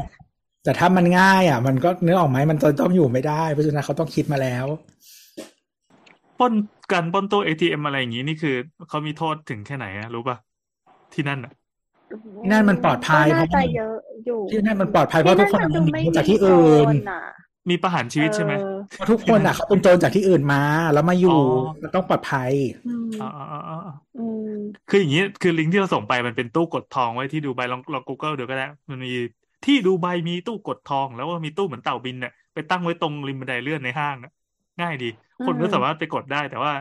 แต่ถ้ามันง่ายอะ มันก็เนื้อออกไหมมันจะต้องอยู่ไม่ได้ เพราะฉะนั้นเขาต้องคิดมาแล้ว
ปล้นการปล้นตู้ ATM อะไรอย่างงี้นี่คือเขามีโทษถึงแค่ไหนอะรู้ป่ะที่นั่นอะ
ที่นั่นมันปลอดภัย
ก็น่า
เพราะ
จะ
มัน
เยอะอยู่
ที่นั่นมันปลอดภัยเพราะทุกคน
ที่
เอา
ดู
เงิน
ไม่
มาจาก
มี
ที่อื่น
โจรน่ะ
มีประหารชีวิตใช่ไหม
เออ
เพราะทุกคนอะเขาเป็นโจรจากที่อื่นมา แล้วมาอยู่
อ๋อ
มันต้องปลอดภัย
อืม
อ๋ออ๋ออ๋ออ๋อ
อืม
คืออย่างนี้คือลิงก์ที่เราส่งไปมันเป็นตู้กดทองไว้ที่ดูไบลองลอง Google ดูก็ได้มันมีที่ดูไบมีตู้กดทองแล้วก็มีตู้เหมือนเต่าบินเนี่ยไปตั้งไว้ตรงริมบันไดเลื่อนในห้างอะ ง่ายดี คนก็
อืม
สามารถไปกดได้แต่ว่า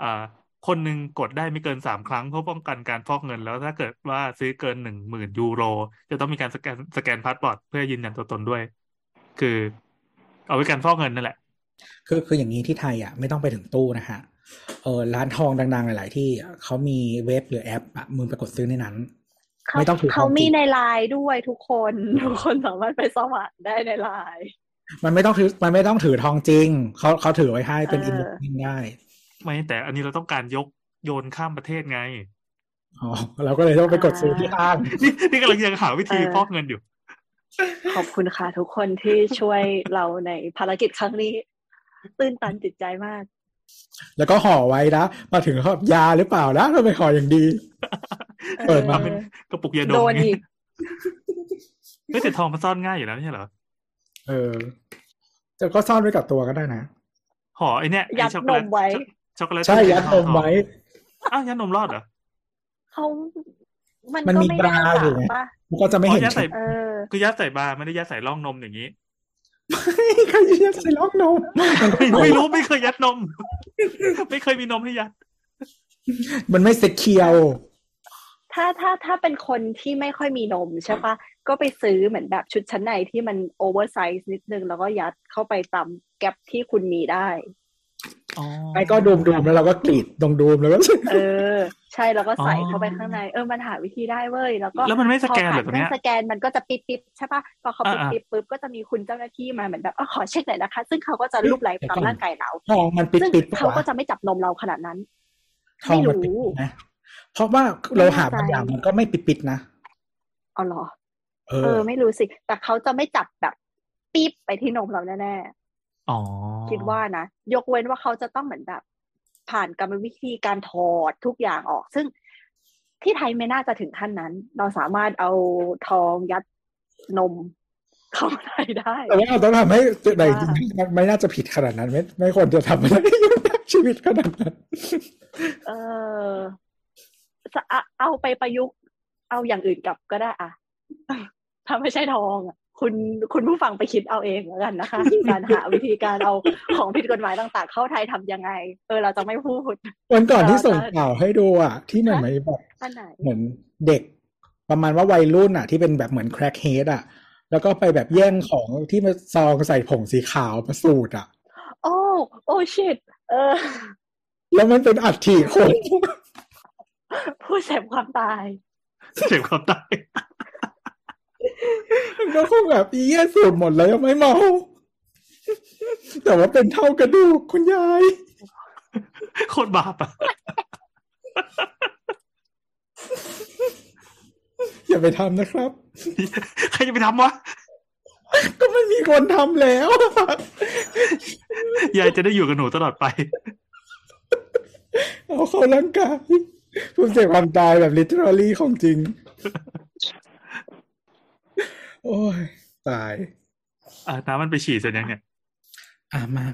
อ่าคนหนึ่งกดได้ไม่เกินสามครั้งเพื่อป้องกันการฟอกเงิน แล้วถ้าเกิดว่าซื้อเกินหนึ่งหมื่นยูโร จะต้องมีการสแกนสแกนพาสปอร์ตเพื่อยืนยันตัวตนด้วย คือ เอาไว้การฟอกเงินนั่นแหละ
คือคืออย่างนี้ที่ไทยอะไม่ต้องไปถึงตู้นะฮะเออร้านทองดังๆ หลาย ๆ ที่เขามีเว็บหรือแอปอะมึงไปกดซื้อในนั้น
เขา
ไม่ต้องถือ
เขา
ของจริง
มีในไลน์ด้วยทุกคน ทุกคนสามารถไปสมัครได้ในไลน์
มันไม่ต้องถือมันไม่ต้องถือทองจริง เขาเขาถือไว้ให้เป็น
เอ
อิน
อ
เวสได้
ไม่แต่อันนี้เราต้องการยกโยนข้ามประเทศไง
อ๋อเราก็เลยต้องไปกดซื้อที่ห้าง
นี่นี่กำลังยังหาวิธี
เออ
ฟอกเงินอยู่
ขอบคุณค่ะทุกคนที่ช่วยเราในภารกิจครั้งนี้ ตื้นตันจิตใจมาก
แล้วก็ห่อไว้นะมาถึงเขาแบบยาหรือเปล่านะทำไมห่ออย่างดี เปิดมา
ทำเป็นกระปุกยาด
โด
ม
น
ไง
อีก
เฮ้ยแต่ทองมันซ่อนง่ายอยู่แล้วไม่ใช่เหรอ
เออแต่ก็ซ่อนไว้กับตัวก็ได้นะ
ห่อไอเนี้ยไอ
ยัด
ช็อกโกแลต
นมไว้
ช็อกโกแลต
ใช่
ที่
ยัด
เป็น
นม
ทองๆ
ไว้
อ้าวยัดนมรอดเหรอ
เขามัน
มัน
ก็
มี
ไม่
ตรา
น่า
อยู่
จะ
ไง
ป่ะ
มันก็จะไม่เห็น
อ๋อยัดใส่
เออ
คือยัดใส่บาร์ไม่ได้ยัดใส่ร่องนมอย่างนี้
ใครจะยัดใส่ล็อกนม
ไม่รู้ไม่เคยยัดนม ไม่เคยมีนมให้ยัด
มันไม่เซ็กเคียว
ถ้าถ้าถ้าเป็นคนที่ไม่ค่อยมีนมใช่ปะก็ไปซื้อเหมือนแบบชุดชั้นในที่มันโอเวอร์ไซส์นิดนึง แล้วก็ยัดเข้าไปตามแกลบที่คุณมีได้
อ๋อ
ไม่ก็ดูมดูมๆแล้วเราก็กรีดตรงดูมแล้วก็
เออ ใช่แล้วก็ใส่
อ๋อ
เข้าไปข้างในเออมันหาวิธีได้เว้ยแล้วก็
แล้วมันไม่สแกน
พอ
เหร
ผ่า
อตรงเนี้ย
เครื่องสแกนมันก็จะปิดปิดใช่ปะพอเขาปิด
อ่าๆ
ปิดปุ๊บก็จะมีคุณเจ้าหน้าที่มาเหมือนแบบอ๋อขอเช็คหน่อยนะคะ ซึ่งเขาก็จะรูปไลฟ์ตามร่างกายเรา
ทองมันปิด
ซึ่ง
ปิด
เขาก็จะไม่จับนมเราขนาดนั้น
ทองมันปิด
ไม่รู้
นะเพราะว่าเราหาบางอย่างมันก็ไม่ปิดปิดๆนะ
อ๋อเหรอ
เอ
เอ
อ
อ ไม่รู้สิ แต่เขาจะไม่จับแบบปี๊บไปที่นมเราแน่
อ๋อ
ๆคิดว่านะ ยกเว้นว่าเขาจะต้องเหมือนแบบ ผ่านกรรมวิธีการถอดทุกอย่างออก ซึ่งที่ไทยไม่น่าจะถึงขั้นนั้น เราสามารถเอาทองยัดนมเข้าไทยได้
แต่ว่าเราต้องทำให้แต่จริงๆมันไม่น่าจะผิดขนาดนั้น ไม่ไม่ควรจะทำอะไรชีวิตขนาดนั้น
เออสะอะเอาไปประยุกต์เอาอย่างอื่นกลับก็ได้อะ ถ้าไม่ใช่ทองอะคุณคุณผู้ฟังไปคิดเอาเองแล้วกันนะคะ การหาวิธีการเอาของผิดกฎหมายต่างๆ เข้าไทยทำยังไง เออเราจะไม่พูด
วันก่อนที่ส่ง
เออ
ข่าวให้ดูอะ ที่มันเหมือนแบบ
อันไหน
เหมือนเด็ก ประมาณว่าวัยรุ่นอะ ที่เป็นแบบเหมือนแครกเฮดอะ แล้วก็ไปแบบแย่งของที่มาซองใส่ผงสีขาวมาสูตรอะ
โอ้โอ้ชิตเออ
แล้วมันเป็นอัฐิคน
ผู้เสพความตาย
เจ็บความตาย
ก็คงแบบอีเหี้ยสูตรหมดแล้วยังไม่เมา แต่ว่าเป็นเท่ากระดูกคุณยาย
โคตรบาปอะ
อย่าไปทำนะครับ
ใครจะไปทำวะ
ก็ไม่มีคนทำแล้ว
ยายจะได้อยู่กับหนูตลอดไป
เอาเข้าร่างกายผู้เสพความตายแบบ literally ของจริง โอ้ยตาย
อะน้ำมันไปฉี่เสร็จยังเนี่ย
อะมา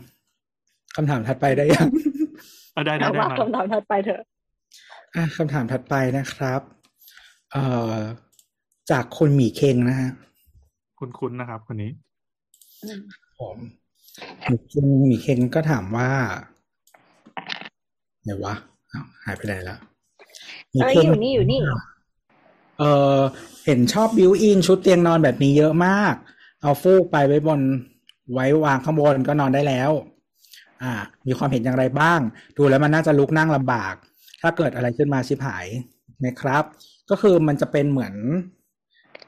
คำถามถัดไปได้ยัง
เอาได้ได้
เอา
ได้
ว่า
มา
คำถามถัดไปเถอะ
อะคำถามถัดไปนะครับ เอ่อจากคุณหมีเคงนะฮะ
คุ้นๆนะครับ คนนี้
ผมคุณหมีเคงก็ถามว่าไหนวะอ้าวหายไปไหนละหมี
เอ้ย
เคง
อยู่นี่อยู่นี่
เออเห็นชอบ built-in ชุดเตียงนอนแบบนี้เยอะมาก เอาฟูกไปไว้บนไว้วางข้างบนก็นอนได้แล้ว อ่า มีความเห็นอย่างไรบ้าง ดูแล้วมันน่าจะลุกนั่งลำบาก ถ้าเกิดอะไรขึ้นมาชิบหายนะครับ ก็คือมันจะเป็นเหมือน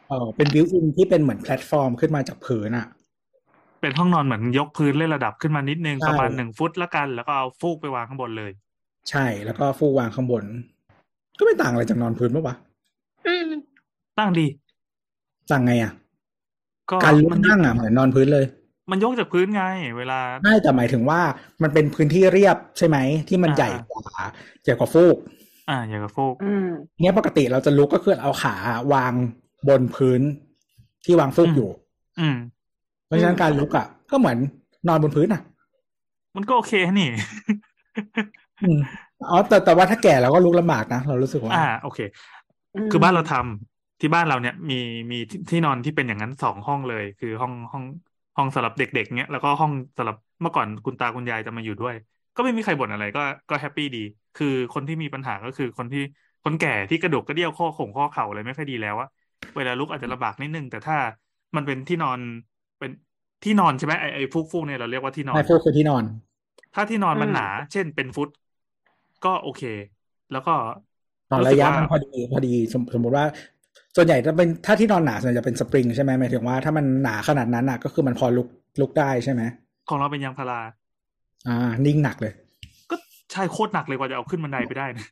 เออเป็น built-in ที่เป็นเหมือนแพลตฟอร์มขึ้นมาจากพื้นอะ
เป็นห้องนอนเหมือนยกพื้นเล่นระดับขึ้นมานิดนึง
ใช่
ประมาณหนึ่งฟุตละกัน แล้วก็เอาฟูกไปวางข้างบนเลย
ใช่แล้วก็ฟูกวางข้างบน ก็ไม่ต่างอะไรจากนอนพื้นปะวะ
อืม
ตั้งดี
ต่างไงอะ
ก็
การลุก
มัน
นั่งอะเหมือนนอนพื้นเลย
มันยกจากพื้นไง เวลา
ไม่แต่หมายถึงว่ามันเป็นพื้นที่เรียบใช่ไหม ที่มัน
อ่า
ใหญ่กว่าใหญ่กว่าฟูก
อ่าอย่างกับฟูก
อืม
เนี่ยปกติเราจะลุกก็คือเอาขาวางบนพื้นที่วางฟูก
อืม
อยู่
อืม
เพราะฉะนั้นการลุกอะ ก็เหมือนนอนบนพื้นอะ
มันก็โอเคนี่
อืมอ๋อแต่แต่ว่าถ้าแก่เราก็ลุกลำบากนะ เรารู้สึกว่า
อ่า โอเค คือบ้านเราทำที่บ้านเราเนี่ยมีมีที่ที่นอนที่เป็นอย่างนั้นสองห้องเลย คือห้องห้องห้องสำหรับเด็กๆเนี้ยแล้วก็ห้องสำหรับเมื่อก่อนคุณตาคุณยายจะมาอยู่ด้วย ก็ไม่มีใครบ่นอะไรก็ก็ happy ดี คือคนที่มีปัญหาก็คือคนที่คนแก่ที่กระดูกกระเดี่ยวข้อข่งข้อเข่าอะไรไม่ค่อยดีแล้วอะเวลาลุกอาจจะลำบากนิดนึง แต่ถ้ามันเป็นที่นอนเป็นที่นอนใช่ไหมไอไอฟูกฟูกเนี่ยเราเรียกว่าที่นอน
ในฟูกคือที่นอน
ถ้าที่นอนมันหนา เช่นเป็นฟุต ก็โอเค แล้วก็
นอน
รู้
ระ
สึก
ยะ
ว่า
มันพอดีพอดีสมสมมติว่า ส่วนใหญ่ถ้าเป็นถ้าที่นอนหนาส่วนใหญ่จะเป็นสปริงใช่ไหมหมายถึงว่าถ้ามันหนาขนาดนั้นอะ ก็คือมันพอลุกลุกได้ใช่ไหม
ของเราเป็นยางพารา
อ่า นิ่งหนักเลย
ก็ใช่โคตรหนักเลยกว่าจะเอาขึ้นบันไดไปได้นะ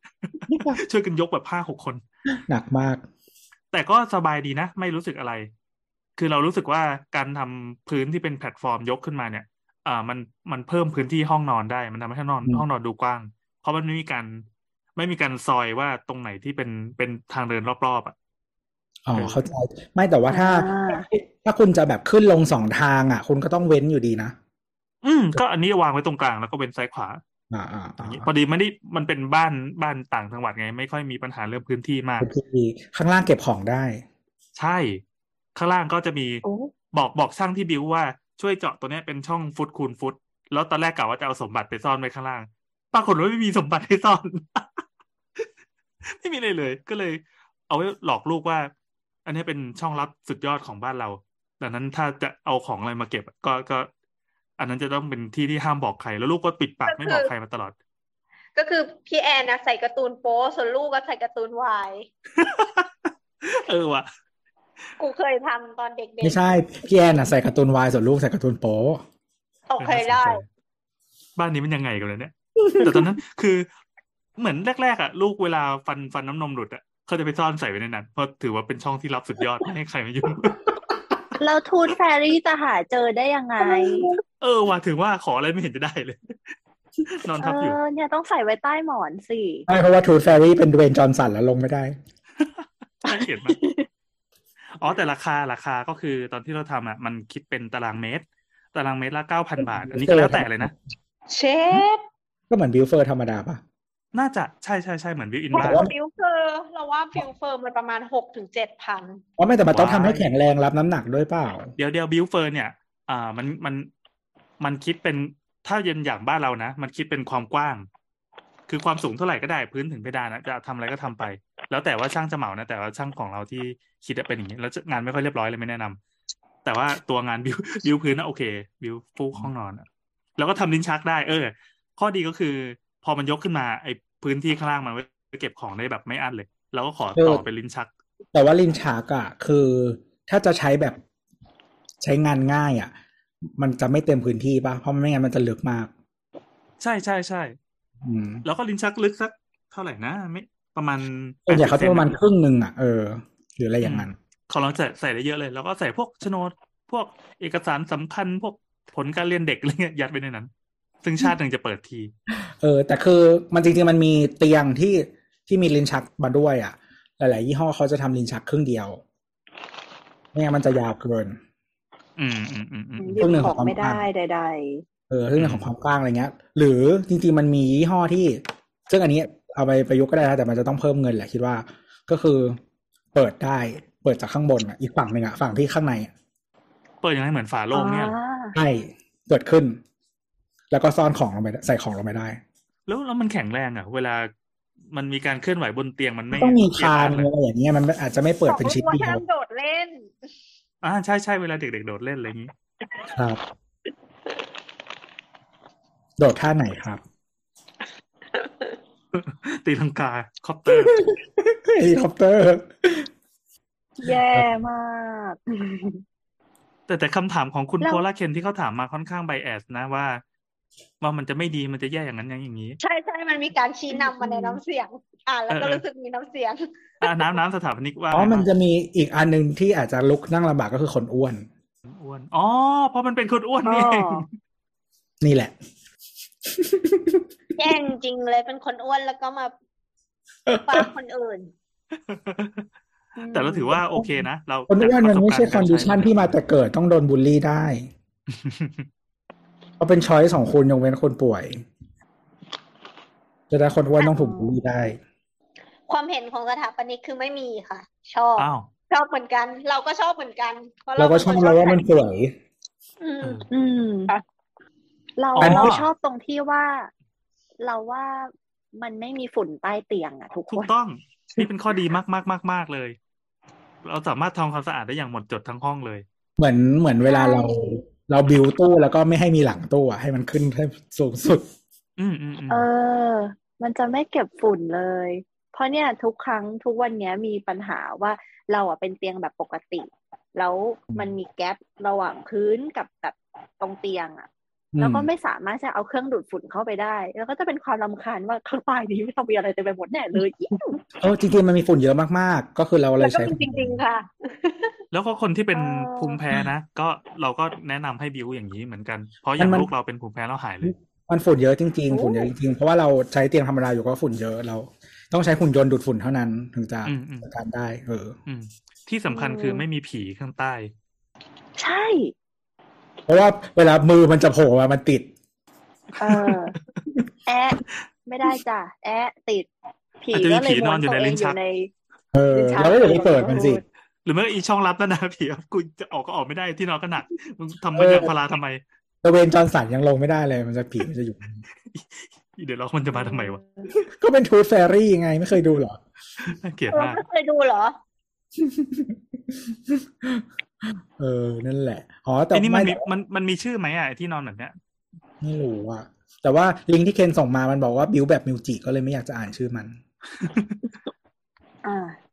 ช่วยกันยกแบบห้าหกคน
หนักมาก
แต่ก็สบายดีนะ ไม่รู้สึกอะไร คือเรารู้สึกว่าการทำพื้นที่เป็นแพลตฟอร์มยกขึ้นมาเนี่ย อ่า มันมันเพิ่มพื้นที่ห้องนอนได้ มันทำให้ห้องนอน
อืม
ห้องนอนดูกว้าง เพราะมันไม่มีการ ไม่มีการซอยว่าตรงไหนที่เป็นเป็นทางเดินรอบๆอะ
อ๋อ
เออ
เข้าใจ ไม่แต่ว่าถ้า
อ่า
ถ้าคุณจะแบบขึ้นลงสองทางอะ คุณก็ต้องเว้นอยู่ดีนะ
อืม ก็อันนี้วางไว้ตรงกลางแล้วก็เป็นซ้ายขวา
อ่าอ่า
อ
อ่า
ย่างนี้พอดีไม่ได้มันเป็นบ้านบ้านต่างจังหวัดไง ไม่ค่อยมีปัญหาเรื่องพื้นที่มาก
เป็นที่ดีข้างล่างเก็บของได้
ใช่ ข้างล่างก็จะมี
โอ้
บอกบอกช่างที่บิวว่าช่วยเจาะตัวเนี้ยเป็นช่องฟุตคูณฟุต แล้วตอนแรกกะว่าจะเอาสมบัติไปซ่อนไว้ข้างล่าง ปรากฏว่าไม่มีสมบัติให้ซ่อน ไม่มีเลยเลย ก็เลย เอาไว้หลอกลูกว่า อันนี้เป็นช่องลับสุดยอดของบ้านเรา ดังนั้นถ้าจะเอาของอะไรมาเก็บ ก็ก็ อันนั้นจะต้องเป็นที่ที่ห้ามบอกใคร แล้วลูกก็ปิดปากไม่บอกใครมาตลอด
ก็คือพี่แอนนะใส่การ์ตูนโป๊ส่วนลูกก็ใส่การ์ตูนวาย
เออว่ะ
กูเคยทำตอนเด็ก
ไม่ใช่พี่แอนน่ะใส่การ์ตูนวายส่วนลูกใส่การ์ตูนโป๊
ๆโอเคได้
บ้านนี้มันยังไงกันเลยเนี่ยแต่ตอนนั้นคือ เหมือนแรกๆอะลูกเวลาฟันฟันน้ำนมหลุดอะเขาจะไปซ่อนใส่ไว้ในนั้น เพราะถือว่าเป็นช่องที่รับสุดยอดไม่ให้ใครมายุ่ง
แล้วทูตแฟรี่จะหาเจอได้ยังไง
เออว่ะถึงว่าขออะไรไม่เห็นจะได้เลย นอน
เอ
ทับอยู่
อเนี่ยต้องใส่ไว้ใต้หมอนสิ
ใช่เพราะว่าทูตแฟรี่เป็นดเวนจอห์นสันแล้วลงไม่ได้
น่าเกลียดมากอ๋อแต่ราคาราคาก็คือตอนที่เราทำอะมันคิดเป็นตารางเมตร ตารางเมตรละเก้าพันบาท อันนี้ก็แล้วแต่เลยนะ
เชฟ
ก็เหมือนบิวเฟอร์ธรรมดาปะ
น่าจะใช่ใช่ใช่เหมือนวิวอิน
เพ
บ้า
ราะ
แต่
ว่า
ว่า
ฟิวเฟอร์เราว่าฟิวเฟอร์มันประมาณหกถึงเจ็ดพัน
อ๋อไม่แต่มันต้องทำให้แข็งแรงรับน้ำหนักด้วยเปล่า
เดี๋ยวเดี๋ยวบิวเฟอร์เนี่ยอ่ามันมันมันคิดเป็นถ้าเย็นอย่างบ้านเรานะ มันคิดเป็นความกว้าง คือความสูงเท่าไหร่ก็ได้พื้นถึงเพดานนะจะทำอะไรก็ทำไป แล้วแต่ว่าช่างจะเหมานะแต่ว่าช่างของเราที่คิดอะเป็นอย่างนี้แล้วงานไม่ค่อยเรียบร้อยเลยไม่แนะนำแต่ว่าตัวงานบิวบิวพื้นนะโอเค บิวฟูกห้องนอนอะแล้วก็ทำลิ้นชักได้ เออ ข้อดีก็คือ พอมันยกขึ้นมาไอ้ พื้นที่ข้างล่างมันไว้เก็บของได้แบบไม่อั้นเลยเราก็ขอต่อเป็นลิ้นชัก
แต่ว่าลินชักอะคือถ้าจะใช้แบบใช้งานง่ายอะมันจะไม่เต็มพื้นที่ปะเพราะไม่งั้นมันจะลึกมาก
ใช่ใช่ใช่
อืม
แล้วก็ลิ้นชักลึกสักเท่าไหร่นะไม่ประมาณ
ส่วนใหญ่เขา
80
จะประมาณครึ่งหนึ่งอะเออหรืออะไรอย่างนั้น
เขาลองใส่ใส่ได้เยอะเลย แล้วก็ใส่พวกโฉนดพวกเอกสารสำคัญพวกผลการเรียนเด็กอะไรเงี้ยยัดไปในนั้น ซึ่งชาติหนึ่งจะเปิดที
เออ แต่คือมันจริงๆมันมีเตียงที่ที่มีลิ้นชักมาด้วยอะหลายๆยี่ห้อเขาจะทำลิ้นชักครึ่งเดียวไม่งั้นมันจะยาวเกิน
อืมอืมอืมอืม
หยิบของไม่ได้ใด
เออเรื่องของความกว้างอะไรเงี้ย หรือจริงๆมันมียี่ห้อที่ ซึ่งอันนี้เอาไปประยุกต์ก็ได้นะแต่มันจะต้องเพิ่มเงินแหละคิดว่า ก็คือเปิดได้เปิดจากข้างบนอะอีกฝั่งหนึ่งอะฝั่งที่ข้างในอะ
เปิดยังไงเหมือนฝา
ๆ
โลงเนี่ย
อ่า
ใช่เปิดขึ้น แล้วก็ซ่อนของลงไปใส่ของลงไปได้
แล้วแล้วมันแข็งแรงอะ เวลามันมีการเคลื่อนไหวบนเตียงมันไม่
ต้องมีคาน
เอียง
อะไรอย่างเงี้ยมันอาจจะไม่เปิดเป็นชิ้น
บอก
เดี
ว่า
ยว
ห้ามโดดเล่น
อ่าใช่ใช่เวลาเด็กๆโดดเล่นอะไรอย่างนี้
ครับ โดดท่าไหนครับ
ตีลังกาคอปเตอร์
เฮลิคอปเตอร์
แย่มาก
แต่แต่คำถามของคุณ
แล้ว
โพลาเคนที่เขาถามมาค่อนข้างไบแอสนะว่า ว่ามันจะไม่ดีมันจะแย่อย่างนั้นอย่างอย่างนี้
ใช่ใช่มันมีการชี้นำมาในน้ำเสียง อ่านแล้วก็
เออเออ
รู้สึกมีน้ำเสียง
อ่าน้ำน้ำสถาปนิกว่า
อ๋อ
ไง
มัน
บ้าง
จะมีอีกอันหนึ่งที่อาจจะลุกนั่งลำบากก็คือคนอ้วน
อ้วนอ๋อเพราะมันเป็นคนอ้วน
อ๋
นี่
อ
เอง
นี่แหละ
แย่งจริงเลยเป็นคนอ้วนแล้วก็มาฟาดคนอื่น
แต่เราถือว่าโอเคนะเรา
คนอ้วนมันไม่ใช่ค
จาก
อน
ประสบ
ดิ
การณ์
ชันที่มาแต่เกิดต้องโดนบูลลี่ได้ เพราะเป็นช้อยสองคนยกเว้นคนป่วย จะได้คนอ้วนต้องถูกบูลลี่ได้
ความเห็นของสถาปนิกคือไม่มีค่ะ ชอบ
อ้าว
ชอบเหมือนกัน เราก็ชอบเหมือนกัน เพราะ
เราก็
ป็น
ชอบ
คน
เราว่ามันส
แต่ง
วย
อืม
อืมเรา
อ๋อ
เราชอบตรงที่ว่าเราว่ามันไม่มีฝุ่นใต้เตียงอะทุกค
ถูก
น
ต้อง นี่เป็นข้อดีมากมากมากมากเลย เราสามารถทำความสะอาดได้อย่างหมดจดทั้งห้องเลย
เหมือนเหมือนเวลาเรา
ใช่
เราบิวตู้แล้วก็ไม่ให้มีหลังตู้อะให้มันขึ้นให้สูงสุด
อืมอืมอืม
เออ มันจะไม่เก็บฝุ่นเลย เพราะเนี่ยทุกครั้งทุกวันเนี้ยมีปัญหาว่าเราอะเป็นเตียงแบบปกติ แล้วมันมีแกลบระหว่างพื้นกับแบบตรงเตียงอะ แล้วก็ไม่สามารถจะเอาเครื่องดูดฝุ่นเข้าไปได้ แล้วก็จะเป็นความรำคาญว่าข้างใต้นี้ไม่ต้องมีอะไรเต็มไปหมดแน่เลยเอี่ย
เออจริงๆมันมีฝุ่นเยอะมากๆ ก็คือเราเล
แล้ว
ย
ก็
ใช้
มีจริงๆค่ะ
แล้วก็คนที่เป็น
เออ
ภูมิแพ้นะก็เราก็แนะนำให้บิวอย่างนี้เหมือนกัน เพราะอย่างลูกเราเป็นภูมิแพ้แล้วหายเลย
มันฝุ่นเยอะจริงๆฝุ่นเยอะจริงๆเพราะว่าเราใช้เตียงธรรมดาอยู่ก็ฝุ่นเยอะเราต้องใช้หุ่นยนต์ดูดฝุ่นเท่านั้นถึงจะ
อืมอืม
จัดการได้ เออ
อืมที่สำคัญคือไม่มีผีข้างใต้
ใช่
เพราะว่าเวลามือมันจะโผล่มามันติด
เออ แอะไม่ได้จ้ะ แอะติด ผี
อาจจะมี
ก็เลย
ผีนอนอยู่ใน
ม้วตัวเง
ลิ้นชัก
อยู่ใน
เออ
ลิ้นชัก
เราก็อย่าไปเปิดมันสิ
หรือไม่ก็อีช่องลับนั่นนะผีกูจะออกก็ออกไม่ได้ที่นอนก็หนักมึงทำมันยางพาราทำไม
ตะเวนจอร์นสันยังลงไม่ได้เลย มันจะผีมันจะอยู่
อีเดี๋ยวเรามันจะมาทำไมวะ
ก็เป็นทูตแฟรี่ไงไม่เคยดูเหรอ
น่าเกลียด
เออ
มาก
ไม่เคยดูเหรอ
เออ นั่นแหละ อ๋อ แต่
ไอ้นี่มัน
ไม่
มีมันมันมีชื่อไหมอะไอ้ที่นอนแบบเนี้ย
ไม่รู้อะแต่ว่าลิงก์ที่เคนส่งมามันบอกว่าบิวแบบมิวจิก็เลยไม่อยากจะอ่านชื่อมัน
อ่า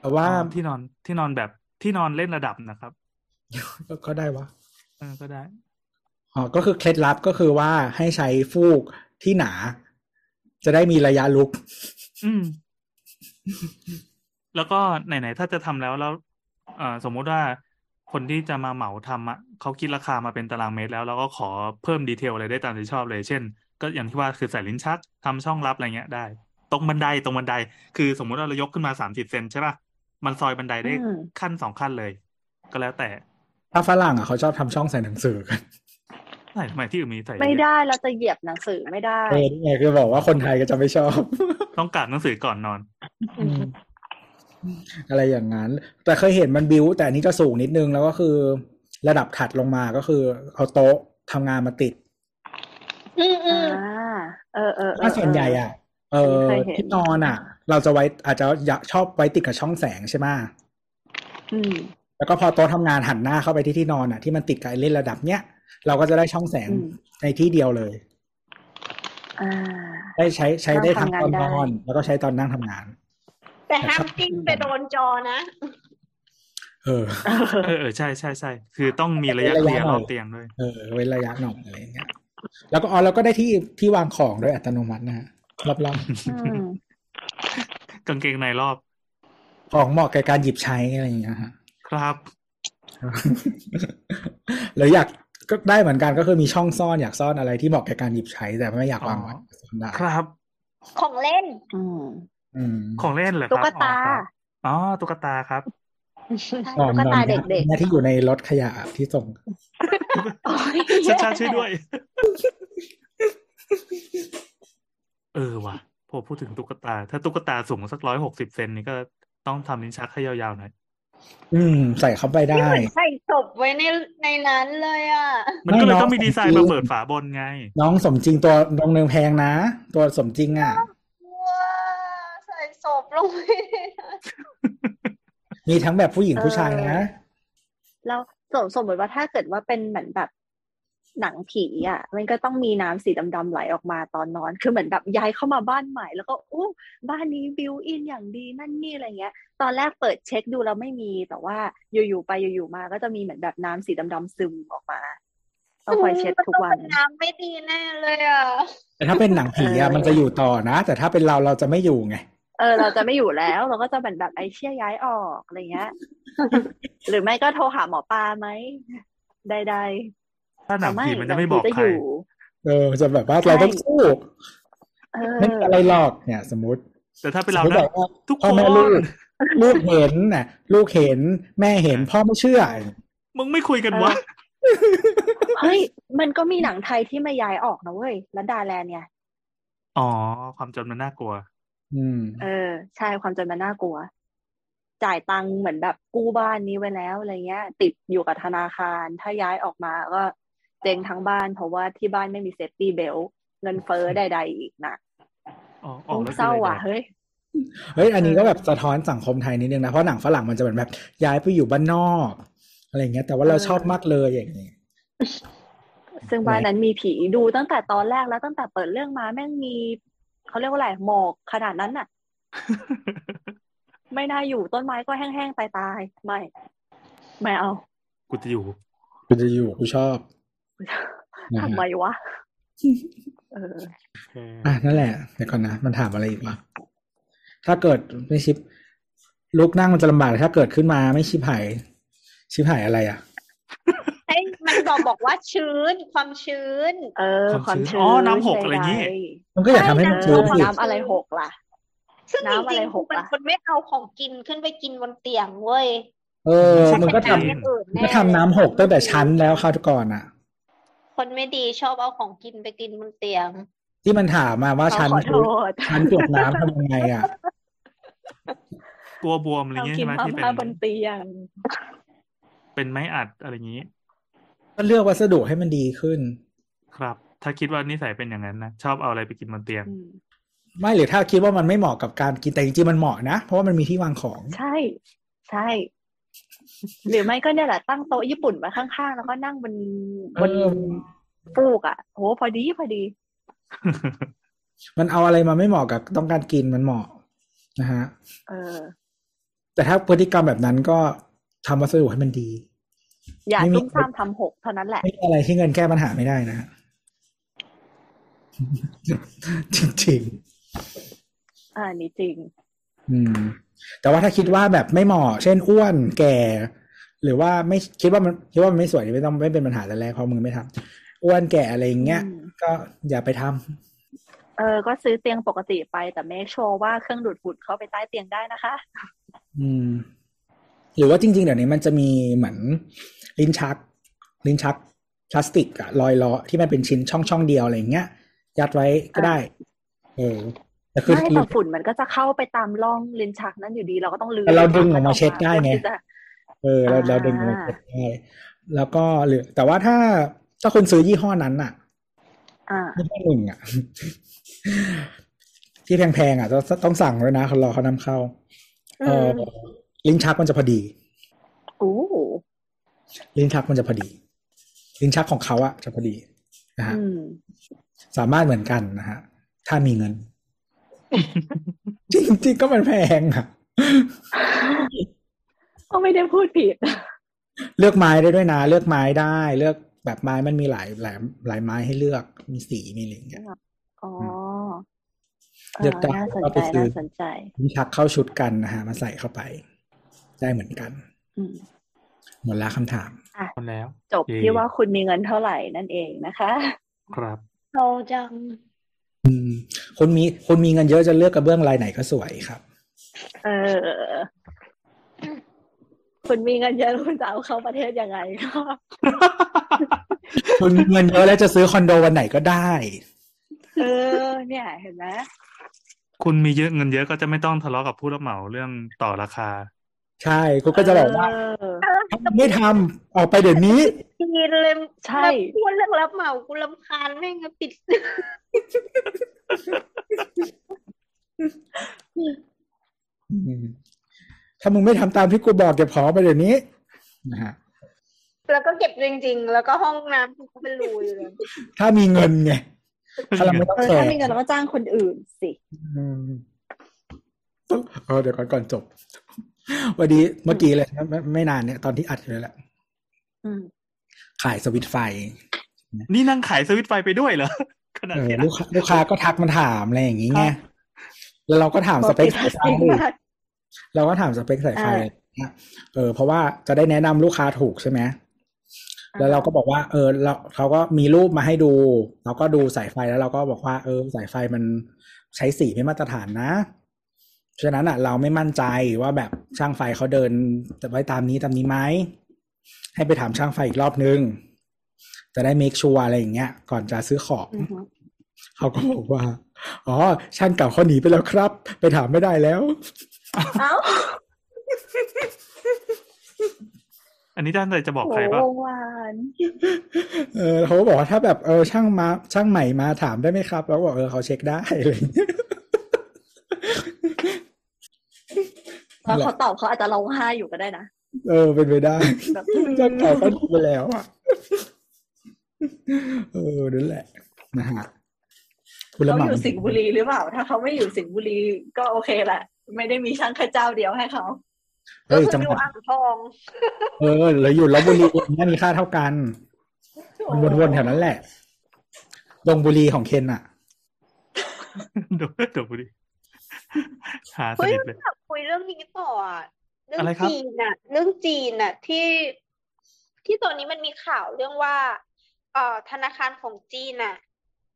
แต่ว่า
อ๋อที่นอนที่นอนแบบที่นอนเล่นระดับนะครับ
ก็ก็ได้วะ
เออก็ได้
อ๋อ ก็คือเคล็ดลับก็คือว่าให้ใช้ฟูกที่หนา จะได้มีระยะลุก
อืม แล้วก็ไหนๆถ้าจะทำแล้วแล้วเอ่อสมมุติว่า คนที่จะมาเหมาทำอะเขาคิดราคามาเป็นตารางเมตรแล้วเราก็ขอเพิ่มดีเทลอะไรได้ตามที่ชอบเลย เช่น ก็อย่างที่ว่าคือใส่ลิ้นชักทำช่องลับอะไรเงี้ยได้ ตรงบันไดตรงบันได คือสมมุติว่าเรายกขึ้นมาสามสิบเซนใช่ป่ะมันซอยบันไดได้
อืม
ขั้นสองขั้นเลย ก็แล้วแต่
ถ้าฝรั่งอะเขาชอบทำช่องใส่หนังสือกัน
ใส่ทำไมที่อื่นมีใส่
ไม่ได้เราจะเหยียบหนังสือไม่ได้
เออนี่ไงคือบอกว่าคนไทยก็จะไม่ชอบ
ต้องการหนังสือก่อนนอน
อะไรอย่างนั้น แต่เคยเห็นมันบิวแต่อันนี้จะสูงนิดนึงแล้วก็คือ ระดับถัดลงมาก็คือ เอาโต๊ะทำงานมาติด
อืมอื
อ่ามเออเออเออ
ถ้าส่วนใหญ่อะ เออ
เคยเห็น
ที่นอนอะ เราจะไว้อาจจะอยากชอบไว้ติดกับช่องแสงใช่ไหม
อืม
แล้วก็พอโต๊ะทำงานหันหน้าเข้าไปที่ที่นอนอะที่มันติดกับไอ้เล่นระดับเนี้ยเราก็จะได้ช่องแสง
อืม
ในที่เดียวเลย
อ่า
ได้ใช้ใช้ได้ทั้งตอนนอน
นั่งทำงานได้
แล้วก็ใช้ตอนนั่งทำงาน
แต่ห้ามกิ้งไปโดนจอนะ
เออ
เออ
เออ เออใช่ใช่ใช่คือต้องมีระยะ
ระยะ
เคลียร์
หน่
ร
อย
อบเตียงด้วย
เออ เว้นระยะหน่อยอะไรอย่างเงี้ย แล้วก็อ๋อแล้วก็ได้ที่ที่วางของด้วยอัตโนมัตินะฮะรอบ
อืม
กางเกงในรอบ
ๆของเหมาะกับการหยิบใช้อะไรอย่างเงี้ยฮะ
ครับ
หรืออยากก็ได้เหมือนกันก็คือมีช่องซ่อนอยากซ่อนอะไรที่เหมาะกับการหยิบใช้แต่ไม่อยากวางไว้ซ่อนได้
ครับ
ของเล่น
อืม
อืม
ของเล่นเหรอครับ
ตุ๊กตา
อ๋อครับอ๋อตุ๊กตาครับ
ใช่ตุ๊กตาเด็ก
ๆที่อยู่ในรถขยะที่ส่ง
ๆโอ๊ย
ชัดชาช่วยด้วย เออว่ะพอพูดถึงตุ๊กตา ถ้าตุ๊กตาสูงสักร้อยหกสิบเซนนี่ก็ต้องทำลิ้นชักให้ยาวๆหน่อย
อืม ใส่เข้าไปได้
ที่เหมือนใส่ศพไว้ในในนั้นเลยอะ
มันก็เลย
ไม่
ต้องมี
เนาะ
ดีไซน์มาเปิดฝาบนไง
น้องสมจริงตัวดงเนืองแพงนะ ตัวสมจริงอะ
ว้าใส่ศพ ลงไปในนั้น
มีทั้งแบบผู้หญิงผู้ชายนะ
แล้วสมสมมติว่าถ้าเกิดว่าเป็นเหมือนแบบหนังผีอะ มันก็ต้องมีน้ำสีดำๆไหลออกมาตอนนอน คือเหมือนแบบย้ายเข้ามาบ้านใหม่ แล้วก็อู้บ้านนี้บิวอินอย่างดีนั่นนี่อะไรเงี้ย ตอนแรกเปิดเช็คดูแล้วไม่มี แต่ว่าอยู่ๆไปอยู่ๆมาก็จะมีเหมือนแบบน้ำสีดำๆซึมออกมาต้องคอยเช็ดทุกวัน
มัต้องเป็น้ำไม่ดีแน่เลยอะ
แต่ถ้าเป็นหนังผีอะ
เออ
มันจะอยู่ต่อนะ แต่ถ้าเป็นเราเราจะไม่อยู่ไง
เออ เราจะไม่อยู่แล้ว เราก็จะเป็นแบบไอเชี่ยย้ายออกอะไรเงี้ย หรือไม่ก็โทรหาหมอปลาไหมใด
ถ้า
ๆ
หนังผีมันจะไม่
ห
บอก
จะ
ใคร
อยู่
เออจะแบบว่าเราต้องสู้
เออ
ไม่มีอะไรหรอกเนี่ย สมมติ
แต่ถ้าเป็นเรา
สมมติ
นะ
แบบว่า
ทุก
พ่อ
คน
แม่ลูกลูกเห็นน่ะ ลูกเห็นแม่เห็นพ่อไม่เชื่อ
มึงไม่คุยกันวะ
เฮ้ย มันก็มีหนังไทยที่มาย้ายออกนะเว้ย ลัดดาแลนด์เนี่ย
อ๋อ ความจนมันน่ากลัว
อืม
เออ ใช่ความจนมันน่ากลัว จ่ายตังค์เหมือนแบบกู้บ้านนี้ไว้แล้วอะไรเงี้ย ติดอยู่กับธนาคาร ถ้าย้ายออกมาก็เจ๊งทั้งบ้าน เพราะว่าที่บ้านไม่มี safety belt เงินเฟ้อใดๆอีกนะ
อ๋ออ
โอ้
อกแล้ว
เศร้า
คืออะไร
ว่ะ
เนี่ย
เฮ้ย
เฮ้ย อันนี้ก็แบบสะท้อนสังคมไทยนิดนึงนะ เพราะหนังฝรั่งมันจะเป็นแบบย้ายไปอยู่บ้านนอก อะไรอย่างเงี้ย แต่ว่าเรา
เออ
ชอบมากเลยอย่างนี้
ซึ่งบ้านนั้นมีผีดูตั้งแต่ตอนแรกแล้วตั้งแต่เปิดเรื่องมาแม่งมี เขาเรียกว่าอะไรหมอกขนาดนั้นน่ะ ไม่น่าอยู่ต้นไม้ก็แห้งๆตายๆไม่ ไม่เอา
กูจะอยู่
กูจะอยู่กูชอบนะฮะ
ทำไมวะเออ
โอเค
อะนั่นแหละเดี๋ยวก่อนนะมันถามอะไรอีกวะถ้าเกิดไม่ชิปลุกนั่งมันจะลำบากถ้าเกิดขึ้นมาไม่ชิบหายชิบหายอะไรอะ
ให้มัน บอกบอกว่าชื้นความชื้น
เออ ความชื้น
อ๋อน้ำหกอะไรอย่างงี้
ใด
มันก็อยากทำให้
ๆ
มัน
เอ
ชื้
อน
อีก
น้ำอะไรหกล่ะ
ซึ่งจ
น้ำอะไร
ริงๆ
ห
กู
ก
เป็น
ล่ะ
คนไม่เอาของกินขึ้นไปกินบนเตียงเว้ย
เออ
ไม่ใช่
มันก็ทำ
แค่
อย่างอื่น
มัน
แน่
ก็ทำน้ำหกตั้งแต่ชั้นแล้วคราวก่อนอะ
คนไม่ดีชอบเอาของกินไปกินบนเตียง
ที่มันถามมาว่า
เรา
ชั้น
ขอโทษ
ชั้นตรวจน้ำทำยังไงอะ
กลัวบวมอะไร
เรา
เงี้ย
กิ
ใช่
น
ไหม
มา
ที่เป็น
ม่าบนเตียง
เป็นไม้อัดอะไรอย่างงี้
ก็เลือกวัสดุให้มันดีขึ้น
ครับ ถ้าคิดว่านิสัยเป็นอย่างนั้นนะชอบเอาอะไรไปกินบนเตียง
อืม
ไม่หรือถ้าคิดว่ามันไม่เหมาะกับการกินแต่จริงๆมันเหมาะนะ เพราะว่ามันมีที่วางของ
ใช่ ใช่ หรือไม่ก็เนี่ยแหละตั้งโต๊ะญี่ปุ่นไว้ข้างๆ แล้วก็นั่งบนบน
เออ
ฟูกอะโหพอดีพอดี
มันเอาอะไรมาไม่เหมาะกับต้องการกินมันเหมาะนะฮะ
เออ
แต่ถ้าพฤติกรรมแบบนั้นก็ทำวัสดุให้มันดี
อย่า
ไม่มี
ซุ่มซ่ามทำหกเท่านั้นแหละ
ไม่มีอะไรที่เงินแก้ปัญหาไม่ได้นะ จริง
อ่านี่จริง
ๆอืม แต่ว่าถ้าคิดว่าแบบไม่เหมาะ เช่นอ้วนแก่ หรือว่าไม่คิดว่ามันคิดว่ามันไม่สวยไม่ต้องไม่เป็นปัญหาแต่แรกเพราะมึงไม่ทำอ้วนแก่อะไรอย่างเงี้ย
อืม
ก็อย่าไปทำ
เออ ก็ซื้อเตียงปกติไปแต่เมคชัวร์ว่าเครื่องดูดฝุ่นเข้าไปใต้เตียงได้นะคะ
อืม หรือว่าจริง ๆ เดี๋ยวนี้มันจะมีเหมือน ลิ้นชัก ลิ้นชักพลาสติกอะลอยล้อที่มันเป็นชิ้นช่องช่องๆเดียวอะไรอย่างเงี้ยยัดไว้ก็ได้ เออแต่คือ
ไม่แต่ฝุ่นมันก็จะเข้าไปตามร่องลิ้นชักนั้นอยู่ดีเราก็ต้องลื้อ
แต่เราดึงออกมาเช็ดได้ไง
พื่อที่จะ
เออเรา
อ่า
เราดึงมาเก็บได้แล้วก็หรือแต่ว่าถ้าถ้าคุณซื้อยี่ห้อนั้นอะ
อ่า
ยี่ห้อหนึ่งอะที่แพงๆอะต้องต้องสั่งด้วยนะเขารอเขานำเข้า เออลิ้นชักมันจะพอดี
โอ้
ลิ้นชักมันจะพอดี ลิ้นชักของเขาอะจะพอดีนะฮะ
อืม
สามารถเหมือนกันนะฮะถ้ามีเงิน จริงๆก็มันแพงอะ
ก็ไม่ได้พูดผิด
เลือกไม้ได้ด้วยนะ เลือกไม้ได้ เลือกแบบไม้มันมีหลายหลายหลายไม้ให้เลือกมีสีมีอะไรอย่างเงี้ย
อ๋อ
เลือกได้
น่าสน
ก็
ใจ
ไปซื้อ
น่าสนใจ
ลิ้นชักเข้าชุดกันนะฮะ มาใส่เข้าไป ได้เหมือนกัน
อื ม
หมดแล้วคำถาม
หมดแล้ว
จบ
เย้
ที่ว่าคุณมีเงินเท่าไหร่นั่นเองนะคะ
ครับ
เราจัง
อืมคุณมีคุณมีเงินเยอะจะเลือกกระเบื้องลายไหนก็สวยครับ
เออคุณมีเงินเยอะคุณจะเอาเข้าประเทศยังไงก็
คุณมีเงินเยอะแล้วจะซื้อคอนโดวันไหนก็ได้
เออ เนี่ย เห็นไหม
คุณมีเยอะเงินเยอะก็จะไม่ต้องทะเลาะกับผู้รับเหมาเรื่องต่อราคา
ใช่ คุณก็จะบอกว่า
เออ
ไม่ทำออกไปเดี๋ยวนี้
ทีเลย
ใช่
แล้วพูดเรื่องรับเหมากูรำคาญแม่งอะปิด
อืมถ้ามึงไม่ทำตามที่กูบอกเก็บของไปเดี๋ยวนี้นะฮะ
แล้วก็เก็บจริง ๆ แล้วก็ห้องน้ำกูก็เป็นรูอยู่เลย
ถ้ามีเงินไงถ้าเราไม่ต้อง
เออ
แค
ถ้า
ร์
มีเงินเราก็จ้างคนอื่นสิ
อืมเออเดี๋ยวก่อนก่อนจบ วันนี้เมื่อกี้เลยไม่ไม่ไม่นานเนี่ยตอนที่อัดอยู่เลยแหละ
อืม
ขายสวิตช์ไฟ
นี่นั่งขายสวิตช์ไฟไปด้วยเหรอขนาด
เออ
เนี้ย
ลูกค้าลูกค้าก็ทักมาถามอะไรอย่างงี้ไง
ครับ
แล้วเราก็ถามสเปคสายไฟ
multitasking มาก
เราก็ถามสเปคสายไฟ
อ่า
อะไรอย่างเงี้ยเออ เพราะว่าจะได้แนะนำลูกค้าถูกใช่ไหมแล้วเราก็บอกว่า เออเราเขาก็มีรูปมาให้ดู เราก็ดูสายไฟแล้วเราก็บอกว่า เออ สายไฟมันใช้สีไม่มาตรฐานนะ ฉะนั้นอะ เราไม่มั่นใจว่าแบบช่างไฟเขาเดินไว้ตามนี้ตามนี้ไหมให้ไปถามช่างไฟอีกรอบนึง จะได้เมคชัวร์อะไรอย่างเงี้ย ก่อนจะซื้อของ
อือฮึ
เขาก็บอกว่า อ๋อ ช่างเก่าเขาหนีไปแล้วครับ ไปถามไม่ได้แล้ว
เอ้า
อันนี้ท่านเลยจะบอก
โห
ใครป่ะ
วงวาน
เออเขาก็บอกว่าถ้าแบบเออช่างมาช่างใหม่มาถามได้ไหมครับ แล้วก็บอกเออเขาเช็คได้อะไร อย่างเงี้ย
แล้วเขาตอบเขาอาจจะร้องไห้อยู่ก็ได้นะ
เออ เป็นไปได้
แบบ
ช่างเก่าเขาหนีไปแล้วอะเออนั่นแหละนะฮะคุณละ
เขา
หมา
อยู่สิงห์บุรีหรือเปล่า ถ้าเขาไม่อยู่สิงห์บุรีก็โอเคแหละ ไม่ได้มีช่างแค่เจ้าเดียวให้เขา
เอ้ย
ก็คือ
จัง
อ
ห
ยู่
วัด
อ่างทอง
เออหรืออยู่ลบบุรีเนี่ยมีค่าเท่ากันมันวนๆแถวนั้นแหละลงบุรีของเคนอะ
เดี๋ยวเดี๋ยวพูดดิ หาส
เฮ้ย
นิทเลย
อยากคุยเรื่องนี้ต่ออะเรื่อง
อะไรครับ
จีนน่ะเรื่องจีนน่ะ ที่ที่ตอนนี้มันมีข่าวเรื่องว่า เอ่อธนาคารของจีนน่ะ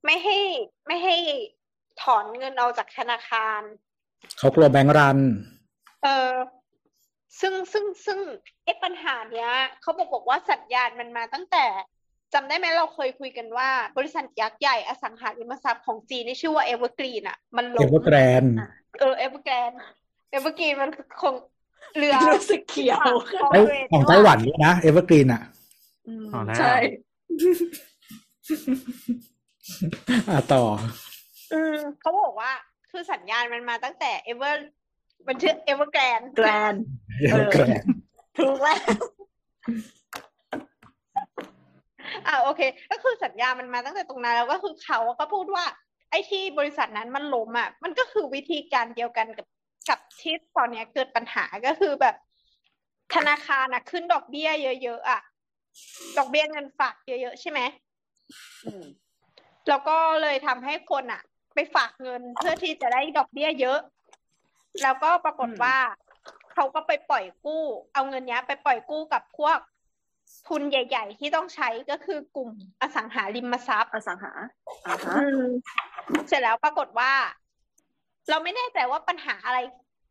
ไม่ให้ไม่ให้ถอนเงินออกจากธนาคาร
เขากลัว bank run
เออซึ่งซึ่งซึ่งไอ้ปัญหาเนี้ยเขาบอกบอกว่าสัญญาณมันมาตั้งแต่ จำได้ไหมเราเคยคุยกันว่า บริษัทยักษ์ใหญ่อสังหาริมทรัพย์ของจีนที่ชื่อว่า Evergreen อะ มันล้ม
เวอร์แกรน
เออ Evergrande Evergreen มันคือคงเรือ
รู้สึกเขียว
ไอ้ของไต้หวันด้วยนะ Evergreen อะ
อืม
เอาแล้ว
ใช่
อะต่อ
อืมเขาบอกว่าคือสัญญาณมันมาตั้งแต่ Ever มันชื่อ
Evergrande grande Evergrande
ถูกแล้ว
อ่าโอเค ก็คือสัญญาณมันมาตั้งแต่ตรงนั้นแล้วก็คือเขาก็พูดว่า ไอ้ที่บริษัทนั้นมันล้มอะ มันก็คือวิธีการเดียวกันกับกับที่ตอนเนี้ยเกิดปัญหาก็คือแบบ ธนาคารอะขึ้นดอกเบี้ยเยอะๆอะ ดอกเบี้ยเงินฝากเยอะๆใช่ไหม
อืม
แล้วก็เลยทำให้คนอะ ไปฝากเงินเพื่อที่จะได้ดอกเบี้ยเยอะ แล้วก็ปรากฏว่าเขาก็ไปปล่อยกู้ เอาเงินเนี้ยไปปล่อยกู้กับพวก ทุนใหญ่ ๆ ที่ต้องใช้ก็คือกลุ่มอสังหาริมทรัพย์
อสังหาอ่าฮะ
อืมเสร็จแล้วปรากฏว่า เราไม่แน่ใจว่าปัญหาอะไร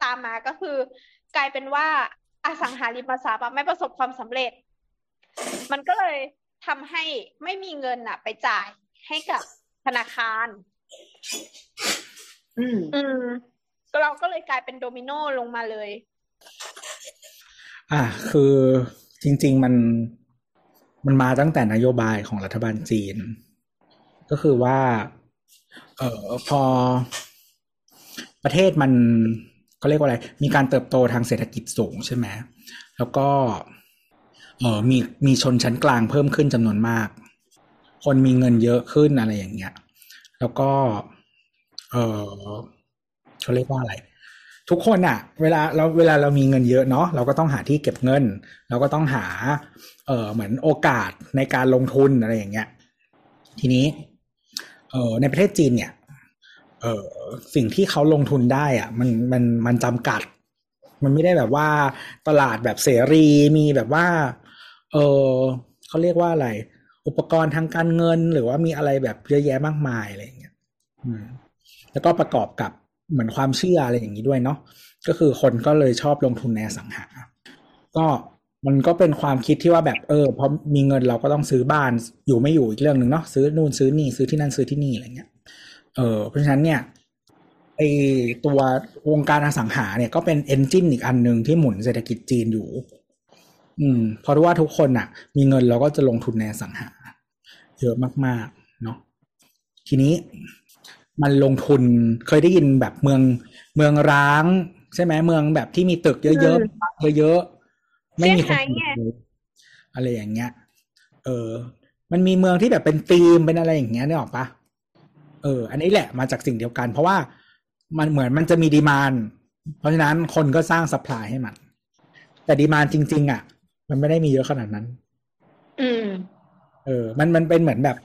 ตามมาก็คือ กลายเป็นว่าอสังหาริมทรัพย์อะไม่ประสบความสำเร็จ มันก็เลยทำให้ไม่มีเงินอะไปจ่ายให้กับธนาคาร
อืม
อืมก็เราก็เลยกลายเป็นโดมิโนลงมาเลย
อะคือ จริง ๆ มันมันมาตั้งแต่นโยบายของรัฐบาลจีน ก็คือว่า เออพอประเทศมันก็เรียกว่าอะไร มีการเติบโตทางเศรษฐกิจสูงใช่ไหมแล้วก็เออมีมีชนชั้นกลางเพิ่มขึ้นจำนวนมาก คนมีเงินเยอะขึ้นอะไรอย่างเงี้ย แล้วก็ เออเขาเรียกว่าอะไร ทุกคนอะเวลาเราเวลาเรามีเงินเยอะเนาะเราก็ต้องหาที่เก็บเงิน เราก็ต้องหา เออเหมือนโอกาสในการลงทุนอะไรอย่างเงี้ย ทีนี้ เออในประเทศจีนเนี่ย เออสิ่งที่เขาลงทุนได้อะมันมันมันจำกัด มันไม่ได้แบบว่าตลาดแบบเสรีมีแบบว่า เออเขาเรียกว่าอะไร อุปกรณ์ทางการเงินหรือว่ามีอะไรแบบเยอะแยะมากมายอะไรอย่างเงี้ย อืมแล้วก็ประกอบกับ เหมือนความเชื่ออะไรอย่างนี้ด้วยเนาะก็คือคนก็เลยชอบลงทุนในสังหา ก็มันก็เป็นความคิดที่ว่าแบบเออพอมีเงินเราก็ต้องซื้อบ้านอยู่ไม่อยู่อีกเรื่องหนึ่งเนาะซื้อนู่นซื้อนี่ซื้อที่นั่นซื้อที่นี่อะไรเงี้ยเออเพราะฉะนั้นเนี่ยไอตัววงการอสังหาเนี่ยก็เป็นเอนจินอีกอันหนึ่งที่หมุนเศรษฐกิจจีนอยู่ อืมเพราะว่าทุกคนอะมีเงินเราก็จะลงทุนในอสังหา เยอะมากๆเนาะทีนี้ มันลงทุนเคยได้ยินแบบเมืองเมืองร้าง ใช่ไหมเมืองแบบที่มีตึกเยอะๆเยอะๆไม่มีคนอยู่เลยอะไรอย่างเงี้ย เออ มันมีเมืองที่แบบเป็นธีมเป็นอะไรอย่างเงี้ยนึกออกปะเออ อันนี้แหละมาจากสิ่งเดียวกัน เพราะว่ามันเหมือนมันจะมีดีมานเพราะฉะนั้นคนก็สร้างสปายให้มัน แต่ดีมานจริง ๆ อะ มันไม่ได้มีเยอะขนาดนั้น
อืม
เออ มันมันเป็นเหมือนแบบ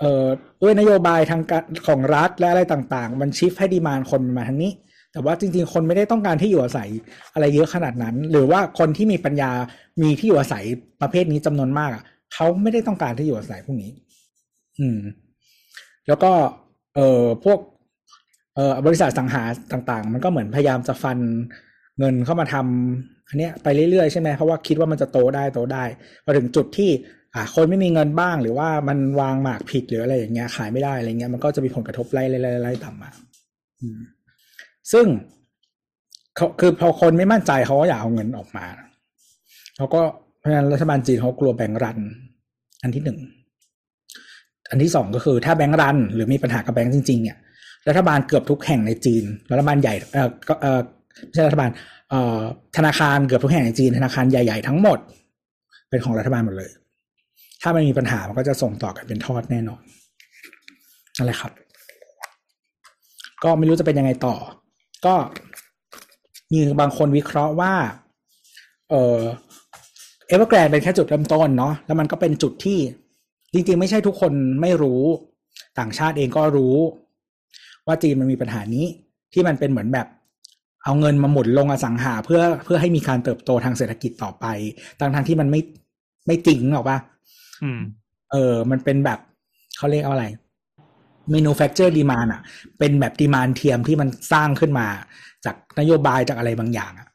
เอ่อด้วยนโยบายทางการของรัฐและอะไรต่างๆ มันชิฟให้ดีมานคนมาทางนี้ แต่ว่าจริง ๆ คนไม่ได้ต้องการที่อยู่อาศัยอะไรเยอะขนาดนั้น หรือว่าคนที่มีปัญญามีที่อยู่อาศัยประเภทนี้จำนวนมากอะเขาไม่ได้ต้องการที่อยู่อาศัยพวกนี้ อืม แล้วก็ เอ่อพวก เอ่อบริษัทสังหาต่างๆ มันก็เหมือนพยายามจะฟันเงินเข้ามาทำอันเนี้ยไปเรื่อยๆใช่ไหมเพราะว่าคิดว่ามันจะโตได้โตได้พอถึงจุดที่ อ่าคนไม่มีเงินบ้างหรือว่ามันวางหมากผิดหรืออะไรอย่างเงี้ยขายไม่ได้อะไรเงี้ยมันก็จะมีผลกระทบไล่ไล่ไล่ไล่ต่ำมาอืมซึ่งเขาคือพอคนไม่มั่นใจเขาก็อยากเอาเงินออกมาเขาก็เพราะฉะนั้นรัฐบาลจีนเขากลัวแบงก์รัน อันที่หนึ่งอันที่สองก็คือถ้าแบงก์รัน หรือมีปัญหากับแบงก์จริง ๆ เนี่ยรัฐบาลเกือบทุกแห่งในจีน รัฐบาลใหญ่เออก็เออไม่ใช่รัฐบาลเอ่อธนาคารเกือบทุกแห่งในจีนธนาคารใหญ่ ๆ ทั้งหมด เป็นของรัฐบาลหมดเลย ถ้ามันมีปัญหามันก็จะส่งต่อกันเป็นทอดแน่นอนนั่นแหละครับ ก็ไม่รู้จะเป็นยังไงต่อ ก็มีบางคนวิเคราะห์ว่า เออเอเวอร์แกรนเป็นแค่จุดเริ่มต้นเนาะแล้วมันก็เป็นจุดที่จริงๆ ไม่ใช่ทุกคนไม่รู้ต่างชาติเองก็รู้ ว่าจีนมันมีปัญหานี้ที่มันเป็นเหมือนแบบ เอาเงินมาหมุนลงอสังหาเพื่อเพื่อให้มีการเติบโตทางเศรษฐกิจต่อไปทั้งทางที่มันไม่ไม่จริงหรอกปะ เออ มันเป็นแบบเขาเรียกอะไร manufacture demand อะ เป็นแบบ demand เทียมที่มันสร้างขึ้นมา จากนโยบายจากอะไรบางอย่างอะ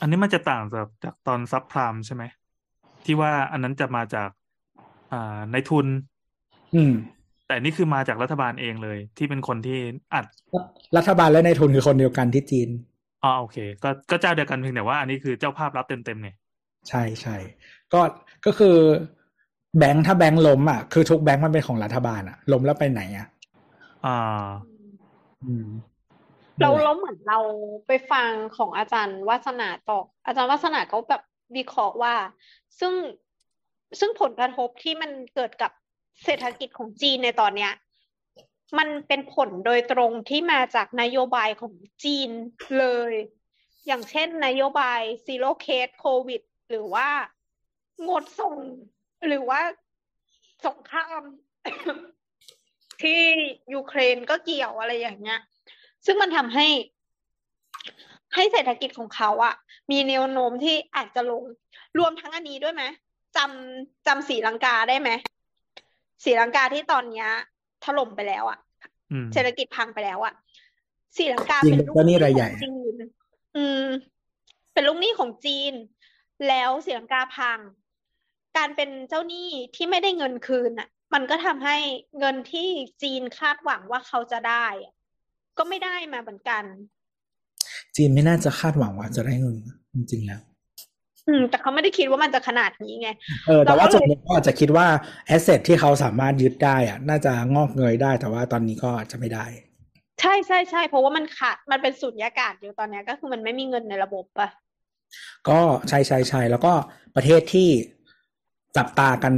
อันนี้มันจะต่างจากจากตอนซับพรามใช่ไหม ที่ว่าอันนั้นจะมาจากอ่าในทุน
อืม
แต่นี่คือมาจากรัฐบาลเองเลย ที่เป็นคนที่อัด
รัฐบาลและในายทุนคือคนเดียวกันที่จีน
อ๋อโอเค ก็ก็เจ้าเดียวกันเพียงแต่ว่าอันนี้คือเจ้าภาพรับเต็มเต็มไง
ใช่ใช่ก็ก็คือ แบงค์ถ้าแบงค์ล้มอะคือทุกแบงค์มันเป็นของรัฐบาลอะล้มแล้วไปไหนอะ
อ่า
อืม
เราเราเหมือนเราไปฟังของอาจารย์วาสนาต่ออาจารย์วาสนาก็แบบวิเคราะห์ว่า ซึ่งซึ่งผลกระทบที่มันเกิดกับเศรษฐกิจของจีนในตอนเนี้ย มันเป็นผลโดยตรงที่มาจากนโยบายของจีนเลย อย่างเช่นนโยบาย zero case โควิด หรือว่างดส่ง หรือว่าสงครามที่ยูเครนก็เกี่ยวอะไรอย่างเงี้ย ซึ่งมันทำให้ ให้เศรษฐกิจของเขาอะมีแนวโน้มที่อาจจะลง รวมทั้งอันนี้ด้วยไหมจำจำศรีลังกาได้ไหมศรีลังกาที่ตอนเนี้ยถล่มไปแล้วอะ
อืม
เศรษฐกิจพังไปแล้วอะศรีลังกา
จีน
เป็น
เป็น
ลูก
เจ้าห
ห
นี้
นี้
ราย
ข
ใหญ่
องจีนอืม เป็นลูกหนี้ของจีน แล้วศรีลังกาพัง การเป็นเจ้าหนี้ที่ไม่ได้เงินคืนอะ มันก็ทำให้เงินที่จีนคาดหวังว่าเขาจะได้อะก็ไม่ได้มาเหมือนกัน
จีนไม่น่าจะคาดหวังว่าจะได้เงินจริงๆแล้ว
อืม แต่เขาไม่ได้คิดว่ามันจะขนาดนี้ไง
เออแต่ว่า
เราก็เลย
ส่วนหนึ่งก็อาจจะคิดว่าแอสเซทที่เขาสามารถยึดได้อะน่าจะงอกเงยได้ แต่ว่าตอนนี้ก็อาจจะไม่ได้
ใช่ใช่ใช่เพราะว่ามันขาดมันเป็นสุญญากาศอยู่ตอนเนี้ยก็คือมันไม่มีเงินในระบบอะ
ก็ใช่ใช่ใช่แล้วก็ประเทศที่ จับตากัน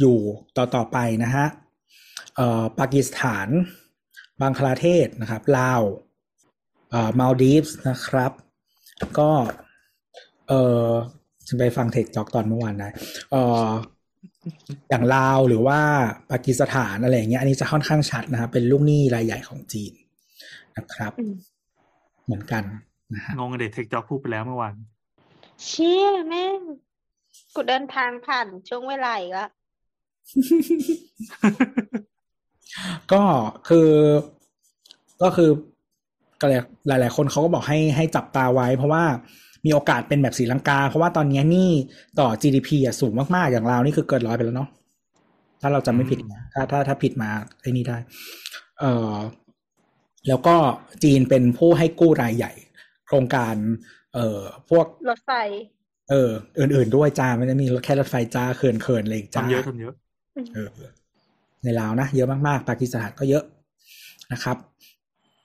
อยู่ต่อต่อไปนะฮะเอ่อปากีสถาน บังคลาเทศนะครับ ลาวเอ่อมัลดีฟส์นะครับ ก็เออฉันไปฟังเทคจ็อกตอนเมื่อวานนะเอออย่างลาวหรือว่าปากีสถานอะไรอย่างเงี้ย อันนี้จะค่อนข้างชัดนะครับ เป็นลูกหนี้รายใหญ่ของจีนนะครับ
อืม
เหมือนกันนะฮะ
งงกับเด็กเทคจ็อกพูดไปแล้วเมื่อวาน
เชี่ยแม่ง กูเดินทางผ่านช่วงเวลาอีกแล้ว
ก็คือก็คือก็เลยหลายๆคนเขาก็บอกให้ให้จับตาไว้ เพราะว่ามีโอกาสเป็นแบบศรีลังกา เพราะว่าตอนนี้หนี่ต่อ GDP อะสูงมากๆ อย่างเราวนี่คือเกินร้อยไปแล้วเนาะถ้าเราจำไม่ผิดนะถ้าถ้าถ้าผิดมาไอ้นี่ได้ เอ่อแล้วก็จีนเป็นผู้ให้กู้รายใหญ่ โครงการ เอ่อพวก
รถไฟ
เอออื่นๆด้วยจ้าไม่ได้มีแค่รถไฟจ้าเขินเขินๆเลยจ้า
ทำเยอะทำเยอะ
เออในลาวนะเยอะมากๆปากีสถานก็เยอะนะครับ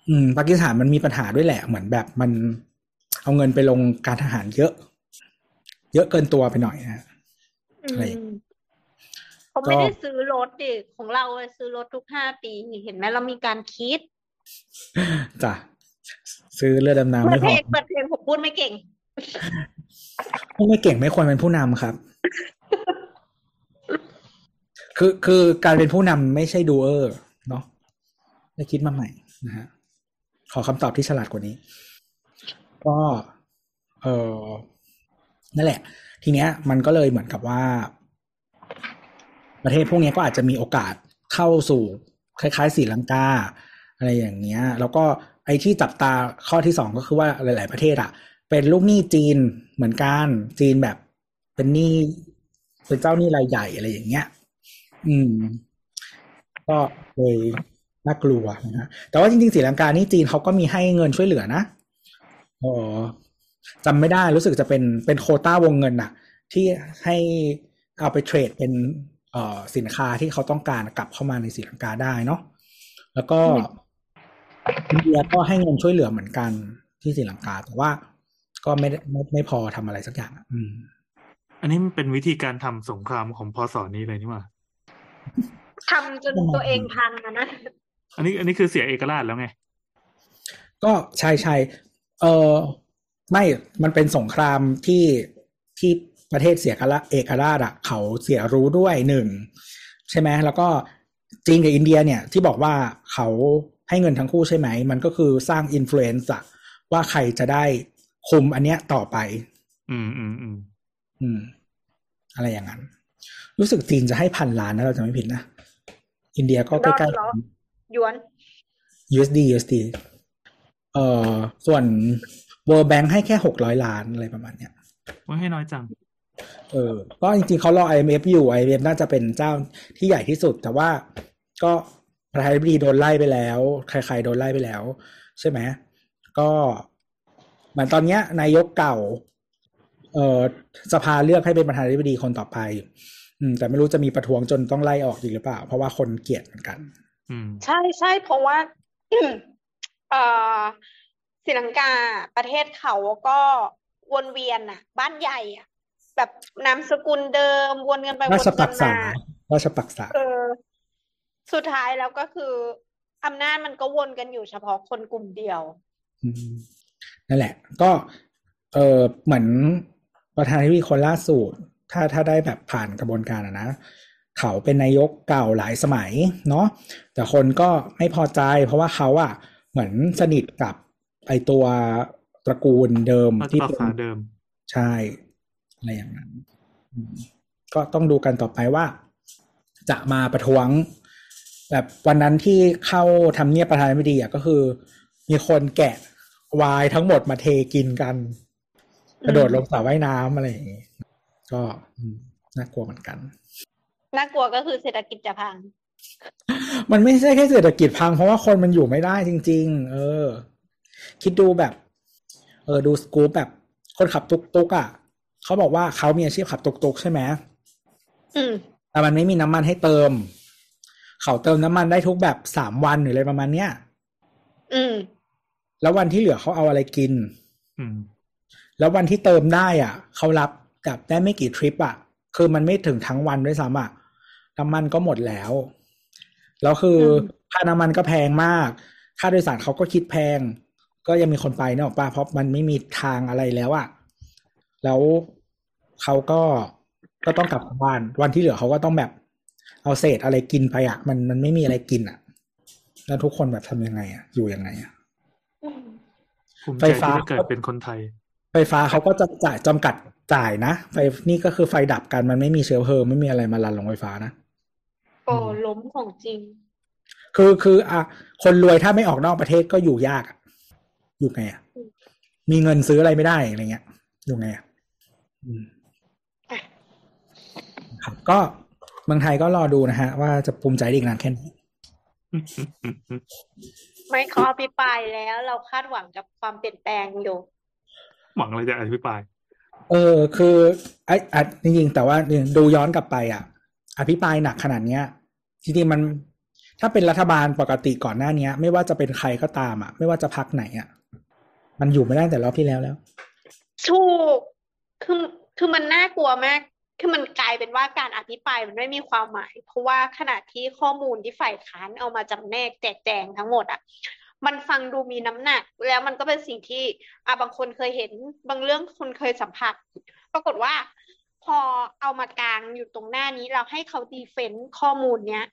อืมปากีสถานมันมีปัญหาด้วยแหละ เหมือนแบบมันเอาเงินไปลงการทหารเยอะ เยอะเกินตัวไปหน่อยนะ
อื
อะไร
มเขาไม่
ก็
ได้ซื้อรถดิของเราอะซื้อรถทุกห้าปีเห็นไหมเรามีการคิด
จ้ะซื้อเรือดำน้ำ
เปิ
ไม่
ด
พ
เพล
อง
เปิดเพลงผมพูดไม่เก่ง
ผู้ไม่เก่งไม่ควรเป็นผู้นำครับ คือคือการเป็นผู้นำไม่ใช่ดูเออร์เนาะได้คิดมาใหม่นะฮะขอคำตอบที่ฉลาดกว่านี้ ก็เออนั่นแหละ ทีเนี้ย มันก็เลยเหมือนกับว่า ประเทศพวกนี้ก็อาจจะมีโอกาสเข้าสู่คล้ายๆศรีลังกาอะไรอย่างเงี้ย แล้วก็ไอ้ที่จับตาข้อที่สองก็คือว่าหลาย ๆ ประเทศอะ เป็นลูกหนี้จีนเหมือนกันจีนแบบเป็นหนี้เป็นเจ้าหนี้รายใหญ่อะไรอย่างเงี้ย อืม ก็เลยน่ากลัวนะฮะแต่ว่าจริงๆศรีลังกานี่จีนเขาก็มีให้เงินช่วยเหลือนะเออจำไม่ได้รู้สึกจะเป็นเป็นโควต้าวงเงินน่ะที่ให้เอาไปเทรดเป็นเอ่อสินค้าที่เขาต้องการกลับเข้ามาในศรีลังกาได้เนาะแล้วก็อินเดียก็ให้เงินช่วยเหลือเหมือนกันที่ศรีลังกาแต่ว่า ก็ไม่ได้ไม่ไม่พอทำอะไรสักอย่างอะอืม
อันนี้มันเป็นวิธีการทำสงครามของพศนี้เลยนี่หว่า
ทำจนตัวเองพังอะนะ
อันนี้อันนี้คือเสียเอกราชแล้วไง
ก็ใช่ใช่เออไม่มันเป็นสงครามที่ที่ประเทศเสียกละเอกราชอะเขาเสียรู้ด้วยหนึ่งใช่ไหมแล้วก็จีนกับอินเดียเนี่ยที่บอกว่าเขาให้เงินทั้งคู่ใช่ไหม มันก็คือสร้างอิม l u e n c e อะว่าใครจะได้ คุมอันเนี้ยต่อไป
อืมอืมอืม
อืม อะไรอย่างนั้น รู้สึกจีนจะให้พันล้านนะเราจะไม่ผิดนะ อินเดียก็ใกล้
ดอลเหรอ
ๆ
หยวน
USD USD เอ่อส่วน World Bank ให้แค่หกร้อยล้านอะไรประมาณเนี้ย
ว่าให้น้อยจัง
เออ ก็จริงๆเขารอ IMF อยู่ IMF น่าจะเป็นเจ้าที่ใหญ่ที่สุด แต่ว่าก็ประธานาธิบดีโดนไล่ไปแล้ว ใครๆโดนไล่ไปแล้ว ใช่ไหมก็ เหมือนตอนเนี้ยนายกเก่า เอ่อสภาเลือกให้เป็นประธานาธิบดีคนต่อไป อืม แต่ไม่รู้จะมีประท้วงจนต้องไล่ออกอีกหรือเปล่า เพราะว่าคนเกลียดเหมือนกัน
อืม
ใช่ใช่เพราะว่าเอ่อศรีลังกาประเทศเขาก็วนเวียนน่ะบ้านใหญ่อะแบบนามสกุลเดิมวนกันไปว
รานช
กั
ปั
น
กษา
มา
ราชปักษา
เออ สุดท้ายแล้วก็คืออำนาจมันก็วนกันอยู่เฉพาะคนกลุ่มเดียว
อืม นั่นแหละ ก็เออเหมือนประธานาธิบดีคนล่าสุดถ้าถ้าได้แบบผ่านกระบวนการอะนะ เขาเป็นนายกเก่าหลายสมัยเนาะแต่คนก็ไม่พอใจ เพราะว่าเขาอะเหมือนสนิทกับไอตัวตระกูลเดิม
ราช
ที่
ปัก
เป็น
ษาเดิม
ใช่อะไรอย่างนั้นอืมก็ต้องดูกันต่อไปว่า จะมาประท้วง แบบวันนั้นที่เข้าทำเนียบประธานาธิบดีอะก็คือ มีคนแกะ วายทั้งหมดมาเทกินกัน กระโดดลงสระว่ายน้ำอะไรอย่างงี้ก็อืมน่ากลัวเหมือนกัน
น่ากลัวก็คือเศรษฐกิจจะพัง
มันไม่ใช่แค่เศรษฐกิจพังเพราะว่าคนมันอยู่ไม่ได้จริง ๆ เออ คิดดูแบบ เออดูสกู๊ปแบบคนขับตุกตุกๆอะเขาบอกว่าเขามีอาชีพขับตุกตุกๆใช่ไหม
อืม
แต่มันไม่มีน้ำมันให้เติม เขาเติมน้ำมันได้ทุกแบบสามวันหรืออะไรประมาณเนี้ย
อืม
แล้ววันที่เหลือเขาเอาอะไรกิน
อืม
แล้ววันที่เติมได้อะเขารับกับได้ไม่กี่ทริปอะ คือมันไม่ถึงทั้งวันด้วยซ้ำอะน้ำมันก็หมดแล้ว แล้วคืออ
ม
ค่าน้ำมันก็แพงมาก ค่าโดยสารเขาก็คิดแพง ก็ยังมีคนไปเนกอะป้าเพราะมันไม่มีทางอะไรแล้วอะ แล้วเขาก็ก็ต้องกลับบ้าน วันที่เหลือเขาก็ต้องแบบ เอาเศษอะไรกินไปอะ มันมันไม่มีอะไรกินอะ แล้วทุกคนแบบทำยังไงอะ อยู่ยังไงอะ
อืม
ภูมิ
ไฟ
ใจ
ฟ้า
ที่ได้เกิดเป็นคนไทย
ไฟฟ้าเขาก็จะจ่ายจำกัดจ่ายนะไฟนี่ก็คือไฟดับกันมันไม่มีเชื้อเพลิงไม่มีอะไรมารันลงไฟฟ้านะ
โอ้ล้มของจริง
คือคือ อะ คนรวยถ้าไม่ออกนอกประเทศก็อยู่ยากอะอยู่ไงอะ
อืม
มีเงินซื้ออะไรไม่ได้อะไรเงี้ยอยู่ไงอะอืมครับก็เมืองไทยก็รอดูนะฮะ ว่าจะภูมิใจได้อีกนานแค่ไหน
ไม่ขออภิปรายแล้ว เราคาดหวังกับความเปลี่ยนแปลงอยู่
หวังอะไรจะอภิปราย
เออ คือไอ้อะจริงๆแต่ว่าดูย้อนกลับไป อะ อภิปรายหนักขนาดเนี้ยจริงๆมัน ถ้าเป็นรัฐบาลปกติก่อนหน้าเนี้ย ไม่ว่าจะเป็นใครก็ตามอะ ไม่ว่าจะพักไหนอะ มันอยู่ไม่ได้แต่รอบที่แล้วแล้ว
ถูกคือคือมันน่ากลัวมาก คือมันกลายเป็นว่าการอภิปรายมันไม่มีความหมาย เพราะว่าขณะที่ข้อมูลที่ฝ่ายค้านเอามาจำแนกแจกแจงทั้งหมดอะมันฟังดูมีน้ำหนัก แล้วมันก็เป็นสิ่งที่อะบางคนเคยเห็นบางเรื่องคนเคยสัมผัส ปรากฏว่า พอเอามากางอยู่ตรงหน้านี้เราให้เขาดีเฟนต์ข้อมูลเนี้ย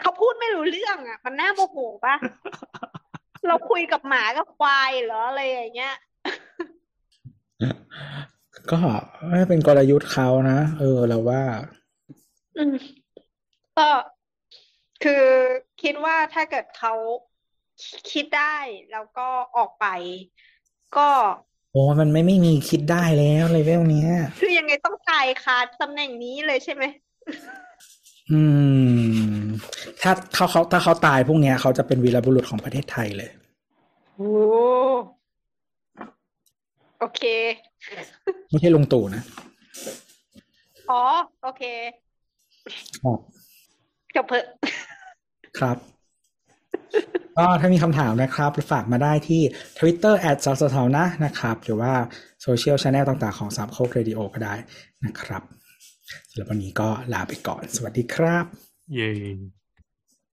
เขาพูดไม่รู้เรื่องอะ มันน่าโมโหปะเราคุยกับหมากับควายเหรออะไรอย่างเงี้ย
ก็ไม่เป็นกลยุทธ์เขานะ เออเราว่า
อืมก็คือคิดว่าถ้าเกิดเขาคิดได้แล้วก็ออกไป ก็
โอ้มันไม่ไม่มีคิดได้แล้วเลเวลเนี้ย
คือยังไงต้องตายคาตำแหน่งนี้เลยใช่ไหม
อืม ถ้าถ้าเขาถ้าเขาตายพวกเนี้ย เขาจะเป็นวีรบุรุษของประเทศไทยเลย
โอ้โอเค
ไม่ใช่ลุงตู่นะ
อ๋อ โอเค
ครับ
จบเพอะ
ครับ ก็ถ้ามีคำถามนะครับฝากมาได้ที่ Twitter แอดสาวสาวนะนะครับ หรือว่าโซเชียลช n แนลต่างๆของสามโคกเรดิโอก็ได้นะครับสำหรับวันนี้ก็ลาไปก่อน สวัสดีครับ
เย่